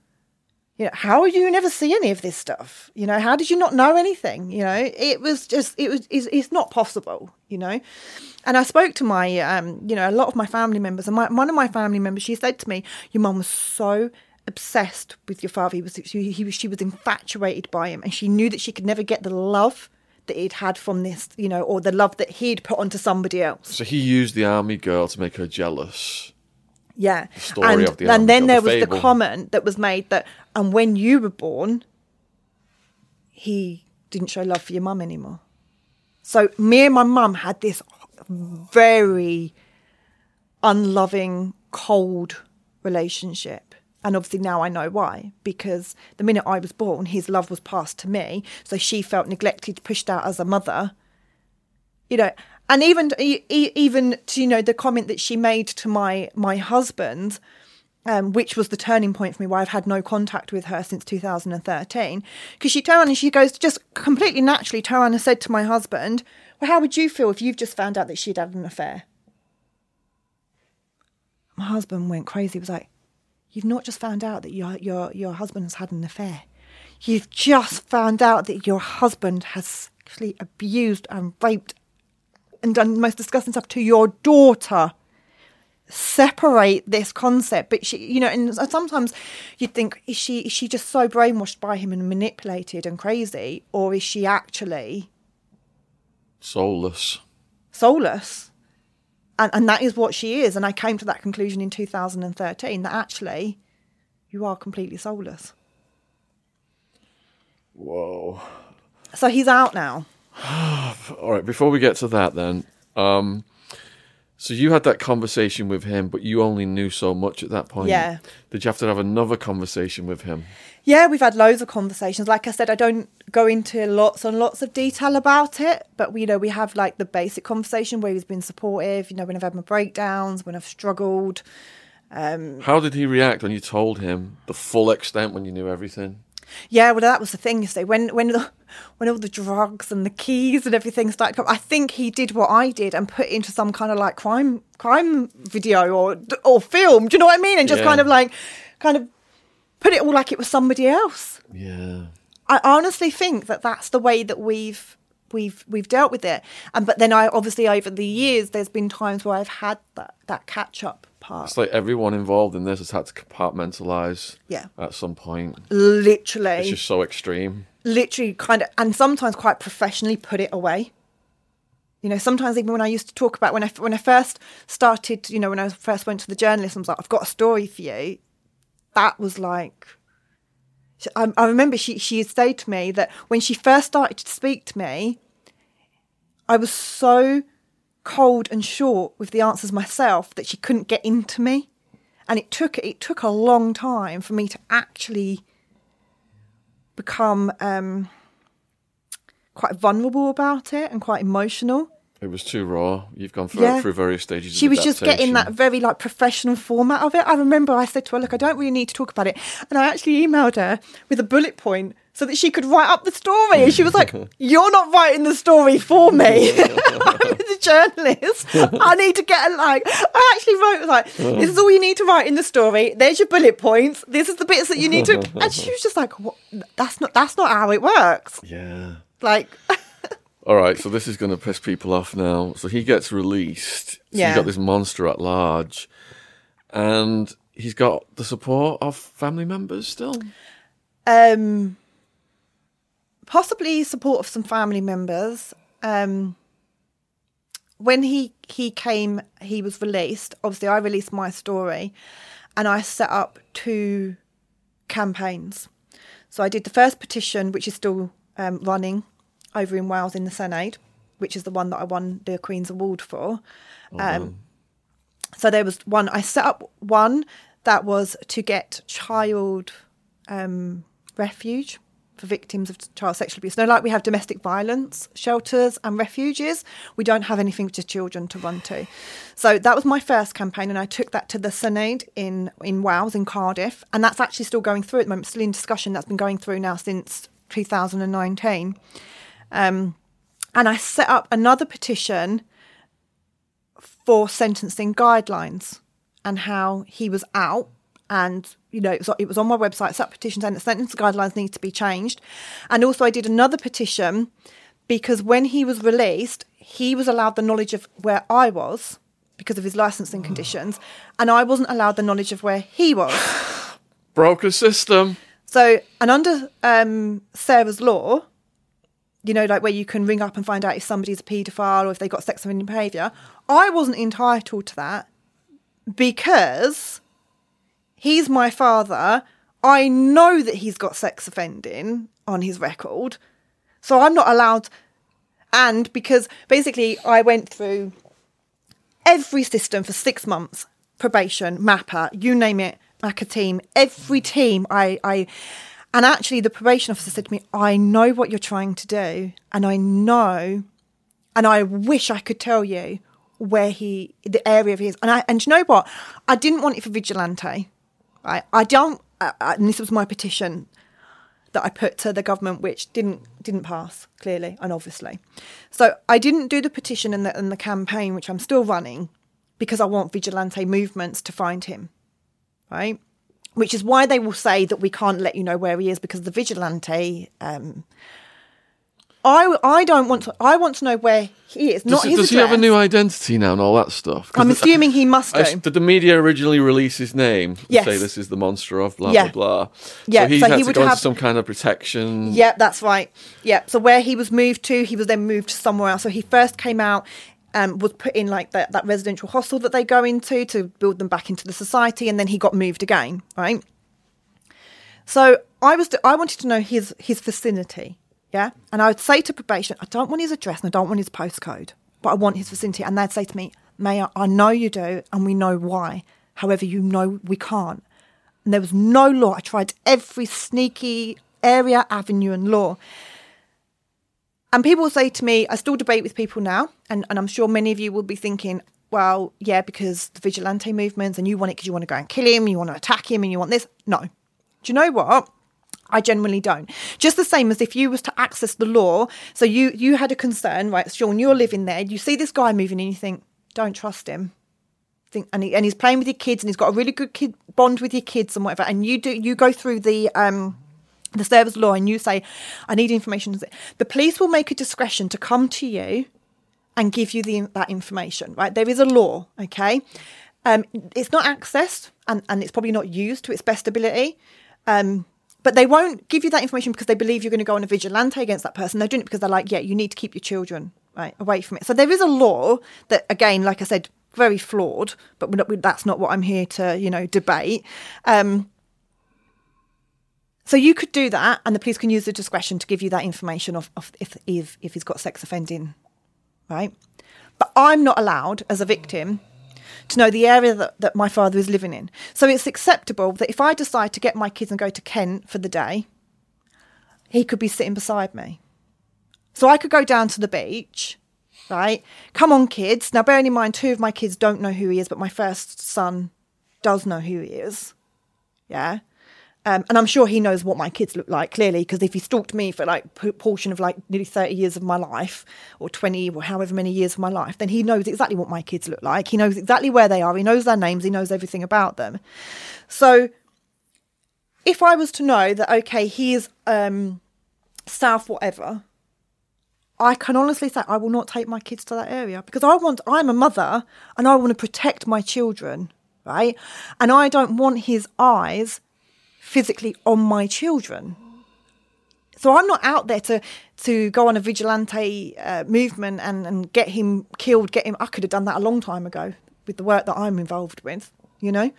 You know, how you never see any of this stuff? You know, how did you not know anything? You know, it was just, it was, it's, it's not possible, you know? And I spoke to my, um, you know, a lot of my family members, and my, one of my family members, she said to me, Your mum was so obsessed with your father. He was, she, he was, she was infatuated by him, and she knew that she could never get the love that he'd had from this, you know, or the love that he'd put onto somebody else. So he used the army girl to make her jealous. Yeah. and, the and then there the was fable. the comment that was made that, and when you were born, he didn't show love for your mum anymore. So me and my mum had this very unloving, cold relationship. And obviously now I know why, because the minute I was born, his love was passed to me. So she felt neglected, pushed out as a mother you know and even even to you know the comment that she made to my my husband um, which was the turning point for me where I've had no contact with her since 2013 because she turned and she goes just completely naturally and said to my husband well how would you feel if you've just found out that she'd had an affair? My husband went crazy he was like you've not just found out that your your your husband has had an affair. You've just found out that your husband has actually abused and raped and done most disgusting stuff to your daughter. Separate this concept, but she, you know, and sometimes you'd think, is she is she just so brainwashed by him and manipulated and crazy, or is she actually Soulless. soulless? And and that is what she is. And I came to that conclusion in 2013 that actually you are completely soulless. Whoa. So he's out now. All right, before we get to that, then, um, so you had that conversation with him, but you only knew so much at that point. Yeah. Did you have to have another conversation with him? Yeah, we've had loads of conversations. Like I said, I don't go into lots and lots of detail about it, but we you know we have like the basic conversation where he's been supportive. You know, when I've had my breakdowns, when I've struggled. How did he react when you told him the full extent when you knew everything? Yeah, well, that was the thing. You see, when when the, when all the drugs and the keys and everything started coming, I think he did what I did and put into some kind of like crime crime video or or film. Do you know what I mean? And just Yeah. kind of like, kind of put it all like it was somebody else. Yeah. I honestly think that that's the way that we've we've we've dealt with it. And but then I obviously over the years there's been times where I've had that that catch up part. It's like everyone involved in this has had to compartmentalize Yeah. at some point. literally It's just so extreme. literally kind of and sometimes quite professionally put it away. You know, sometimes even when I used to talk about when I when I first started, you know, when I first went to the journalism, I was like, I've got a story for you. That was like, I, I remember she she had said to me that when she first started to speak to me, I was so cold and short with the answers myself that she couldn't get into me, and it took it took a long time for me to actually become um, quite vulnerable about it and quite emotional. It was too raw. You've gone through, Yeah. through various stages. She was just getting that very like professional format of it. I remember I said to her, "Look, I don't really need to talk about it," and I actually emailed her with a bullet point so that she could write up the story. And she was like, "You're not writing the story for me. I'm the journalist. I need to get a like." I actually wrote like, "This is all you need to write in the story. There's your bullet points. This is the bits that you need to." And she was just like, what? "That's not that's not how it works." Yeah. Like, All right, so this is going to piss people off now. So he gets released. So Yeah. You've got this monster at large. And he's got the support of family members still. um possibly support of some family members um when he he came he was released obviously i released my story and i set up two campaigns. So i did the first petition which is still um, running over in wales in the Senedd which is the one that i won the queen's award for. Um, so there was one i set up one that was to get child um, refuge for victims of child sexual abuse. No, like we have domestic violence shelters and refuges, we don't have anything for children to run to. So that was my first campaign, and I took that to the Senedd in in Wales in Cardiff, and that's actually still going through at the moment, still in discussion. That's been going through now since 2019. Um, and I set up another petition for sentencing guidelines and how he was out and you know, it was, it was on my website. That petition saying that sentence guidelines need to be changed, and also I did another petition because when he was released, he was allowed the knowledge of where I was because of his licensing conditions, and I wasn't allowed the knowledge of where he was. Broker system. So, and under um, Sarah's law, you know, like where you can ring up and find out if somebody's a paedophile or if they've got sex offending behaviour, I wasn't entitled to that because he's my father. I know that he's got sex offending on his record. So I'm not allowed. And because basically I went through every system for six months probation, MAPPA, you name it, MACA team, every team I, I and actually the probation officer said to me, I know what you're trying to do and I know and I wish I could tell you where he the area of his and I and you know what? I didn't want it for vigilante. Right? I don't uh, and this was my petition that I put to the government, which didn't didn't pass clearly and obviously. So I didn't do the petition and the, and the campaign, which I'm still running, because I want vigilante movements to find him, right? Which is why they will say that we can't let you know where he is because the vigilante um, I, I don't want to. I want to know where he is. Not Does, his does he have a new identity now and all that stuff? I'm assuming he must I- did the media originally release his name? Yes. Say this is the monster of blah Yeah. blah blah. Yeah, So he so had he to would go into have- some kind of protection. Yeah, that's right. Yeah. So where he was moved to, he was then moved to somewhere else. So he first came out, um, was put in like that, that residential hostel that they go into to build them back into the society, and then he got moved again, right? So I was, I wanted to know his his vicinity, yeah, and I would say to probation, I don't want his address and I don't want his postcode, but I want his vicinity, and they'd say to me, Maya, I know you do, and we know why. However, you know we can't. And there was no law. I tried every sneaky area, avenue, and law. And people say to me, I still debate with people now, and, and I'm sure many of you will be thinking, well, yeah, because the vigilante movements, and you want it because you want to go and kill him, you want to attack him, and you want this. No. Do you know what? I genuinely don't. Just the same as if you was to access the law. So you you had a concern, right, Sean? You're living there. You see this guy moving, and you think, don't trust him. Think, and, he, and he's playing with your kids, and he's got a really good kid bond with your kids and whatever. And you do you go through the um the Sarah's law, and you say, I need information. The police will make a discretion to come to you and give you the that information. Right? There is a law. Okay. Um, it's not accessed, and, and it's probably not used to its best ability. Um, but they won't give you that information because they believe you're going to go on a vigilante against that person. They're doing it because they're like, yeah, you need to keep your children right away from it. So there is a law that, again, like I said, very flawed, but not, we- that's not what I'm here to, you know, debate. Um, so you could do that, and the police can use the discretion to give you that information of, of if, if if he's got sex offending, right? But I'm not allowed as a victim to know the area that, that my father is living in. So it's acceptable that if I decide to get my kids and go to Kent for the day, he could be sitting beside me. So I could go down to the beach, right? Come on, kids. Now, bearing in mind, two of my kids don't know who he is, but my first son does know who he is. Yeah. Um, and I'm sure he knows what my kids look like clearly, because if he stalked me for like a portion of like nearly 30 years of my life, or 20 or however many years of my life, then he knows exactly what my kids look like. He knows exactly where they are. He knows their names. He knows everything about them. So if I was to know that, okay, he is um, south whatever, I can honestly say I will not take my kids to that area because I want, I'm a mother and I want to protect my children, right? And I don't want his eyes physically on my children. So I'm not out there to to go on a vigilante uh, movement and, and get him killed, get him. I could have done that a long time ago with the work that I'm involved with, you know.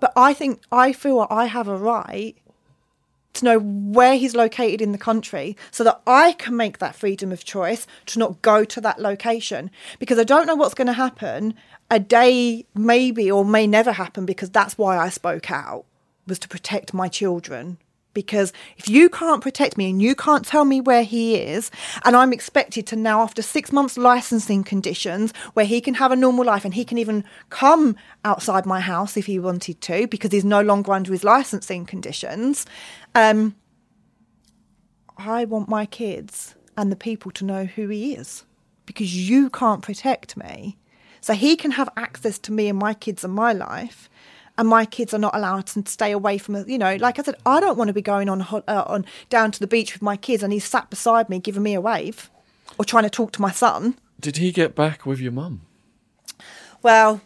But I think I feel I have a right to know where he's located in the country so that I can make that freedom of choice to not go to that location because I don't know what's going to happen. A day maybe or may never happen because that's why I spoke out was to protect my children. Because if you can't protect me and you can't tell me where he is, and I'm expected to now, after six months licensing conditions, where he can have a normal life and he can even come outside my house if he wanted to, because he's no longer under his licensing conditions, um, I want my kids and the people to know who he is because you can't protect me. So he can have access to me and my kids and my life. And my kids are not allowed to stay away from it. You know, like I said, I don't want to be going on uh, on down to the beach with my kids, and he's sat beside me giving me a wave, or trying to talk to my son. Did he get back with your mum? Well,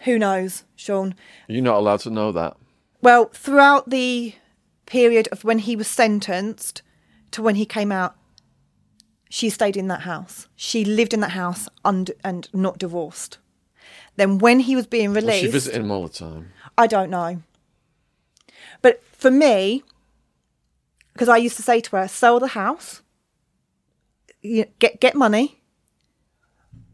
who knows, Sean? You're not allowed to know that. Well, throughout the period of when he was sentenced to when he came out, she stayed in that house. She lived in that house und- and not divorced. Then when he was being Was released, she visiting him all the time? I don't know. But for me, because I used to say to her, sell the house, get get money,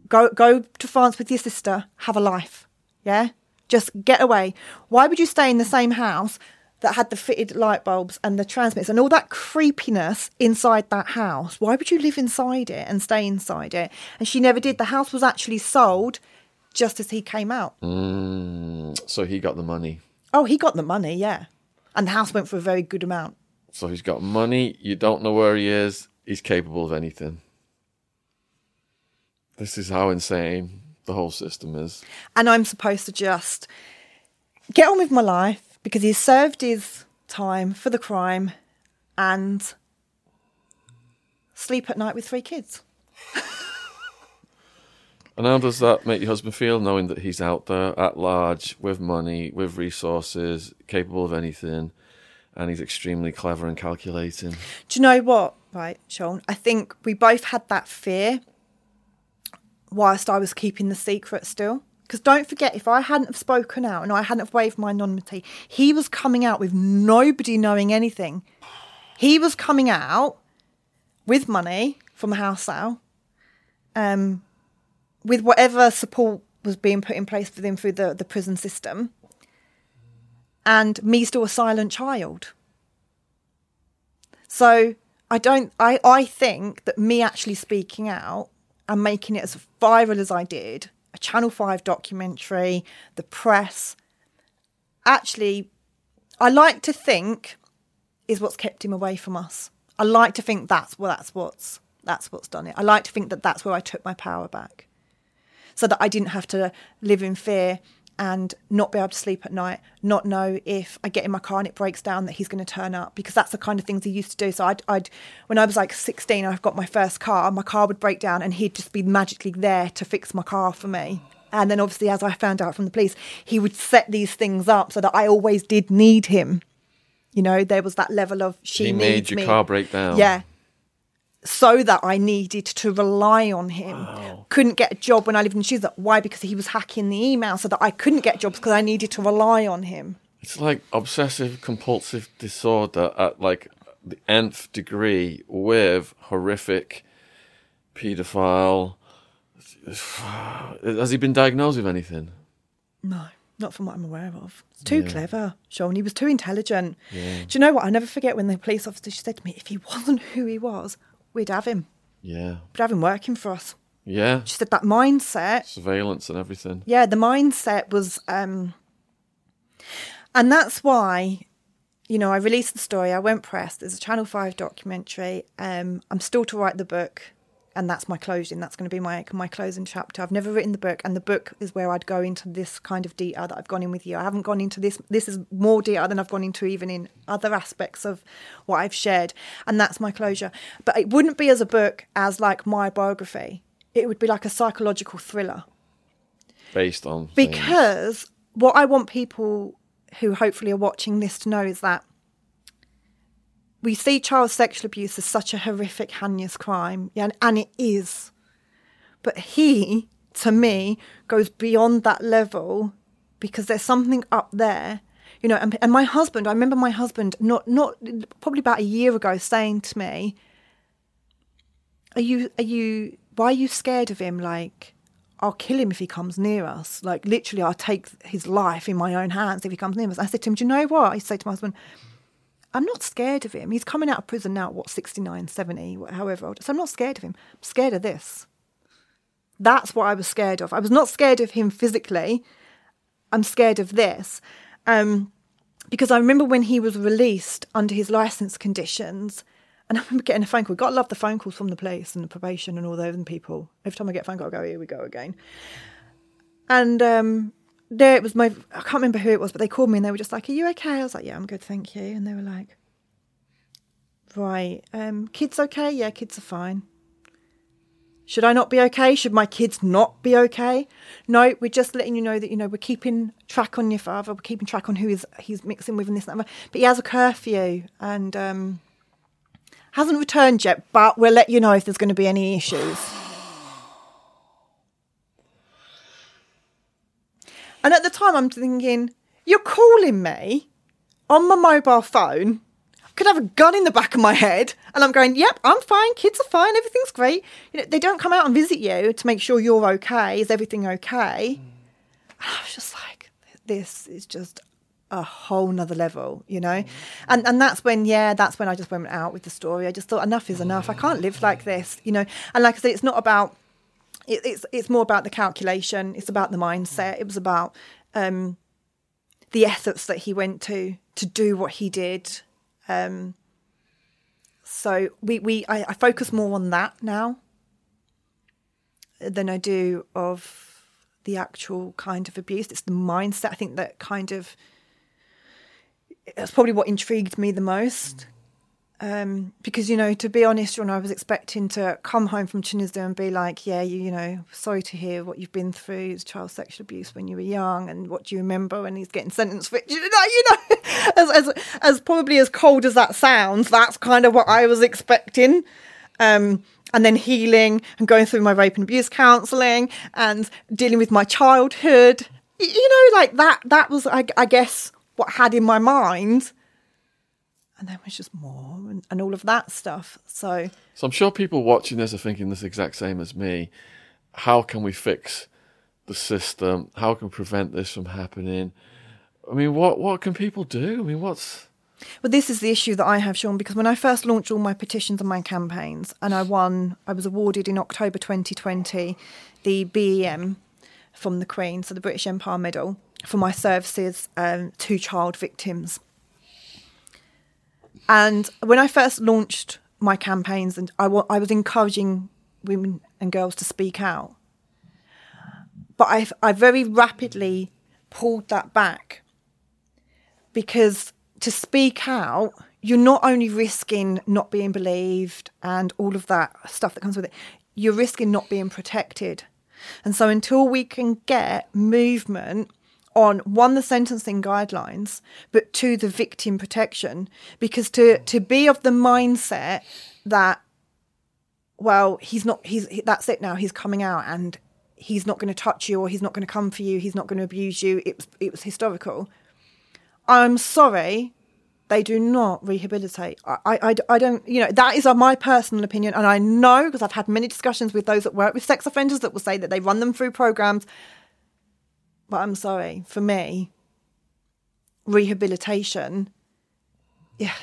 go go to France with your sister, have a life. Yeah, just get away. Why would you stay in the same house that had the fitted light bulbs and the transmitters and all that creepiness inside that house? Why would you live inside it and stay inside it? And she never did. The house was actually sold just as he came out. Mm, so he got the money. Oh, he got the money, yeah. And the house went for a very good amount. So he's got money. You don't know where he is. He's capable of anything. This is how insane the whole system is. And I'm supposed to just get on with my life because he's served his time for the crime and sleep at night with three kids. And how does that make your husband feel, knowing that he's out there at large with money, with resources, capable of anything, and he's extremely clever and calculating? Do you know what, right, Sean? I think we both had that fear whilst I was keeping the secret still. Because don't forget, if I hadn't have spoken out and I hadn't have waived my anonymity, he was coming out with nobody knowing anything. He was coming out with money from a house sale, um, with whatever support was being put in place for him through the, the prison system, and me still a silent child. So I don't. I I think that me actually speaking out and making it as viral as I did, a Channel Five documentary, the press, actually, I like to think is what's kept him away from us. I like to think that's well, that's what's that's what's done it. I like to think that that's where I took my power back, so that I didn't have to live in fear and not be able to sleep at night, not know if I get in my car and it breaks down that he's going to turn up because that's the kind of things he used to do. So I'd, I'd when I was like 16, I've got my first car, my car would break down and he'd just be magically there to fix my car for me. And then obviously, as I found out from the police, he would set these things up so that I always did need him. You know, there was that level of she he made your me. car break down. Yeah. So that I needed to rely on him. Couldn't get a job when I lived in Chiswick. Why? Because he was hacking the email so that I couldn't get jobs because I needed to rely on him. It's like obsessive compulsive disorder at like the nth degree with horrific paedophile. Has he been diagnosed with anything? No, not from what I'm aware of. It's too clever, Sean. He was too intelligent. Do you know what? I never forget when the police officer said to me, if he wasn't who he was, we'd have him. Yeah. We'd have him working for us. Yeah. She said that mindset Surveillance and everything. yeah the mindset was um and that's why you know i released the story i went press there's a channel 5 documentary um i'm still to write the book and that's my closing that's going to be my my closing chapter. I've never written the book and the book is where i'd go into this kind of detail that i've gone in with you. I haven't gone into this this is more detail than i've gone into even in other aspects of what i've shared and that's my closure. But it wouldn't be as a book as like my biography. It would be like a psychological thriller. Based on things. because what I want people who hopefully are watching this to know is that we see child sexual abuse as such a horrific, heinous crime, yeah, and, and it is. But he, to me, goes beyond that level because there's something up there, you know. And, and my husband, I remember my husband, not not probably about a year ago, saying to me, "Are you are you why are you scared of him? Like, I'll kill him if he comes near us. Like, literally, I'll take his life in my own hands if he comes near us. I said to him, Do you know what? I said to my husband, I'm not scared of him. He's coming out of prison now, what, 69, 70, however old. So I'm not scared of him. I'm scared of this. That's what I was scared of. I was not scared of him physically. I'm scared of this. Um, because I remember when he was released under his license conditions, and I remember getting a phone call. Got to love the phone calls from the police and the probation and all those other people. Every time I get a phone call, I go, here we go again. And um, there it was my I can't remember who it was, but they called me and they were just like, "Are you okay?" I was like, "Yeah, I'm good, thank you." And they were like, "Right, um, kids okay? Yeah, kids are fine." Should I not be okay? Should my kids not be okay? No, we're just letting you know that you know we're keeping track on your father. We're keeping track on who he's he's mixing with and this and that. But he has a curfew and um, hasn't returned yet. But we'll let you know if there's going to be any issues. And at the time, I'm thinking, you're calling me on my mobile phone. I could have a gun in the back of my head, and I'm going, "Yep, I'm fine. Kids are fine. Everything's great." You know, they don't come out and visit you to make sure you're okay. Is everything okay? And I was just like, "This is just a whole nother level," you know. Mm-hmm. And and that's when, yeah, that's when I just went out with the story. I just thought, enough is enough. I mm-hmm. can't live like this, you know. And like I said, it's not about it, it's it's more about the calculation. It's about the mindset. It was about um, the efforts that he went to to do what he did. Um, so we we I, I focus more on that now than I do of the actual kind of abuse. It's the mindset. I think that kind of that's probably what intrigued me the most. Um, because you know, to be honest, you know, I was expecting to come home from Tunisia and be like, "Yeah, you, you know, sorry to hear what you've been through. It's child sexual abuse when you were young, and what do you remember when he's getting sentenced for it?" You know, you know, as as as probably as cold as that sounds, that's kind of what I was expecting. Um, and then healing and going through my rape and abuse counselling and dealing with my childhood, you know, like that. That was, I, I guess, what I had in my mind and then was just more and, and all of that stuff. So So I'm sure people watching this are thinking this exact same as me. How can we fix the system? How can we prevent this from happening? I mean, what what can people do? I mean, what's Well, this is the issue that I have, Sean, because when I first launched all my petitions and my campaigns, and I won, I was awarded in October 2020 the BEM from the Queen, so the British Empire Medal, for my services um, to child victims. And when I first launched my campaigns, and I, I was encouraging women and girls to speak out, but I, I very rapidly pulled that back because to speak out, you're not only risking not being believed and all of that stuff that comes with it, you're risking not being protected. And so until we can get movement on one the sentencing guidelines, but two the victim protection, because to to be of the mindset that well he's not he's he- that's it now he's coming out and he's not going to touch you or he's not going to come for you he's not going to abuse you it was it was historical. I'm sorry they do not rehabilitate. I, I, I don't you know that is my personal opinion and i know because i've had many discussions with those that work with sex offenders that will say that they run them through programs but i'm sorry for me rehabilitation yeah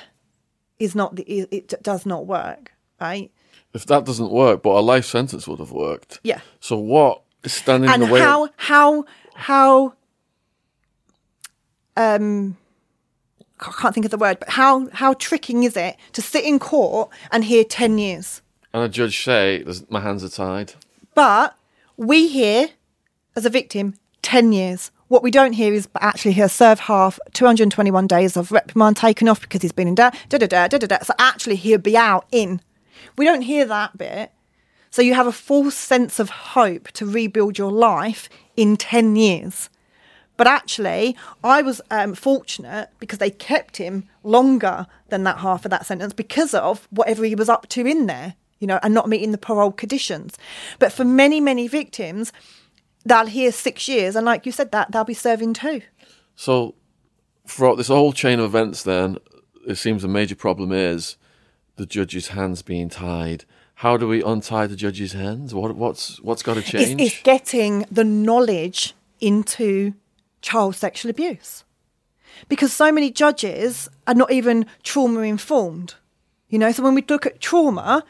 is not the it, it does not work right if that doesn't work? But a life sentence would have worked. yeah So what is standing and in the way? how how how um I can't think of the word, but how how tricking is it to sit in court and hear ten years? and a judge say, "There's- "My hands are tied." But we hear as a victim ten years. What we don't hear is actually he'll serve half 221 days of reprimand taken off because he's been in debt. Da da da da da da. So actually he'll be out in. We don't hear that bit. So you have a false sense of hope to rebuild your life in 10 years. But actually, I was um, fortunate because they kept him longer than that half of that sentence because of whatever he was up to in there, you know, and not meeting the parole conditions. But for many, many victims, they'll hear six years, and like you said, that they'll be serving two. So, throughout this whole chain of events, then it seems a major problem is the judge's hands being tied. How do we untie the judge's hands? What what's what's got to It's, change? it's getting the knowledge into child sexual abuse because so many judges are not even trauma informed. You know, so when we look at trauma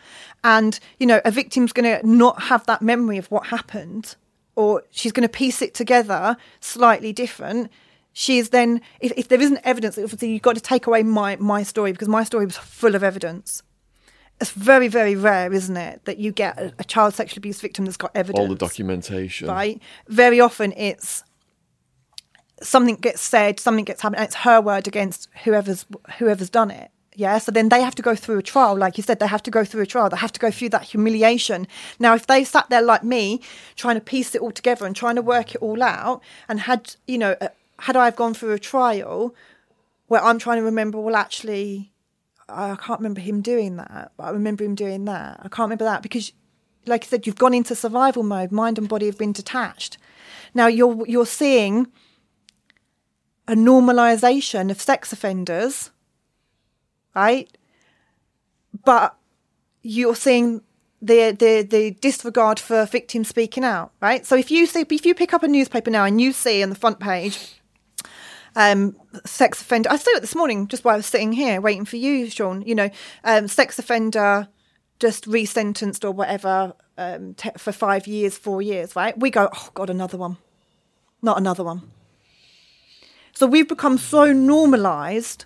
and, you know, a victim's going to not have that memory of what happened or she's going to piece it together slightly different, she is then, if, if there isn't evidence, obviously you've got to take away my, my story because my story was full of evidence. It's very, very rare, isn't it, that you get a, a child sexual abuse victim that's got evidence All the documentation. right? Very often it's something gets said, something gets happened, and it's her word against whoever's whoever's done it. Yeah, so then they have to go through a trial, like you said, they have to go through a trial. They have to go through that humiliation. Now, if they sat there like me, trying to piece it all together and trying to work it all out, and had you know, uh, had I have gone through a trial where I'm trying to remember, well, actually, I can't remember him doing that, but I remember him doing that. I can't remember that because, like I said, you've gone into survival mode. Mind and body have been detached. Now you're you're seeing a normalization of sex offenders, right? But you're seeing the the the disregard for victims speaking out, right? So if you see if you pick up a newspaper now and you see on the front page um, sex offender. I saw it this morning just while I was sitting here waiting for you, Sean. You know, um, sex offender just resentenced or whatever um, te- for five years, four years, right? We go, oh God, another one, not another one. So we've become so normalised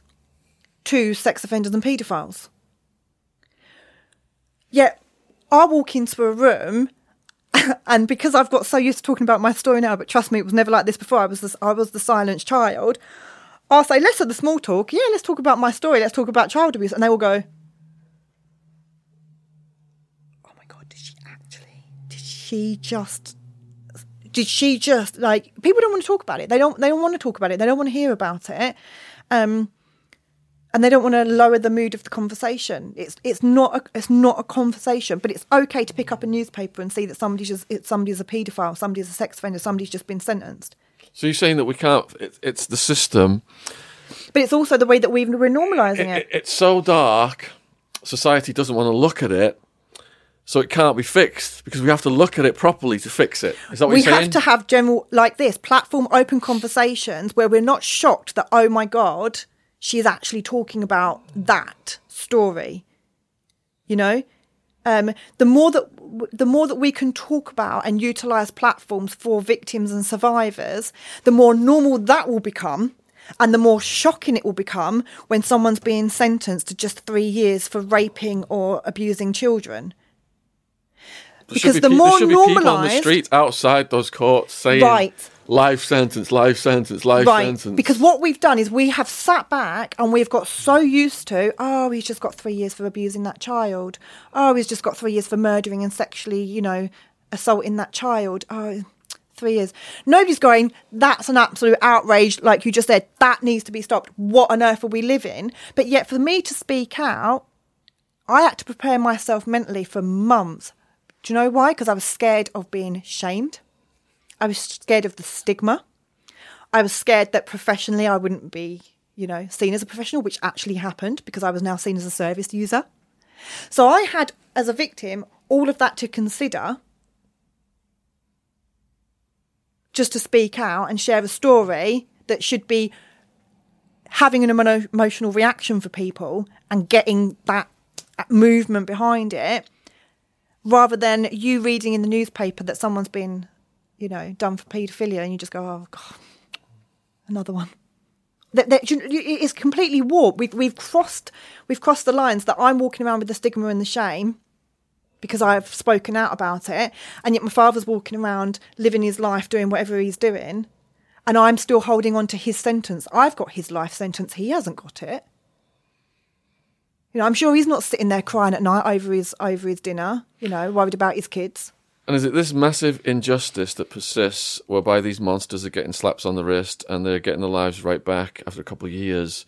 to sex offenders and paedophiles. Yet I walk into a room and because I've got so used to talking about my story now, but trust me, it was never like this before. I was the, I was the silenced child. I'll say, let's have the small talk. Yeah, let's talk about my story. Let's talk about child abuse. And they will go, oh my God, did she actually, did she just, did she just, like, people don't want to talk about it. They don't, they don't want to talk about it. They don't want to hear about it. Um, and they don't want to lower the mood of the conversation. It's it's not a, it's not a conversation, but it's okay to pick up a newspaper and see that somebody's just somebody's a paedophile, somebody's a sex offender, somebody's just been sentenced. So you're saying that we can't? It, it's the system, but it's also the way that we've, we're normalising it, it. It's so dark. Society doesn't want to look at it, so it can't be fixed because we have to look at it properly to fix it. Is that what we you're saying? We have to have general like this platform open conversations where we're not shocked that oh my god she's actually talking about that story. You know, um, the more that the more that we can talk about and utilize platforms for victims and survivors, the more normal that will become. And the more shocking it will become when someone's being sentenced to just three years for raping or abusing children because be, the more normalised on the street outside those courts saying right life sentence, life sentence, life right. sentence. Because what we've done is we have sat back and we've got so used to, oh, he's just got three years for abusing that child. Oh, he's just got three years for murdering and sexually, you know, assaulting that child. Oh, three years. Nobody's going, that's an absolute outrage, like you just said, that needs to be stopped. What on earth are we living? But yet, for me to speak out, I had to prepare myself mentally for months. Do you know why? Because I was scared of being shamed. I was scared of the stigma. I was scared that professionally I wouldn't be, you know, seen as a professional, which actually happened because I was now seen as a service user. So I had, as a victim, all of that to consider just to speak out and share a story that should be having an emo- emotional reaction for people and getting that movement behind it rather than you reading in the newspaper that someone's been you know, done for paedophilia, and you just go, oh god, another one. That, that it's completely warped. We've we've crossed we've crossed the lines that I'm walking around with the stigma and the shame because I've spoken out about it, and yet my father's walking around living his life, doing whatever he's doing, and I'm still holding on to his sentence. I've got his life sentence. He hasn't got it. You know, I'm sure he's not sitting there crying at night over his over his dinner. You know, worried about his kids. And is it this massive injustice that persists, whereby these monsters are getting slaps on the wrist and they're getting their lives right back after a couple of years?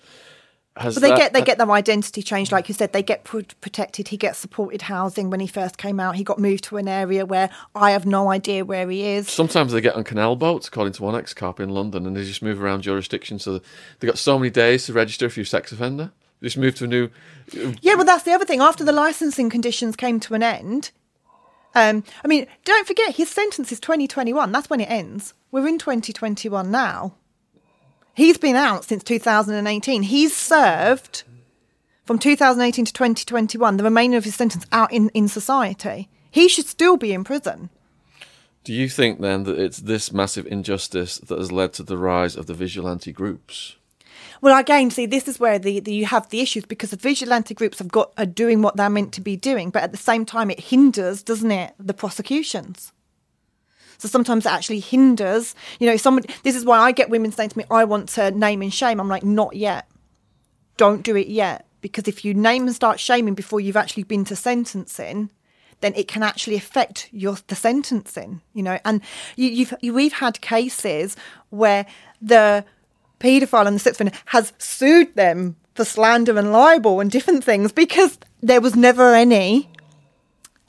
Has but they that, get they get their identity changed, like you said. They get protected. He gets supported housing when he first came out. He got moved to an area where I have no idea where he is. Sometimes they get on canal boats, according to one ex cop in London, and they just move around jurisdiction. So they got so many days to register if you're a sex offender. They just move to a new. Yeah, well, that's the other thing. After the licensing conditions came to an end, um, I mean, don't forget his sentence is 2021. That's when it ends. We're in 2021 now. He's been out since 2018. He's served from 2018 to 2021 the remainder of his sentence out in, in society. He should still be in prison. Do you think then that it's this massive injustice that has led to the rise of the vigilante groups? Well, again, see, this is where the, the, you have the issues because the vigilante groups have got are doing what they're meant to be doing, but at the same time, it hinders, doesn't it, the prosecutions? So sometimes it actually hinders. You know. This is why I get women saying to me, "I want to name and shame." I'm like, not yet. Don't do it yet, because if you name and start shaming before you've actually been to sentencing, then it can actually affect your the sentencing. You know, and you, you've you, we've had cases where the paedophile and the sixth has sued them for slander and libel and different things because there was never any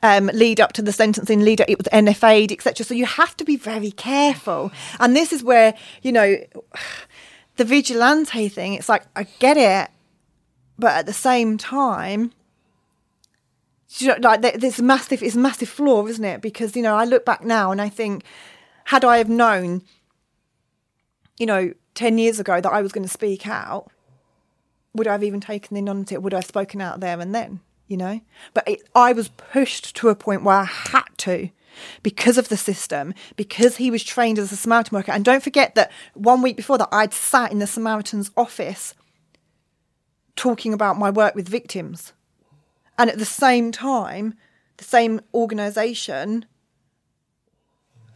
um, lead up to the sentencing, lead up, it was NFA'd, etc. So you have to be very careful. And this is where, you know, the vigilante thing, it's like, I get it, but at the same time, you know, like there's massive, it's massive flaw, isn't it? Because, you know, I look back now and I think, had I have known, you know, 10 years ago that I was going to speak out, would I have even taken the anonymity? Would I have spoken out there and then? you know. But it, I was pushed to a point where I had to because of the system, because he was trained as a Samaritan worker. And don't forget that one week before that, I'd sat in the Samaritan's office talking about my work with victims. And at the same time, the same organisation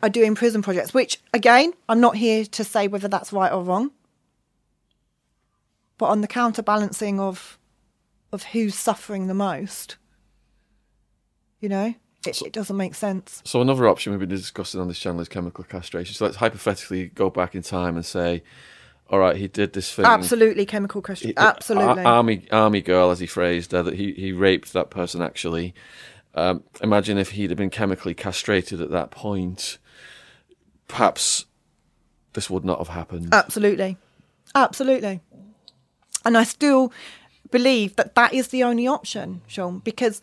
are doing prison projects, which again, I'm not here to say whether that's right or wrong. But on the counterbalancing of of who's suffering the most. You know, it, so, it doesn't make sense. So another option we've been discussing on this channel is chemical castration. So let's hypothetically go back in time and say, all right, he did this thing. Absolutely, chemical castration. Absolutely, army army girl, as he phrased, uh, that he he raped that person. Actually, um, imagine if he'd have been chemically castrated at that point. Perhaps this would not have happened. Absolutely, absolutely. And I still believe that that is the only option, Sean, because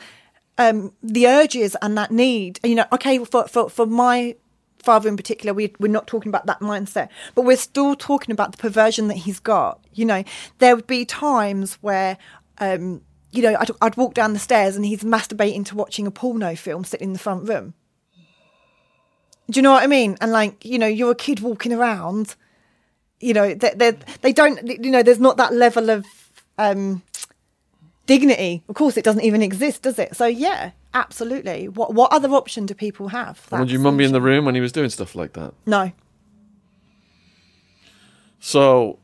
um, the urges and that need, you know, okay, for, for, for my father in particular, we, we're not talking about that mindset, but we're still talking about the perversion that he's got. You know, there would be times where, um, you know, I'd, I'd walk down the stairs and he's masturbating to watching a porno film sitting in the front room. Do you know what I mean? And like, you know, you're a kid walking around, you know, they, they, they don't, you know, there's not that level of um, dignity. Of course, it doesn't even exist, does it? So yeah, absolutely. What what other option do people have? Would your mum be in the room when he was doing stuff like that? No. So,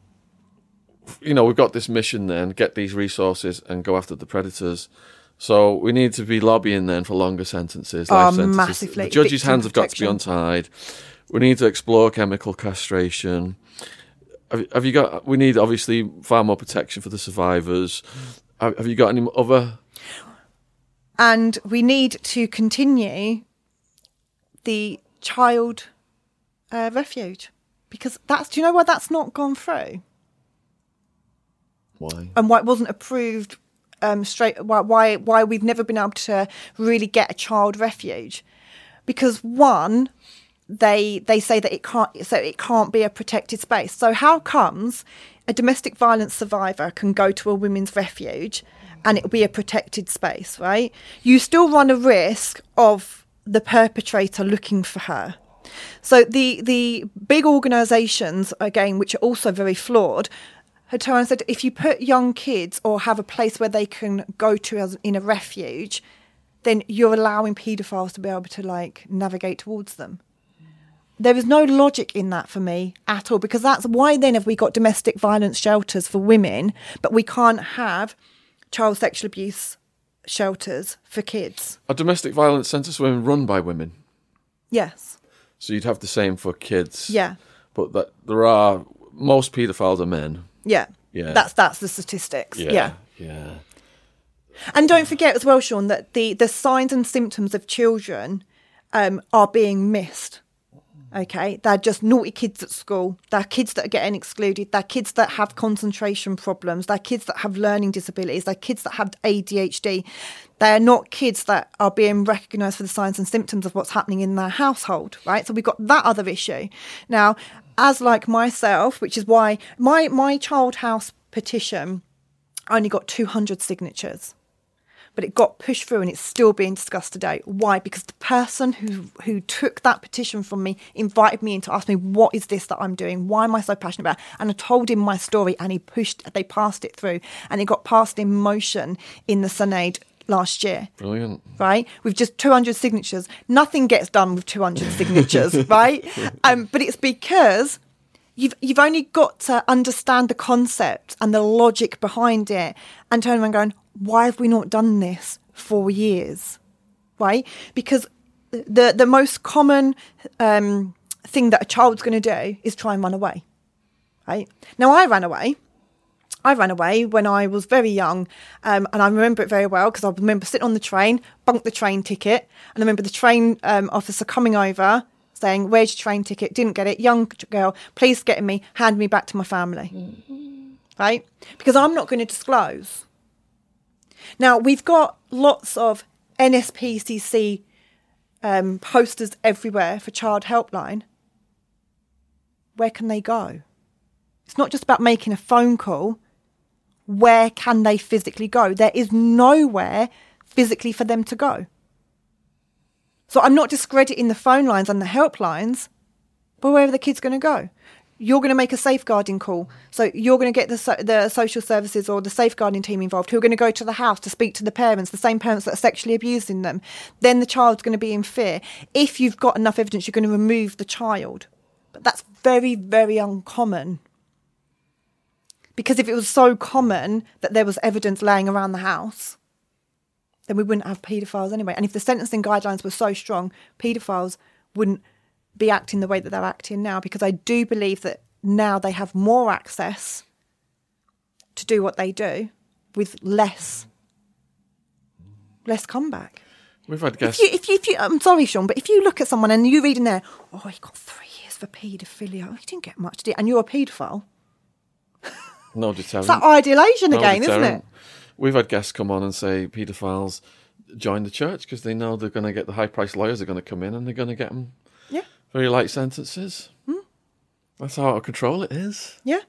you know, we've got this mission then: get these resources and go after the predators. So we need to be lobbying then for longer sentences, life oh, sentences. Massively. The judges' Victim hands protection. have got to be untied. We need to explore chemical castration. Have, have, you got? We need obviously far more protection for the survivors. Have you got any other? And we need to continue the child uh, refuge because that's. Do you know why that's not gone through? Why? And why it wasn't approved um, straight? Why, why? Why we've never been able to really get a child refuge? Because one, they they say that it can't so it can't be a protected space. So how comes a domestic violence survivor can go to a women's refuge and it'll be a protected space, right? You still run a risk of the perpetrator looking for her. So the the big organisations, again, which are also very flawed, and said if you put young kids or have a place where they can go to as in a refuge, then you're allowing paedophiles to be able to like navigate towards them. There is no logic in that for me at all because that's why then have we got domestic violence shelters for women but we can't have child sexual abuse shelters for kids. Are domestic violence centres for women run by women? Yes. So you'd have the same for kids? Yeah. But that there are most paedophiles are men yeah yeah that's that's the statistics yeah yeah, yeah. and don't forget as well sean that the the signs and symptoms of children um, are being missed Okay, they're just naughty kids at school. They're kids that are getting excluded. They're kids that have concentration problems. They're kids that have learning disabilities. They're kids that have ADHD. They're not kids that are being recognised for the signs and symptoms of what's happening in their household, right? So we've got that other issue. Now, as like myself, which is why my my child house petition only got 200 signatures but it got pushed through and it's still being discussed today. Why? Because the person who who took that petition from me invited me in to ask me, what is this that I'm doing? Why am I so passionate about? It? And I told him my story and he pushed, they passed it through and it got passed in motion in the Senedd last year, Brilliant. right? With just 200 signatures. Nothing gets done with 200 signatures, right? Um, but it's because you've you've only got to understand the concept and the logic behind it and turn around going, why have we not done this for years? Right? Because the the most common um, thing that a child's going to do is try and run away. Right? Now I ran away. I ran away when I was very young, um, and I remember it very well because I remember sitting on the train, bunked the train ticket, and I remember the train um, officer coming over saying, "Where's your train ticket?" Didn't get it. Young girl, please get me, hand me back to my family, right? Because I'm not going to disclose. Now we've got lots of NSPCC um, posters everywhere for Child Helpline. Where can they go? It's not just about making a phone call. Where can they physically go? There is nowhere physically for them to go. So I'm not discrediting the phone lines and the helplines, but where are the kids going to go? You're going to make a safeguarding call. So you're going to get the, the social services or the safeguarding team involved who are going to go to the house to speak to the parents, the same parents that are sexually abusing them. Then the child's going to be in fear. If you've got enough evidence, you're going to remove the child. But that's very, very uncommon. Because if it was so common that there was evidence laying around the house, then we wouldn't have paedophiles anyway. And if the sentencing guidelines were so strong, paedophiles wouldn't be acting the way that they're acting now. Because I do believe that now they have more access to do what they do with less less comeback. We've had If guests. you, if you, if you, I'm sorry, Sean, but if you look at someone and you read in there, oh, he got three years for paedophilia. Oh, he didn't get much, did he? And you're a paedophile. No deterrent. It's that ideation No again, isn't it? We've had guests come on and say paedophiles join the church because they know they're going to get the high priced lawyers are going to come in and they're going to get them Yeah, very light sentences. Hmm. That's how out of control it is. yeah,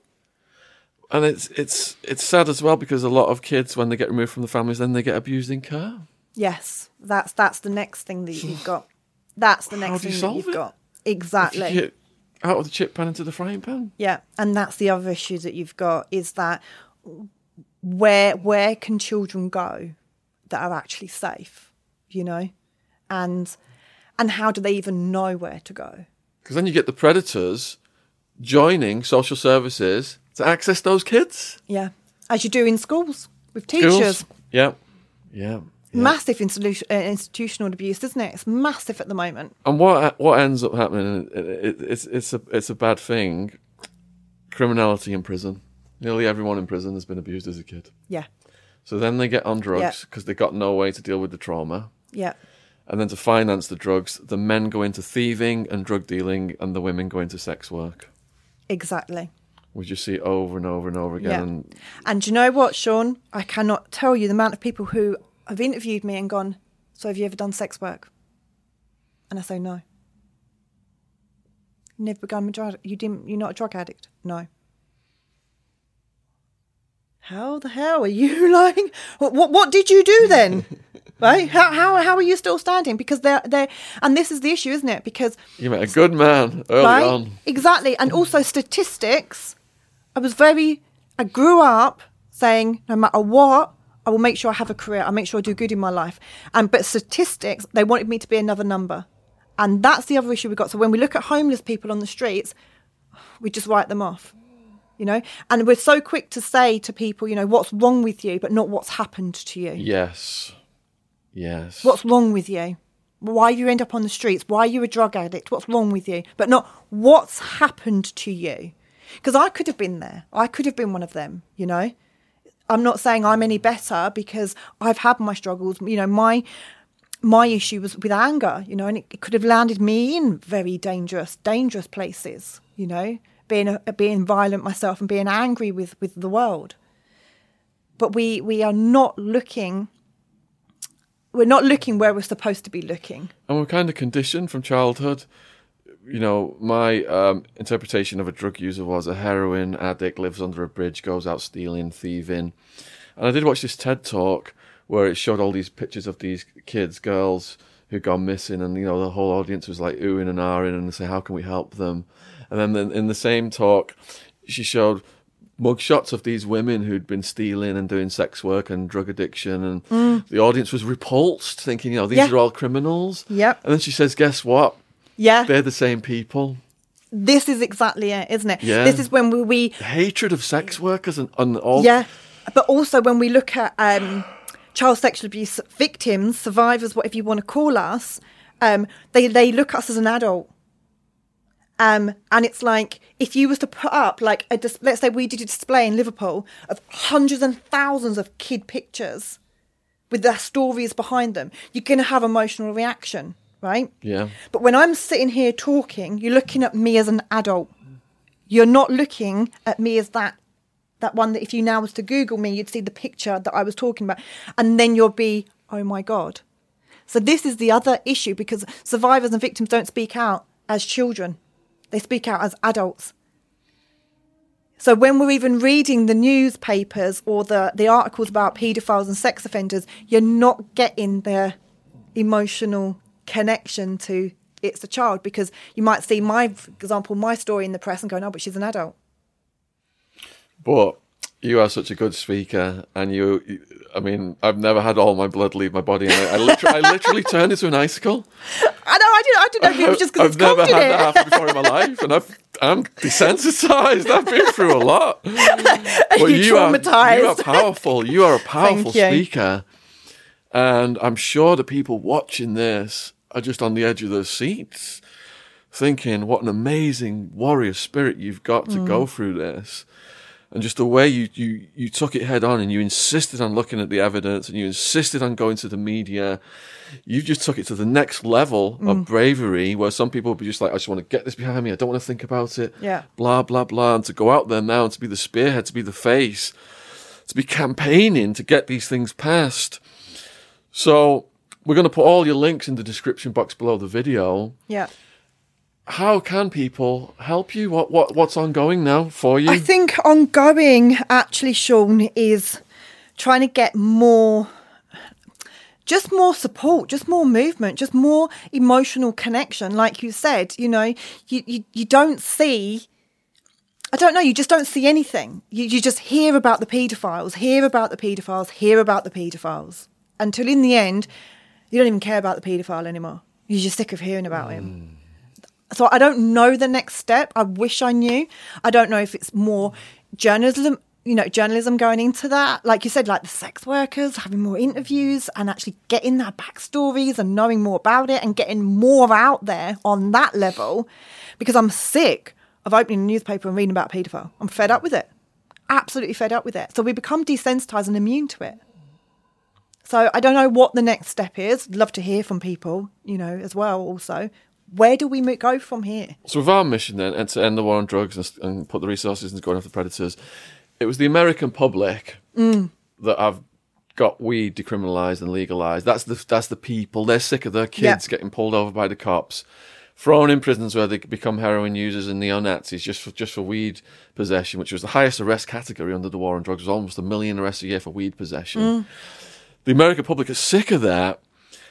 And it's it's it's sad as well because a lot of kids when they get removed from the families then they get abused in care. yes. That's that's the next thing that you've got. That's the next thing that you've it? got. Exactly. Out of the chip pan into the frying pan. Yeah, and that's the other issue that you've got is that where where can children go that are actually safe, you know, and and how do they even know where to go? Because then you get the predators joining social services to access those kids. Yeah, as you do in schools with teachers. Schools. Yeah. Yeah. Yeah. Massive uh, institutional abuse, isn't it? It's massive at the moment. And what what ends up happening? It, it's it's a it's a bad thing. Criminality in prison. Nearly everyone in prison has been abused as a kid. Yeah, So then they get on drugs because they've got no way to deal with the trauma. yeah, And then to finance the drugs, the men go into thieving and drug dealing, and the women go into sex work. exactly. We just see it over and over and over again. Yeah. And And do you know what, Sean? I cannot tell you the amount of people who have interviewed me and gone, So have you ever done sex work? And I say, No. Never begun a drug you didn't you're not a drug addict? No. How the hell are you lying? what what, what did you do then? right? How, how how are you still standing? Because they're they're and this is the issue, isn't it? Because you met a good man early right? on. Exactly. And also statistics. I was very, I grew up saying no matter what, I will make sure I have a career. I'll make sure I do good in my life. And but statistics, they wanted me to be another number. And that's the other issue we've got. So when we look at homeless people on the streets, we just write them off. You know? And we're so quick to say to people, you know, what's wrong with you, but not what's happened to you. Yes. Yes. What's wrong with you? Why you end up on the streets? Why you're a drug addict? What's wrong with you? But not what's happened to you. Because I could have been there. I could have been one of them, you know? I'm not saying I'm any better because I've had my struggles. You know, my my issue was with anger, you know, and it, it could have landed me in very dangerous, dangerous places, you know, being a, being violent myself and being angry with with the world. But we we are not looking we're not looking where we're supposed to be looking. and we're kind of conditioned from childhood. You know, my um, interpretation of a drug user was a heroin addict lives under a bridge, goes out stealing, thieving. And I did watch this TED talk where it showed all these pictures of these kids, girls who'd gone missing, and you know the whole audience was like oohing and ahhing and they say, "How can we help them?" And then in the same talk, she showed mugshots of these women who'd been stealing and doing sex work and drug addiction, and the audience was repulsed, thinking, you know, these Mm. Yeah. are all criminals. Yep. And then she says, "Guess what? Yeah. They're the same people." This is exactly it, isn't it? Yeah. This is when we, we Hatred of sex workers and, and all. Yeah, but also when we look at um, child sexual abuse victims, survivors, whatever you want to call us, um, they they look at us as an adult. Um, and it's like if you was to put up like a dis- let's say we did a display in Liverpool of hundreds and thousands of kid pictures with their stories behind them, you're going to have emotional reaction, right? Yeah. But when I'm sitting here talking, you're looking at me as an adult. You're not looking at me as that that one that if you now was to Google me, you'd see the picture that I was talking about, and then you'll be, oh my god. So this is the other issue because survivors and victims don't speak out as children; they speak out as adults. So when we're even reading the newspapers or the, the articles about paedophiles and sex offenders, you're not getting their emotional connection to it's a child because you might see my for example my story in the press and go no but she's an adult But you are such a good speaker, and you. you- I mean, I've never had all my blood leave my body, and I, I, literally, I literally turned into an icicle. i know i didn't i didn't know if it was just because I've never had it that happen before in my life, and I've, I'm desensitized. I've been through a lot. But You're you are, you are powerful. You are a powerful speaker, and I'm sure the people watching this are just on the edge of their seats, thinking, "What an amazing warrior spirit you've got to Mm. go through this." And just the way you, you, you took it head on and you insisted on looking at the evidence and you insisted on going to the media. You just took it to the next level Mm. of bravery where some people would be just like, I just want to get this behind me. I don't want to think about it. Yeah. Blah, blah, blah. And to go out there now and to be the spearhead, to be the face, to be campaigning to get these things passed. So we're going to put all your links in the description box below the video. yeah How can people help you? What, what, what's ongoing now for you? i think ongoing actually sean is trying to get more just more support, just more movement, just more emotional connection. Like you said, you know, you, you, you don't see, I don't know, you just don't see anything. You, you just hear about the paedophiles, hear about the paedophiles, hear about the paedophiles. Until in the end, you don't even care about the paedophile anymore. You're just sick of hearing about him. Mm. So I don't know the next step. I wish I knew. I don't know if it's more journalism, you know, journalism going into that. Like you said, like the sex workers having more interviews and actually getting their backstories and knowing more about it and getting more out there on that level. Because I'm sick of opening a newspaper and reading about paedophile. I'm fed up with it. Absolutely fed up with it. So we become desensitized and immune to it. So I don't know what the next step is. Love to hear from people, you know, as well. Also, where do we go from here? So, with our mission then, and to end the war on drugs and, and put the resources into going after predators, it was the American public Mm. that have got weed decriminalised and legalised. That's the that's the people. They're sick of their kids Yeah. getting pulled over by the cops, thrown in prisons where they become heroin users and neo Nazis just for just for weed possession, which was the highest arrest category under the war on drugs. It was almost a million arrests a year for weed possession. Mm. The American public is sick of that.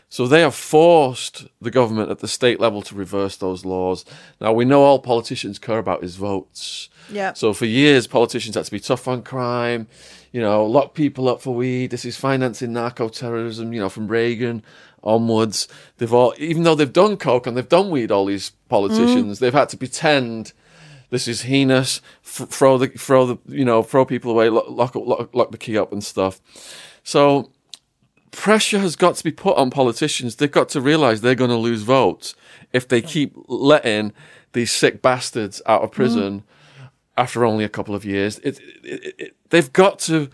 So they have forced the government at the state level to reverse those laws. Now we know all politicians care about is votes. Yeah. So for years, politicians had to be tough on crime, you know, lock people up for weed. This is financing narco terrorism, you know, from Reagan onwards. They've all, even though they've done coke and they've done weed, all these politicians, mm. they've had to pretend this is heinous, f- throw the, throw the, you know, throw people away, lock, lock, lock, lock the key up and stuff. So pressure has got to be put on politicians. They've got to realize they're going to lose votes if they keep letting these sick bastards out of prison after only a couple of years. It, it, it, they've got to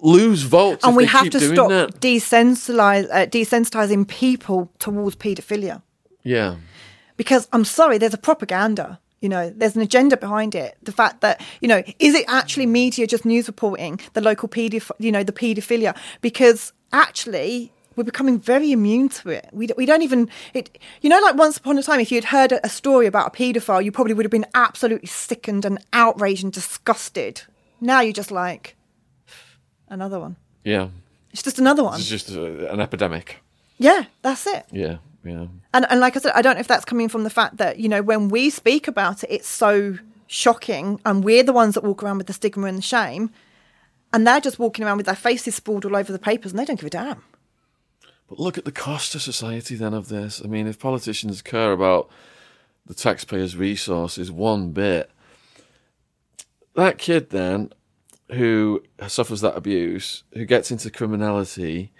lose votes, and we have to stop that. desensitize, uh, desensitizing people towards paedophilia. Yeah, because I'm sorry, there's a propaganda. You know, there's an agenda behind it. The fact that you know, is it actually media just news reporting the local pedoph- you know, the paedophilia? Because actually, we're becoming very immune to it. We, we don't even it. You know, like once upon a time, if you'd heard a, story about a paedophile, you probably would have been absolutely sickened and outraged and disgusted. Now you're just like another one. yeah. It's just another one. It's just uh, an epidemic. Yeah, that's it. Yeah, yeah. And, and like I said, I don't know if that's coming from the fact that, you know, when we speak about it, it's so shocking, and we're the ones that walk around with the stigma and the shame, and they're just walking around with their faces sprawled all over the papers, and they don't give a damn. But look at the cost to society then of this. I mean, if politicians care about the taxpayers' resources one bit, that kid then who suffers that abuse, who gets into criminality,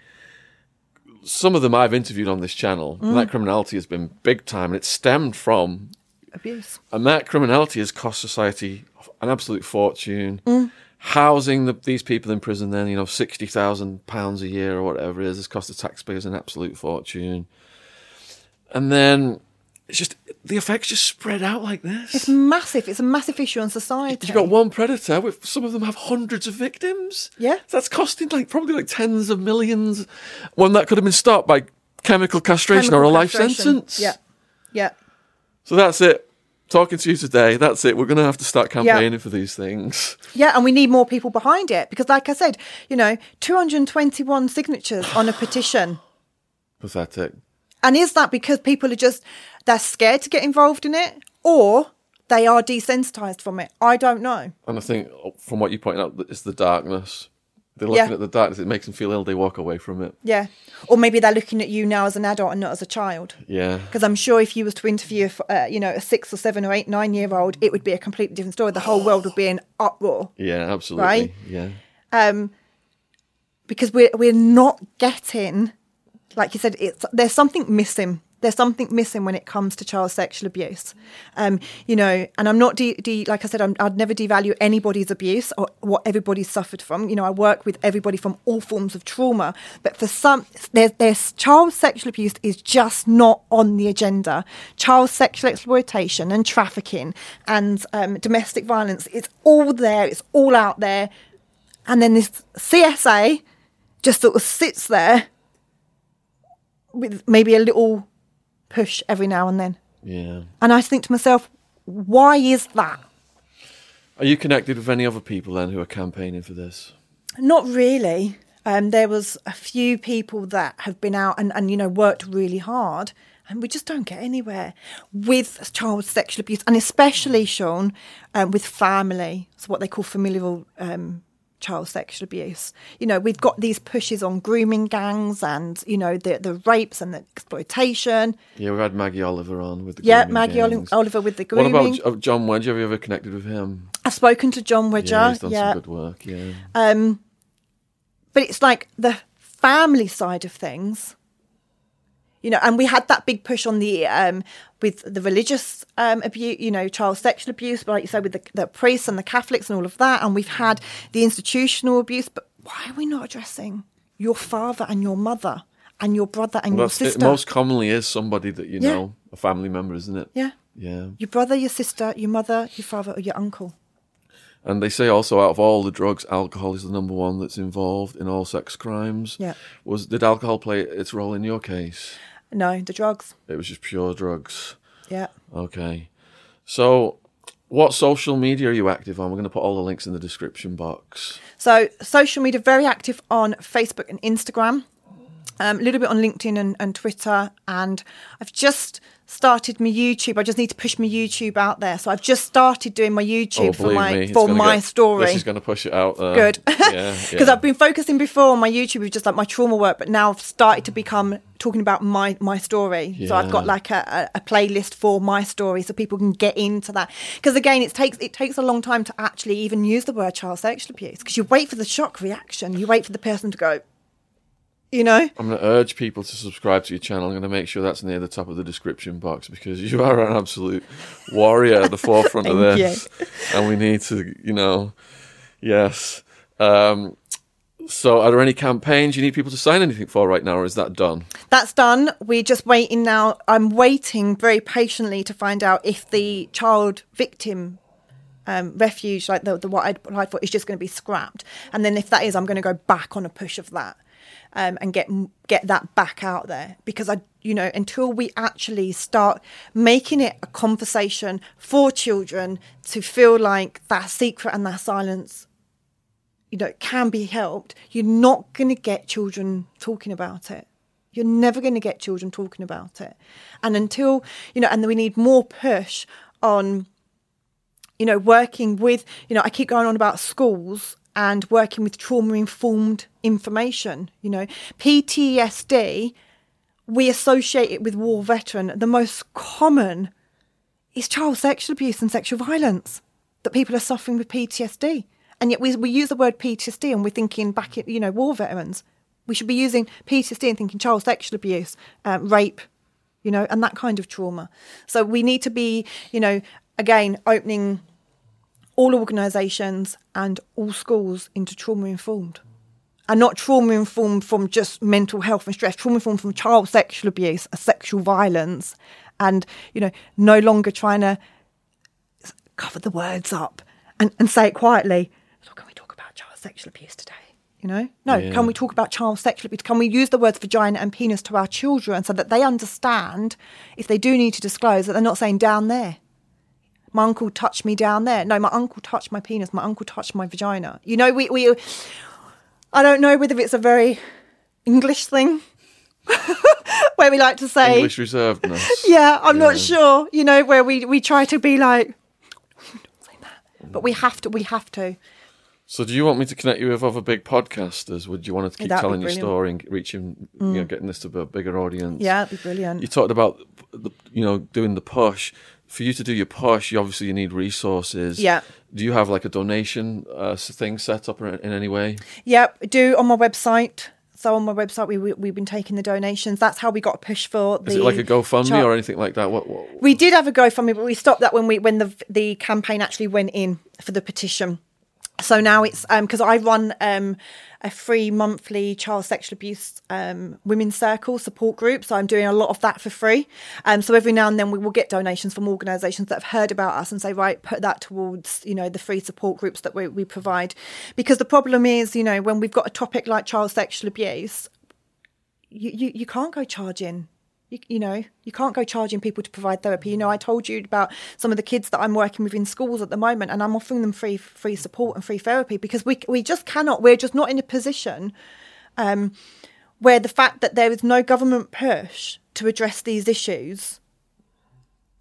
some of them I've interviewed on this channel, and that mm. criminality has been big time, and it stemmed from Abuse. and that criminality has cost society an absolute fortune. Mm. Housing the, these people in prison, then you know, sixty thousand pounds a year or whatever it is, has cost the taxpayers an absolute fortune. And then it's just the effects just spread out like this. It's massive. It's a massive issue on society. You've got one predator with some of them have hundreds of victims. Yeah. that's costing like probably like tens of millions. When that could have been stopped by chemical castration or a Chemical life castration. sentence. Yeah. Yeah. So that's it. Talking to you today. That's it. We're going to have to start campaigning for these things. Yeah, and we need more people behind it because, like I said, you know, 221 signatures on a petition. Pathetic. And is that because people are just they're scared to get involved in it, or they are desensitized from it? I don't know. And I think from what you pointed out, it's the darkness. They're looking Yeah. at the darkness. It makes them feel ill. They walk away from it. Yeah, or maybe they're looking at you now as an adult and not as a child. Yeah. Because I'm sure if you was to interview, uh, you know, a six or seven or eight, nine year old, it would be a completely different story. The whole world would be in uproar. Yeah, absolutely. Right? Yeah. um, because we're we're not getting, like you said, it's there's something missing. There's something missing when it comes to child sexual abuse, um, you know. And I'm not de, de like I said, I'm, I'd never devalue anybody's abuse or what everybody's suffered from. You know, I work with everybody from all forms of trauma, but for some, there's, there's child sexual abuse is just not on the agenda. Child sexual exploitation and trafficking and um, domestic violence, it's all there. It's all out there and then this CSA just sort of sits there with maybe a little push every now and then. Yeah. And I think to myself, why is that? Are you connected with any other people then who are campaigning for this? Not really. Um, there was a few people that have been out and, and you know worked really hard, and we just don't get anywhere with child sexual abuse, and especially Sean um, with family. So what they call familial um, child sexual abuse. You know, we've got these pushes on grooming gangs and you know the the rapes and the exploitation. Yeah, we've had Maggie Oliver on with the Yeah, Maggie gangs. Oliver with the grooming. What about John Wedger? Have you ever connected with him? I've spoken to John Yeah, Wedger. he's done yeah, some good work. Yeah. Um, but it's like the family side of things, you know. And we had that big push on the um, with the religious um, abuse, you know, child sexual abuse, like you said, with the, the priests and the Catholics and all of that. And we've had the institutional abuse. But why are we not addressing your father and your mother and your brother and Well, your that's, it sister? most commonly is somebody that you Yeah. know, a family member, isn't it? yeah, Yeah. your brother, your sister, your mother, your father, or your uncle. And they say also out of all the drugs, alcohol is the number one that's involved in all sex crimes. Yeah. Was did alcohol play its role in your case? No, the drugs. It was just pure drugs. Yeah. Okay. So what social media are you active on? We're going to put all the links in the description box. So social media, very active on Facebook and Instagram, um, a little bit on LinkedIn and, and Twitter, and I've just started my YouTube. I just need to push my YouTube out there. So I've just started doing my oh, YouTube for Oh, believe my me, for my get- story. This is going to push it out there. Good, because yeah. I've been focusing before on my YouTube with just like my trauma work, but now I've started to become talking about my my story. So I've got like a, a, a playlist for my story, so people can get into that. Because again, it takes it takes a long time to actually even use the word child sexual abuse because you wait for the shock reaction, you wait for the person to go, you know. I'm going to urge people to subscribe to your channel. I'm going to make sure that's near the top of the description box because you are an absolute warrior at the forefront of this. And we need to, you know, yes. Um, so, are there any campaigns you need people to sign anything for right now, or is that done? That's done. We're just waiting now. I'm waiting very patiently to find out if the child victim um, refuge, like the, the what I'd applied for, is just going to be scrapped. And then if that is, I'm going to go back on a push of that um, and get get that back out there because I, you know, until we actually start making it a conversation for children to feel like that secret and that silence you know, can be helped, you're not going to get children talking about it. You're never going to get children talking about it. And until, you know, and we need more push on you know, working with, you know, I keep going on about schools and working with trauma informed information. You know, PTSD, we associate it with war veteran. The most common is child sexual abuse and sexual violence that people are suffering with PTSD. And yet we, we use the word PTSD and we're thinking back at, you know, war veterans. We should be using PTSD and thinking child sexual abuse, uh, rape, you know, and that kind of trauma. So we need to be, you know, again, opening all organisations and all schools into trauma informed. And not trauma informed from just mental health and stress, trauma informed from child sexual abuse, sexual violence, and, you know, no longer trying to cover the words up and, and say it quietly. So, can we talk about child sexual abuse today? You know, no. Yeah. Can we talk about child sexual abuse? Can we use the words vagina and penis to our children so that they understand if they do need to disclose that they're not saying down there? My uncle touched me down there. No, my uncle touched my penis. My uncle touched my vagina. You know, we, we I don't know whether it's a very English thing where we like to say, English reservedness. yeah, I'm Yeah. not sure. You know, where we we try to be like, don't say that, but we have to. We have to. So, do you want me to connect you with other big podcasters? Would you want to keep telling your. Mm. story and reaching, you know, getting this to a bigger audience? Yeah, it'd be brilliant. You talked about, the, you know, doing the push. For you to do your push, you obviously you need resources. Yeah. Do you have like a donation uh, thing set up in, in any way? Yep, do on my website. So on my website, we, we we've been taking the donations. That's how we got a push for the. Is it like a GoFundMe or anything like that? What? what We did have a GoFundMe, but we stopped that when we when the the campaign actually went in for the petition. So now it's because I run um, a free monthly child sexual abuse um, women's circle support group. So I'm doing a lot of that for free. Um, so every now and then we will get donations from organisations that have heard about us and say, right, put that towards you know the free support groups that we, we provide. Because the problem is, you know, when we've got a topic like child sexual abuse, you, you, you can't go charging. You, you know, you can't go charging people to provide therapy. You know, I told you about some of the kids that I'm working with in schools at the moment, and I'm offering them free free support and free therapy because we we just cannot. We're just not in a position um, where the fact that there is no government push to address these issues,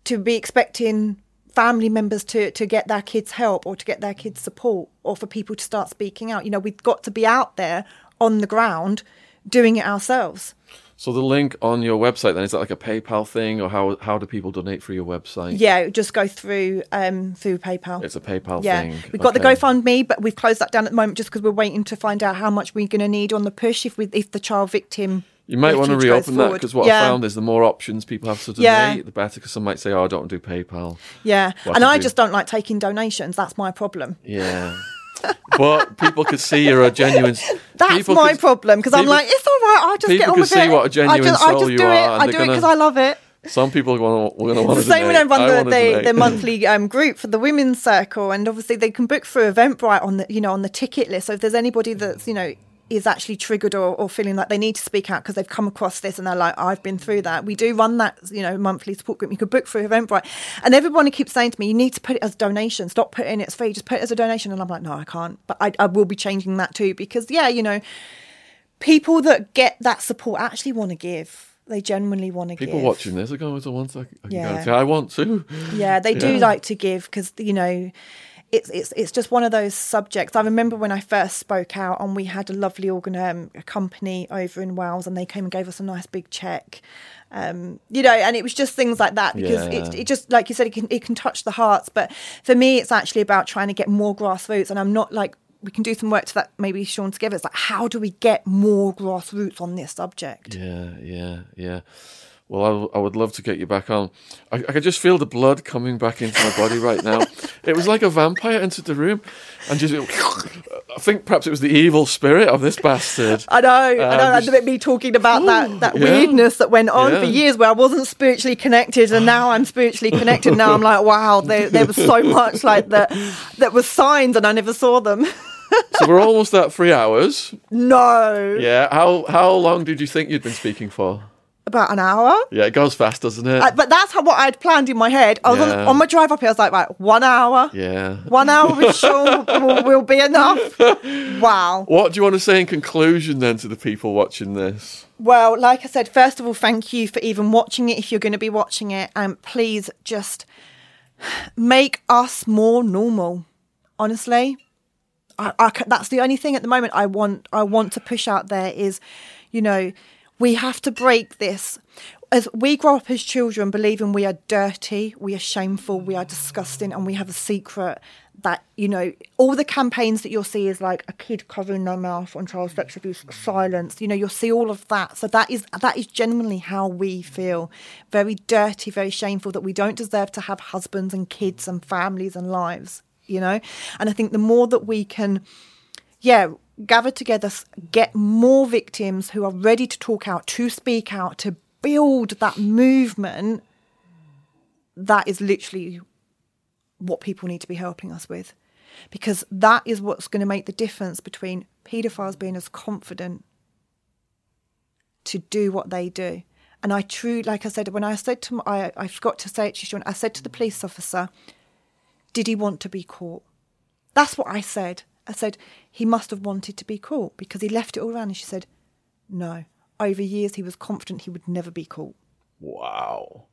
to be expecting family members to to get their kids help or to get their kids support or for people to start speaking out. You know, we've got to be out there on the ground doing it ourselves. So the link on your website then is that like a PayPal thing, or how how do people donate through your website? Yeah, just go through um through PayPal. It's a PayPal yeah, thing. we've got the GoFundMe, but we've closed that down at the moment just because we're waiting to find out how much we're going to need on the push if we if the child victim. You might want to reopen that because what yeah, I found is the more options people have to donate, Yeah. the better. Because some might say, "Oh, I don't do PayPal." yeah, What and I do. just don't like taking donations. That's my problem. Yeah, but people could see you're a genuine. That's people my could- problem because I'm like, it's all right. I'll just get on with could with see it. what a genuine just, I soul just you do are, it. I do it because I love it. Some people are going to want to Same when I run the, the, the monthly um, group for the women's circle, and obviously they can book through Eventbrite on the you know on the ticket list. So if there's anybody that's you know is actually triggered or, or feeling like they need to speak out because they've come across this and they're like, I've been through that. We do run that you know monthly support group. You could book through Eventbrite, and everybody keeps saying to me, you need to put it as a donation. Stop putting it as free. Just put it as a donation. And I'm like, no, I can't. But I, I will be changing that too because yeah, you know, people that get that support actually want to give. They genuinely want to give. People watching this are going to want to. I Yeah. I want to. Yeah, they do Yeah. like to give because you know, it's it's it's just one of those subjects. I remember when I first spoke out, and we had a lovely organ um, company over in Wales, and they came and gave us a nice big check. Um, you know, and it was just things like that because it, it just like you said, it can it can touch the hearts. But for me, it's actually about trying to get more grassroots, and I'm not like. We can do some work to that, maybe Sean together. It's like, how do we get more grassroots on this subject? Yeah, yeah, yeah. Well, I would love to get you back on. I, I could just feel the blood coming back into my body right now. it was like a vampire entered the room and just. I think perhaps it was the evil spirit of this bastard. I know, I know. Um, and me talking about that that yeah. weirdness that went on for years, where I wasn't spiritually connected, and now I'm spiritually connected. Now I'm like, wow, there, there was so much like that that was signs, and I never saw them. so we're almost at three hours. no, Yeah. How how long did you think you'd been speaking for? About an hour. Yeah, it goes fast, doesn't it? Uh, but that's how what I'd planned in my head. I was Yeah. on, on my drive up here. I was like, right, one hour. yeah. One hour with Sean will, will be enough. Wow. What do you want to say in conclusion then to the people watching this? Well, like I said, first of all, thank you for even watching it. If you're going to be watching it, and please just make us more normal. Honestly, I, I, that's the only thing at the moment I want. I want to push out there is, you know, we have to break this. As we grow up as children, believing we are dirty, we are shameful, we are disgusting, and we have a secret that you know all the campaigns that you'll see is like a kid covering their mouth on child sex abuse silence you know you'll see all of that. So that is that is genuinely how we feel. Very dirty very shameful that we don't deserve to have husbands and kids and families and lives you know? And i think the more that we can yeah gather together get more victims who are ready to talk out to speak out to build that movement that is literally what people need to be helping us with. Because that is what's going to make the difference between paedophiles being as confident to do what they do. And I truly, like I said, when I said to, I, I forgot to say it to Sean, I said to the police officer, did he want to be caught? That's what I said. I said, he must have wanted to be caught because he left it all around. And she said, no. Over years, he was confident he would never be caught. Wow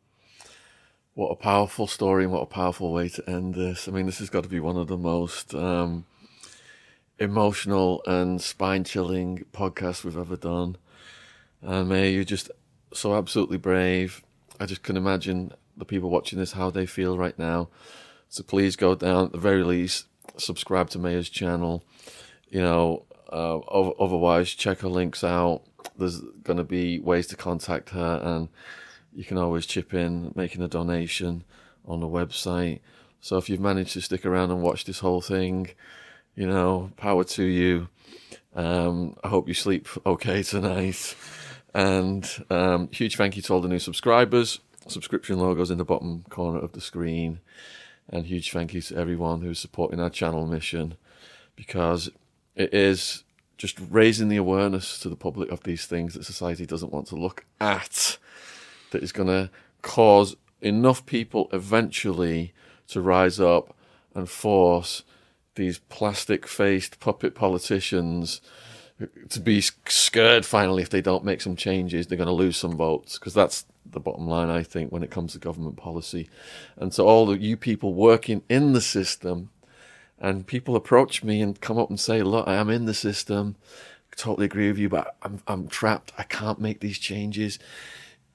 what a powerful story and what a powerful way to end this. I mean, this has got to be one of the most um, emotional and spine chilling podcasts we've ever done. And Maya, you're just so absolutely brave. I just can imagine the people watching this how they feel right now. So please go down at the very least, subscribe to Maya's channel. You know, uh, otherwise check her links out. There's going to be ways to contact her and you can always chip in, making a donation on the website. So if you've managed to stick around and watch this whole thing, you know, power to you. Um, I hope you sleep okay tonight. And um, huge thank you to all the new subscribers. Subscription logos in the bottom corner of the screen. And huge thank you to everyone who's supporting our channel mission because it is just raising the awareness to the public of these things that society doesn't want to look at that is going to cause enough people eventually to rise up and force these plastic faced puppet politicians to be scared finally if they don't make some changes they're going to lose some votes because that's the bottom line i think when it comes to government policy. And so all of you people working in the system and people approach me and come up and say look i am in the system. Totally agree with you but i'm, I'm trapped. I can't make these changes.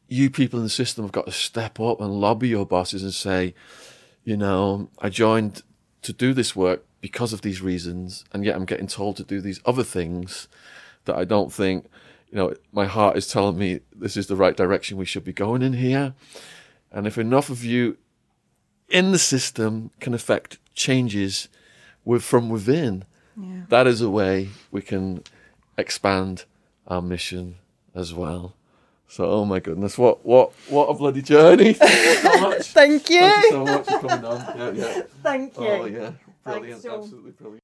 You people in the system have got to step up and lobby your bosses and say, you know, I joined to do this work because of these reasons, and yet I'm getting told to do these other things that I don't think, you know, my heart is telling me this is the right direction we should be going in here. And if enough of you in the system can affect changes with from within, yeah. that is a way we can expand our mission as well. So, oh my goodness, what what what a bloody journey! Thank you so much. Thank you. Thank you so much for coming on. Yeah, yeah. Thank you. Oh yeah, brilliant, Thanks, absolutely brilliant.